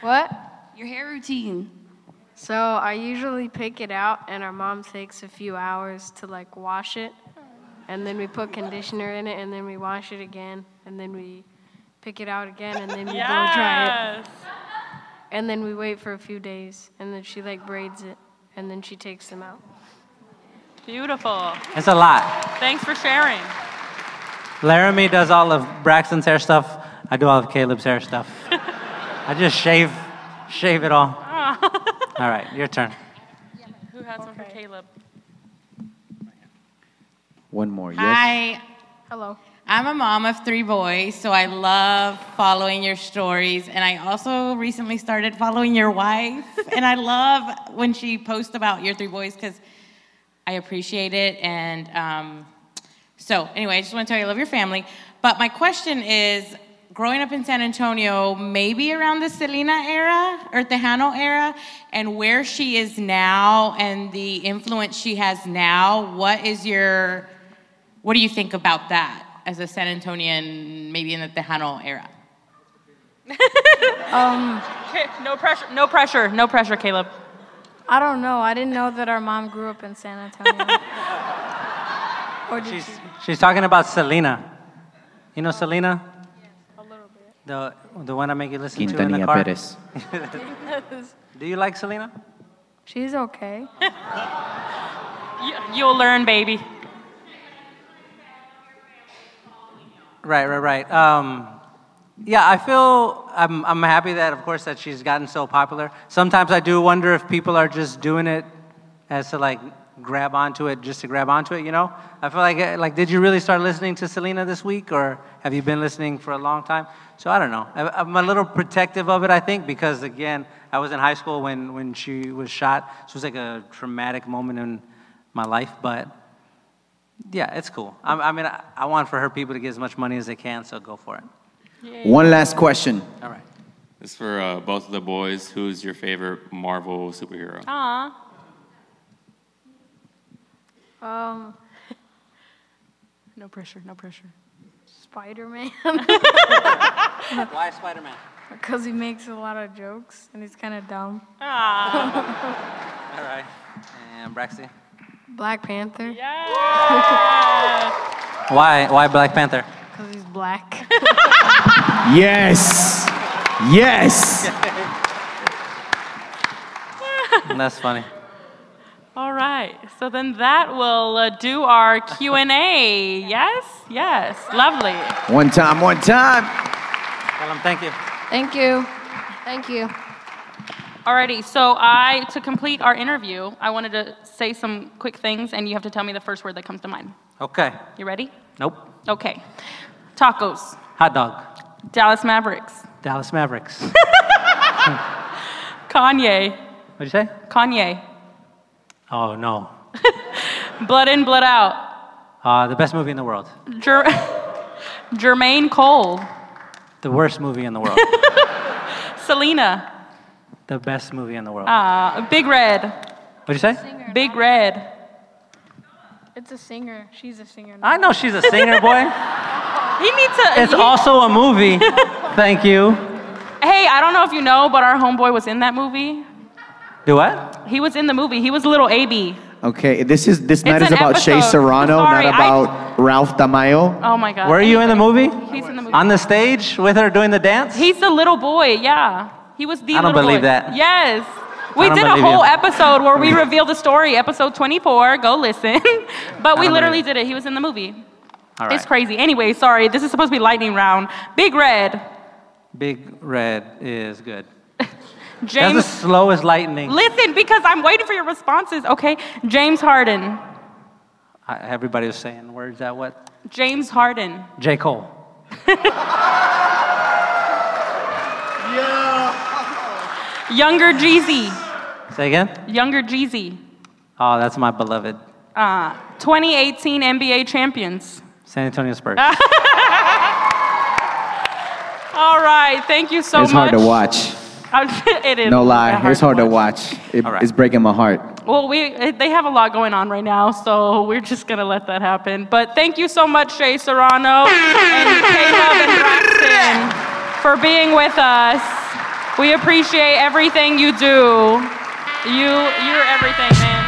What? Your hair routine. So I usually pick it out, and our mom takes a few hours to like wash it, and then we put conditioner in it, and then we wash it again, and then we pick it out again, and then we blow dry it, Yes. and then we wait for a few days, and then she like braids it, and then she takes them out. Beautiful. It's a lot. Thanks for sharing. Laramie does all of Braxton's hair stuff. I do all of Caleb's hair stuff. I just shave, shave it all. [laughs] All right, your turn. Who has one for Caleb? One more, yes? Hi. Hello. I'm a mom of three boys, so I love following your stories. And I also recently started following your wife. [laughs] and I love when she posts about your three boys because I appreciate it. And um, so, anyway, I just want to tell you I love your family. But my question is growing up in San Antonio, maybe around the Selena era or Tejano era, and where she is now and the influence she has now, what is your, what do you think about that as a San Antonian, maybe in the Tejano era? [laughs] Um, [laughs] no pressure. No pressure. No pressure, Caleb. I don't know. I didn't know that our mom grew up in San Antonio. [laughs] or did She's, she? she's talking about Selena. You know Selena? Yeah, a little bit. The, the one I make you listen to in the Quintanilla car? Perez. Do you like Selena? She's okay. You, you'll learn, baby. Right, right, right. Um, yeah, I feel I'm, I'm happy that, of course, that she's gotten so popular. Sometimes I do wonder if people are just doing it as to like grab onto it, just to grab onto it. You know, I feel like uh, like did you really start listening to Selena this week, or have you been listening for a long time? So I don't know. I, I'm a little protective of it, I think, because again, I was in high school when when she was shot. So it was like a traumatic moment in my life, but. Yeah, it's cool. I, I mean, I, I want for her people to get as much money as they can, so go for it. One last question. All right. This is for uh, both of the boys. Who's your favorite Marvel superhero? Aw. Um, [laughs] No pressure. No pressure. Spider Man. [laughs] Why Spider Man? Because [laughs] he makes a lot of jokes and he's kind of dumb. Ah. All right. And Braxy? Black Panther. Why? Why Black Panther? Because he's black. [laughs] Yes. Yes. [laughs] That's funny. All right. So then that will uh, do our Q and A. Yes. Yes. Lovely. One time, one time. Tell them thank you. Thank you. Thank you. Alrighty, so I, to complete our interview, I wanted to say some quick things, and you have to tell me the first word that comes to mind. Okay. You ready? Nope. Okay. Tacos. Hot dog. Dallas Mavericks. Dallas Mavericks. [laughs] Kanye. What'd you say? Kanye. Oh no. [laughs] Blood in, blood out. Uh, the best movie in the world. Jer- [laughs] Jermaine Cole. The worst movie in the world. Selena. The best movie in the world. Uh, Big Red. What'd you say? Big Red. It's a singer. She's a singer. I know she's a singer, [laughs] boy. He needs to. It's he- also a movie. [laughs] Thank you. Hey, I don't know if you know, but our homeboy was in that movie. Do what? He was in the movie. He was little AB. Okay, this is this night It's is about Shea episode. Serrano, Sorry, not I- about Ralph Tamayo. Oh my God. Were you in the movie? He's in the movie. On the stage with her doing the dance? He's the little boy, yeah. He was the I don't little believe boy. that. Yes. We did a whole you. episode where we revealed the story, episode 24. Go listen. [laughs] but we literally did it. He was in the movie. All It's crazy. Anyway, sorry. This is supposed to be lightning round. Big Red. Big Red is good. [laughs] James. That's the slowest lightning. Listen, because I'm waiting for your responses, okay? James Harden. I, everybody was saying words that what? James Harden. J. Cole. [laughs] Younger Jeezy. Say again? Younger Jeezy. Oh, that's my beloved. Uh, 2018 NBA champions. San Antonio Spurs. [laughs] All right, thank you so it's much. [laughs] It's hard to watch. it is. No lie, hard it's hard to watch. It- It's breaking my heart. Well, we they have a lot going on right now, so we're just gonna let that happen. But thank you so much, Shea Serrano and Caleb and Braxton, [laughs] for being with us. We appreciate everything you do. You you're everything, man.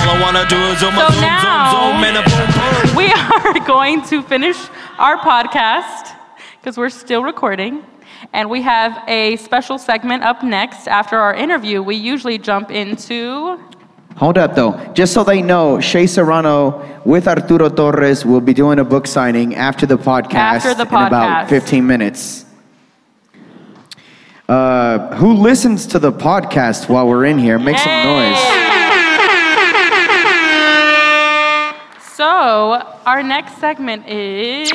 All I wanna do is zoom, So zoom, now- zoom, zoom, and a boom, boom. [laughs] We are going to finish our podcast because we're still recording. And we have a special segment up next after our interview. We usually jump into Hold up, though. Just so they know, Shea Serrano with Arturo Torres will be doing a book signing after the podcast After the in about 15 minutes. Uh, who listens to the podcast while we're in here? Make some noise. So, our next segment is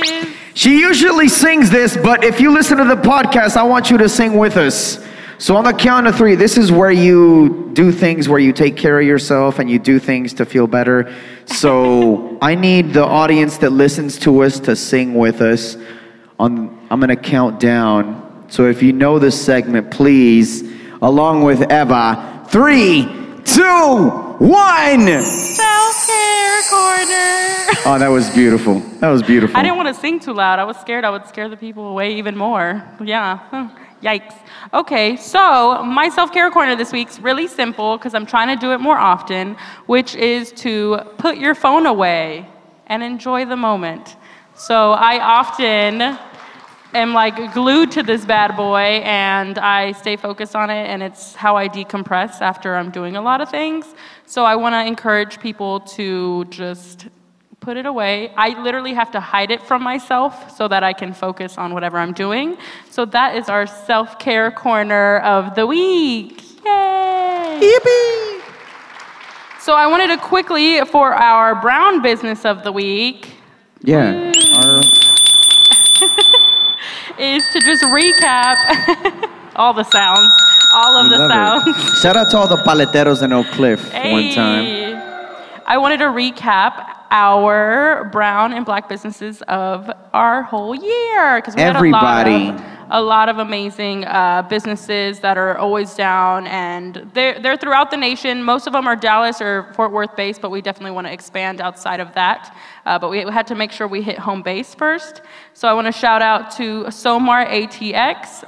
She usually sings this, but if you listen to the podcast, I want you to sing with us. So on the count of three, this is where you do things where you take care of yourself and you do things to feel better. So I need the audience that listens to us to sing with us. On I'm gonna count down. So if you know this segment, please, along with Eva, three, two, one. Self Care Corner. Oh, that was beautiful. That was beautiful. I didn't want to sing too loud. I was scared I would scare the people away even more. Yeah. Yikes. Okay, so my self care corner this week's really simple because I'm trying to do it more often, which is to put your phone away and enjoy the moment. So I often am like glued to this bad boy and I stay focused on it and it's how I decompress after I'm doing a lot of things. So I want to encourage people to just put it away. I literally have to hide it from myself so that I can focus on whatever I'm doing. So that is our self-care corner of the week. Yay! Yippee! So I wanted to quickly for our brown business of the week Yeah. Our- is to just recap [laughs] all the sounds, all of the sounds. Shout out to all the paleteros in Oak Cliff one time. I wanted to recap our brown and black businesses of our whole year because we Everybody. had a lot of, a lot of amazing uh, businesses that are always down and they're, they're throughout the nation. Most of them are Dallas or Fort Worth based, but we definitely want to expand outside of that. Uh, but we had to make sure we hit home base first. So I want to shout out to Somar ATX,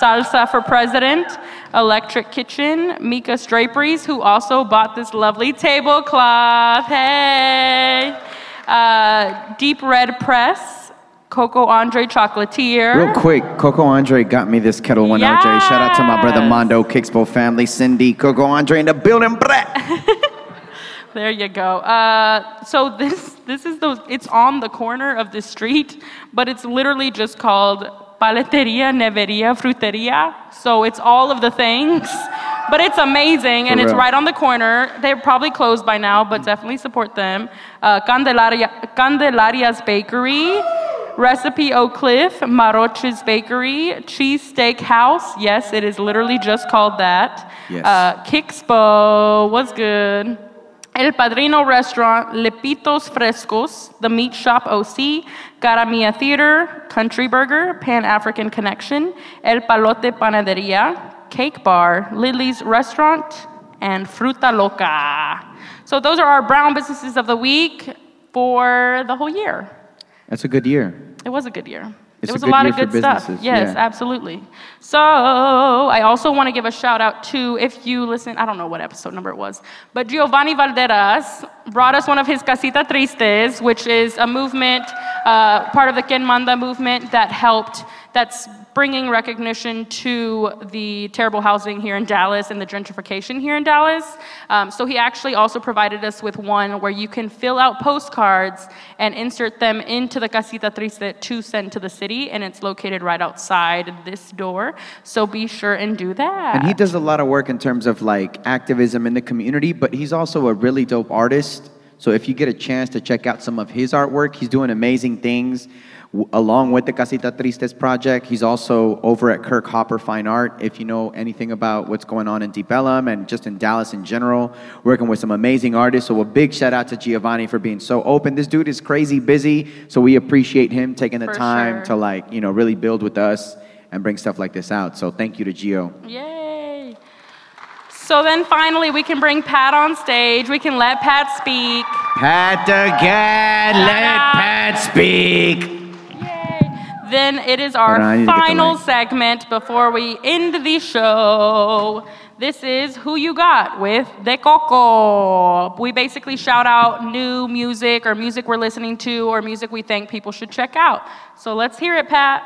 Salsa for President, Electric Kitchen, Mika's Draperies, who also bought this lovely tablecloth. Hey! Uh, Deep Red Press, Coco Andre Chocolatier. Real quick, Coco Andre got me this Ketel One RJ. Shout out to my brother Mondo, Kickspo family, Cindy, Coco Andre in the building. [laughs] There you go. Uh, so this this is the it's on the corner of the street, but it's literally just called Paleteria, Neveria, Fruteria. So it's all of the things, but it's amazing and it's right on the corner. They're probably closed by now, but definitely support them. Uh, Candelaria, Candelaria's Bakery. Recipe Oak Cliff, Maroche's Bakery, Cheesesteak House. Yes, it is literally just called that. Yes. Uh, Kickspo, what's good? El Padrino Restaurant, Lepitos Frescos, The Meat Shop OC, Cara Mia Theater, Country Burger, Pan African Connection, El Palote Panaderia, Cake Bar, Lily's Restaurant, and Fruta Loca. So those are our brown businesses of the week for the whole year. That's a good year. It was a good year. It's it was a a, lot of good stuff. Yes, yeah. absolutely. So I also want to give a shout out to if you listen, I don't know what episode number it was, but Giovanni Valderas brought us one of his Casita Tristes, which is a movement, uh, part of the Quien Manda movement that helped that's bringing recognition to the terrible housing here in Dallas and the gentrification here in Dallas. Um, so he actually also provided us with one where you can fill out postcards and insert them into the Casita Triste to send to the city, and it's located right outside this door. So be sure and do that. And he does a lot of work in terms of like activism in the community, but he's also a really dope artist. So if you get a chance to check out some of his artwork, he's doing amazing things w- along with the Casita Tristes project. He's also over at Kirk Hopper Fine Art. If you know anything about what's going on in Deep Ellum and just in Dallas in general, working with some amazing artists. So a big shout out to Giovanni for being so open. This dude is crazy busy, so we appreciate him taking the For time sure. to like, you know, really build with us and bring stuff like this out. So thank you to Gio. Yay. So then finally, we can bring Pat on stage. We can let Pat speak. Pat again, let Pat speak. Then it is Hold on, I our need to get the final segment before we end the show. This is Who You Got with De Coco. We basically shout out new music or music we're listening to or music we think people should check out. So let's hear it, Pat.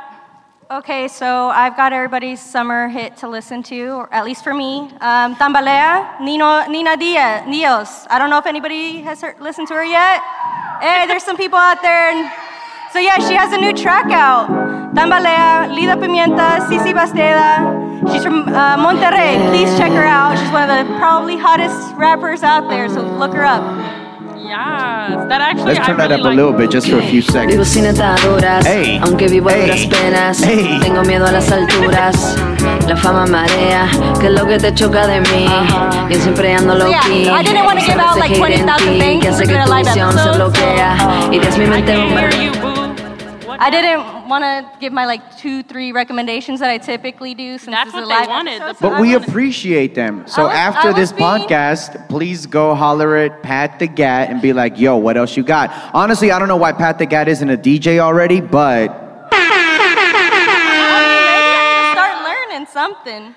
Okay, so I've got everybody's summer hit to listen to, or at least for me. Um, Tambalea, Nino, Nina Diaz, Nios. I don't know if anybody has heard, listened to her yet. Hey, there's some people out there. And, so yeah, she has a new track out. Tambalea, Lida Pimienta, Cici Basteda. She's from uh, Monterrey. Please check her out. She's one of the probably hottest rappers out there, so look her up. Yes, that actually Let's turn I that really up a little bit just for a few Vivo seconds. sin ataduras, Hey. aunque vivo a Hey. duras penas. Hey. Tengo miedo a las alturas, la fama marea. ¿Qué es lo que te choca de mí? Yo siempre ando So low yeah. I didn't wanna give out, like, Ese hate en 20,000 ti things Que hace for que the tu live visión se episode, bloquea. Y tras mi mente bombardea. I didn't want to give my like two, three recommendations that I typically do since That's this what is a they live wanted. episode. But we appreciate them. So I was- after I this was being- podcast, please go holler at Pat the Gat and be like, yo, what else you got? Honestly, I don't know why Pat the Gat isn't a DJ already, but start learning something.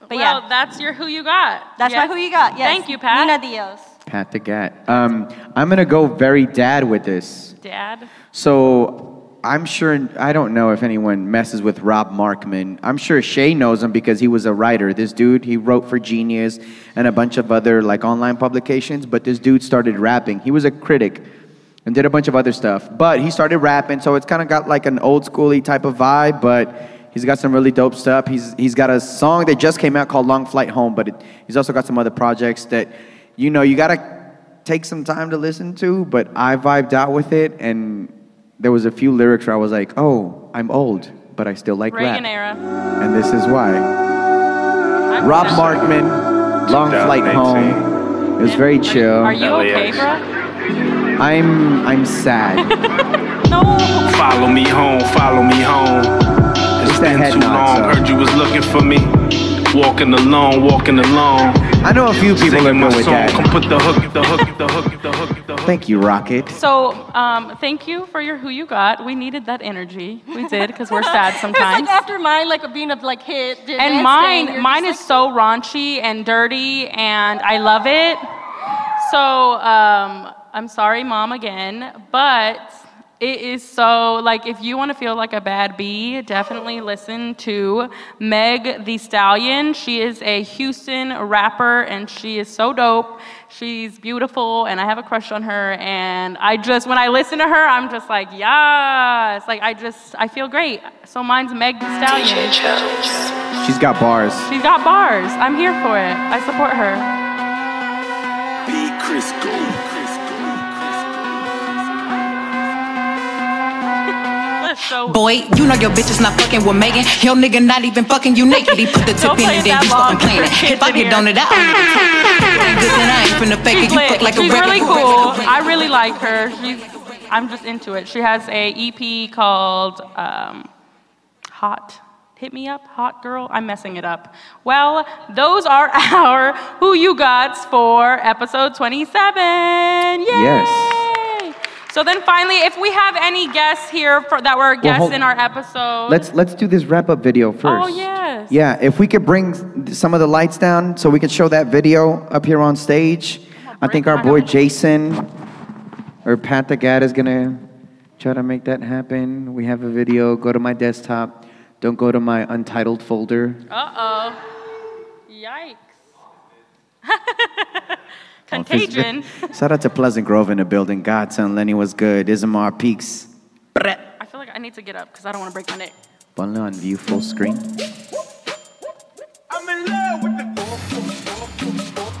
But well, yeah, that's your Who You Got. that's Yes. my who you got. Yes. Thank you, Pat. Nina Diaz. Pat the Gat. Um, I'm gonna go very dad with this. Dad. So I'm sure I don't know if anyone messes with Rob Markman. I'm sure Shea knows him because he was a writer. This dude, he wrote for Genius and a bunch of other like online publications. But this dude started rapping. He was a critic and did a bunch of other stuff. But he started rapping, so it's kind of got like an old schooly type of vibe. But he's got some really dope stuff. He's he's got a song that just came out called Long Flight Home. But it, he's also got some other projects that you know you gotta take some time to listen to, but I vibed out with it, and there was a few lyrics where I was like, "Oh, I'm old, but I still like Reagan rap," era. and this is why. Rob Markman, Long Flight Home. It was very chill. Are you okay, bro? I'm I'm sad. [laughs] No. Follow me home, follow me home. It's been too long. so. Heard you was looking for me. Walking alone, walking alone. I know a few people that Singing go my with song. that. Come put the hook, the hook, the hook, the hook, the hook. Thank you, Rocket. So, um, thank you for your Who You Got. We needed that energy. We did because we're sad [laughs] It's sometimes. like after mine, like being a like hit. and mine, thing, mine just is so raunchy and dirty, and I love it. So um, I'm sorry, mom, again, but it is so like if you want to feel like a bad bee, definitely listen to Meg the Stallion. She is a Houston rapper, and she is so dope. She's beautiful, and I have a crush on her. And I just, when I listen to her, I'm just like, yes, like I just, I feel great. So mine's Meg the Stallion. She's got bars. She's got bars. I'm here for it. I support her. Be Chris Boy, you know your bitch is not fucking with Megan. Your nigga not even fucking you naked. He put the tip in and then that you start long. complaining. If I get on it, I ain't good then I ain't finna fake it. You fuck like a She's regular really cool. I really like her. She's, I'm just into it. She has a EP called um, Hot. Hit me up, hot girl. I'm messing it up. Well, those are [laughs] our Who You Gots for episode 27. Yay! Yes. So then finally, if we have any guests here for, that were guests hold- in our episode. Let's let's do this wrap up video first. Oh, yes. Yeah, if we could bring some of the lights down so we could show that video up here on stage. I think our boy Jason or Pat the Gat is gonna try to make that happen. We have a video. Go to my desktop. Don't go to my untitled folder. Uh oh. Yikes. [laughs] Contagion. Shout out to Pleasant Grove in the building. Godson, Lenny was good. Ismar Peaks. I feel like I need to get up because I don't want to break my neck. Ponle on view full screen.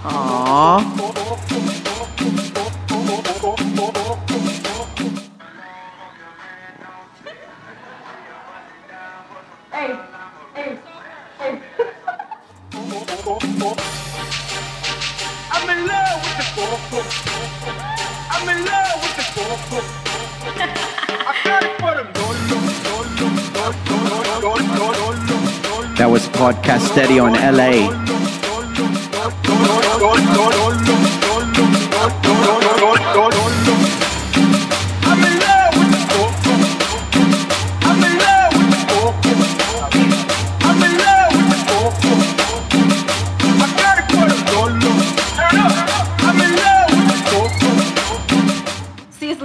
Aww. Hey, hey, hey. [laughs] I'm in love with the coco. I'm in love with the coco. I got it for them. That was Podcast Steady on LA. I'm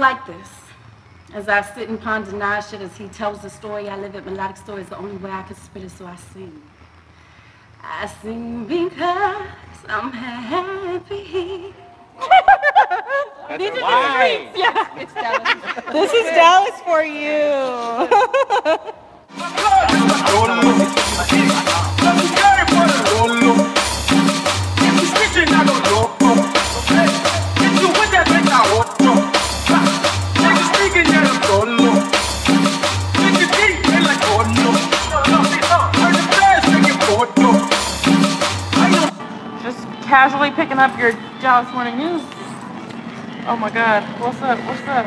like this. As I sit and ponder Nas shit as he tells the story, I live it. Melodic story is the only way I can spit it, so I sing. I sing because I'm happy. These are the streets. Yeah, it's Dallas. This is Dallas for you. Casually picking up your Dallas Morning News. Oh my God. What's up? What's up?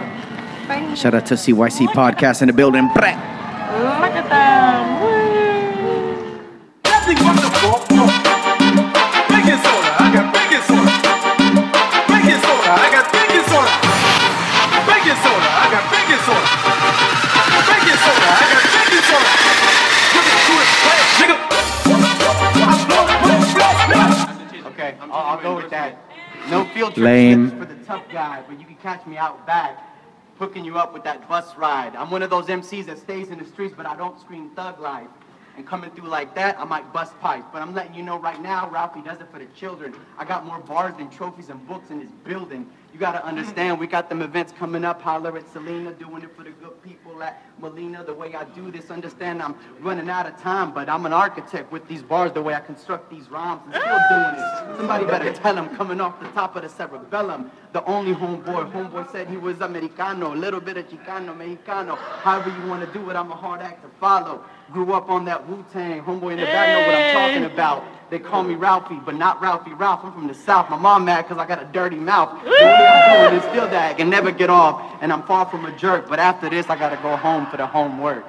Shout out to CYC Podcast in the building. Look at them. Woo. Nothing but the coco. Soda, I got baking soda. Baking soda, I got baking soda. Baking soda, I got baking soda. Baking soda, I got baking soda. Okay, I'll, I'll go with that. No field trip Lame. tips for the tough guy, but you can catch me out back, hooking you up with that bus ride. I'm one of those MCs that stays in the streets, but I don't scream thug life. And coming through like that, I might bust pipes. But I'm letting you know right now, Ralphie does it for the children. I got more bars than trophies and books in this building. You gotta mm-hmm. understand, we got them events coming up. Holler at Selena, doing it for the good people at Molina. The way I do this, understand I'm running out of time, but I'm an architect with these bars, the way I construct these rhymes and still doing it. Somebody better tell him coming off the top of the cerebellum. The only homeboy, homeboy said he was Americano, a little bit of Chicano, Mexicano. However you wanna do it, I'm a hard act to follow. Grew up on that Wu-Tang, homeboy in the back know what I'm talking about. They call me Ralphie, but not Ralphie Ralph. I'm from the South. My mom mad because I got a dirty mouth. The only I'm doing is still that. I can never get off, and I'm far from a jerk. But after this, I gotta go home for the homework.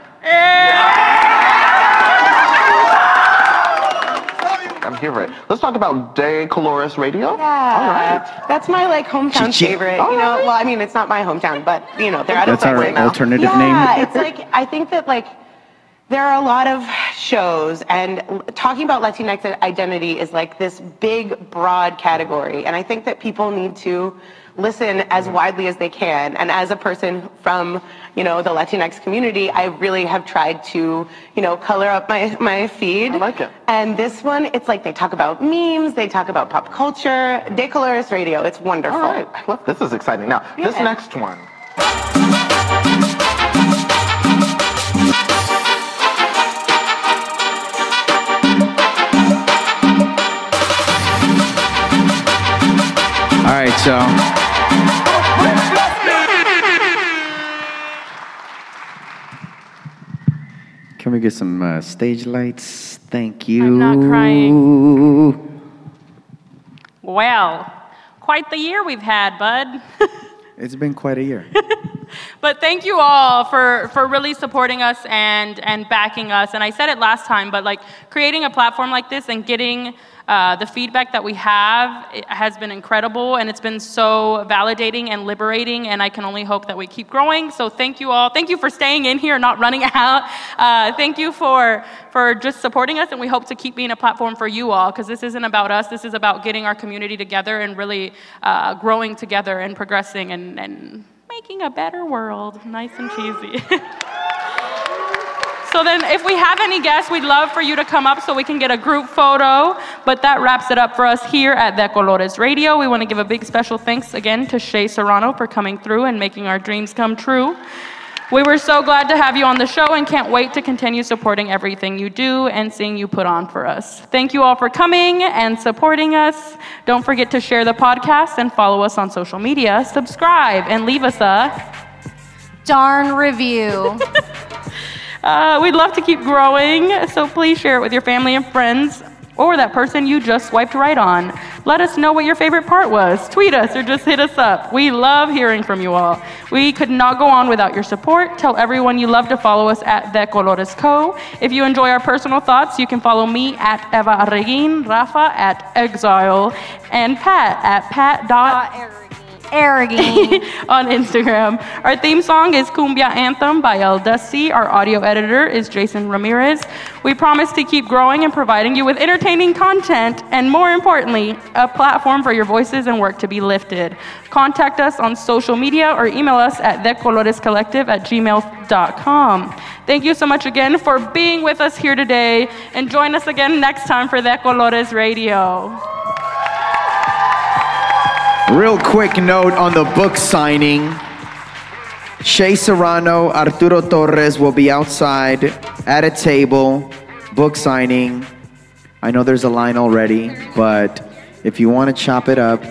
I'm here for it. Let's talk about De Colores Radio. Yeah, All right. that's my like hometown Chichi. favorite. You know, well, I mean, it's not my hometown, but you know, they're out of That's our right now. alternative yeah, name. it's like I think that like there are a lot of shows, and talking about Latinx identity is like this big, broad category, and I think that people need to listen as mm-hmm. widely as they can. And as a person from you know the Latinx community, I really have tried to you know color up my my feed. I like it. And this one, it's like they talk about memes, they talk about pop culture. De Colores Radio, it's wonderful. All right. Look, this is exciting. Now, this next one. So. Can we get some uh, stage lights? Thank you. I'm not crying. Well, quite the year we've had, bud. [laughs] It's been quite a year. [laughs] But thank you all for, for really supporting us and, and backing us. And I said it last time, but like creating a platform like this and getting uh, the feedback that we have has been incredible and it's been so validating and liberating. And I can only hope that we keep growing. So thank you all. Thank you for staying in here not running [laughs] out. Uh, thank you for, for just supporting us. And we hope to keep being a platform for you all because this isn't about us. This is about getting our community together and really uh, growing together and progressing and, and making a better world. Nice and cheesy. [laughs] So then, if we have any guests, we'd love for you to come up so we can get a group photo. But that wraps it up for us here at De Colores Radio. We want to give a big special thanks again to Shea Serrano for coming through and making our dreams come true. We were so glad to have you on the show and can't wait to continue supporting everything you do and seeing you put on for us. Thank you all for coming and supporting us. Don't forget to share the podcast and follow us on social media. Subscribe and leave us a darn review. [laughs] Uh, we'd love to keep growing, so please share it with your family and friends or that person you just swiped right on. Let us know what your favorite part was. Tweet us or just hit us up. We love hearing from you all. We could not go on without your support. Tell everyone you love to follow us at The Colores Co. If you enjoy our personal thoughts, you can follow me at Eva Arreguin, Rafa at Exile, and Pat at Pat. Arrogant. [laughs] on Instagram. Our theme song is Cumbia Anthem by El Dusty. Our audio editor is Jason Ramirez. We promise to keep growing and providing you with entertaining content and, more importantly, a platform for your voices and work to be lifted. Contact us on social media or email us at thecolorescollective at gmail.com. Thank you so much again for being with us here today, and join us again next time for De Colores Radio. Real quick note on the book signing. Shea Serrano, Arturo Torres will be outside at a table, book signing. I know there's a line already, but if you want to chop it up,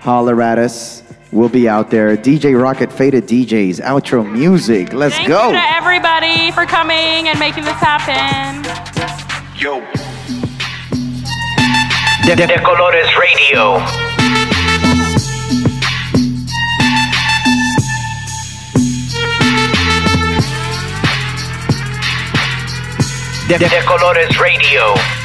holler at us. We'll be out there. DJ Rocket Faded DJs, outro music. Let's Thank go. you to everybody for coming and making this happen. Yo. De, De Colores Radio. De, De Colores Radio.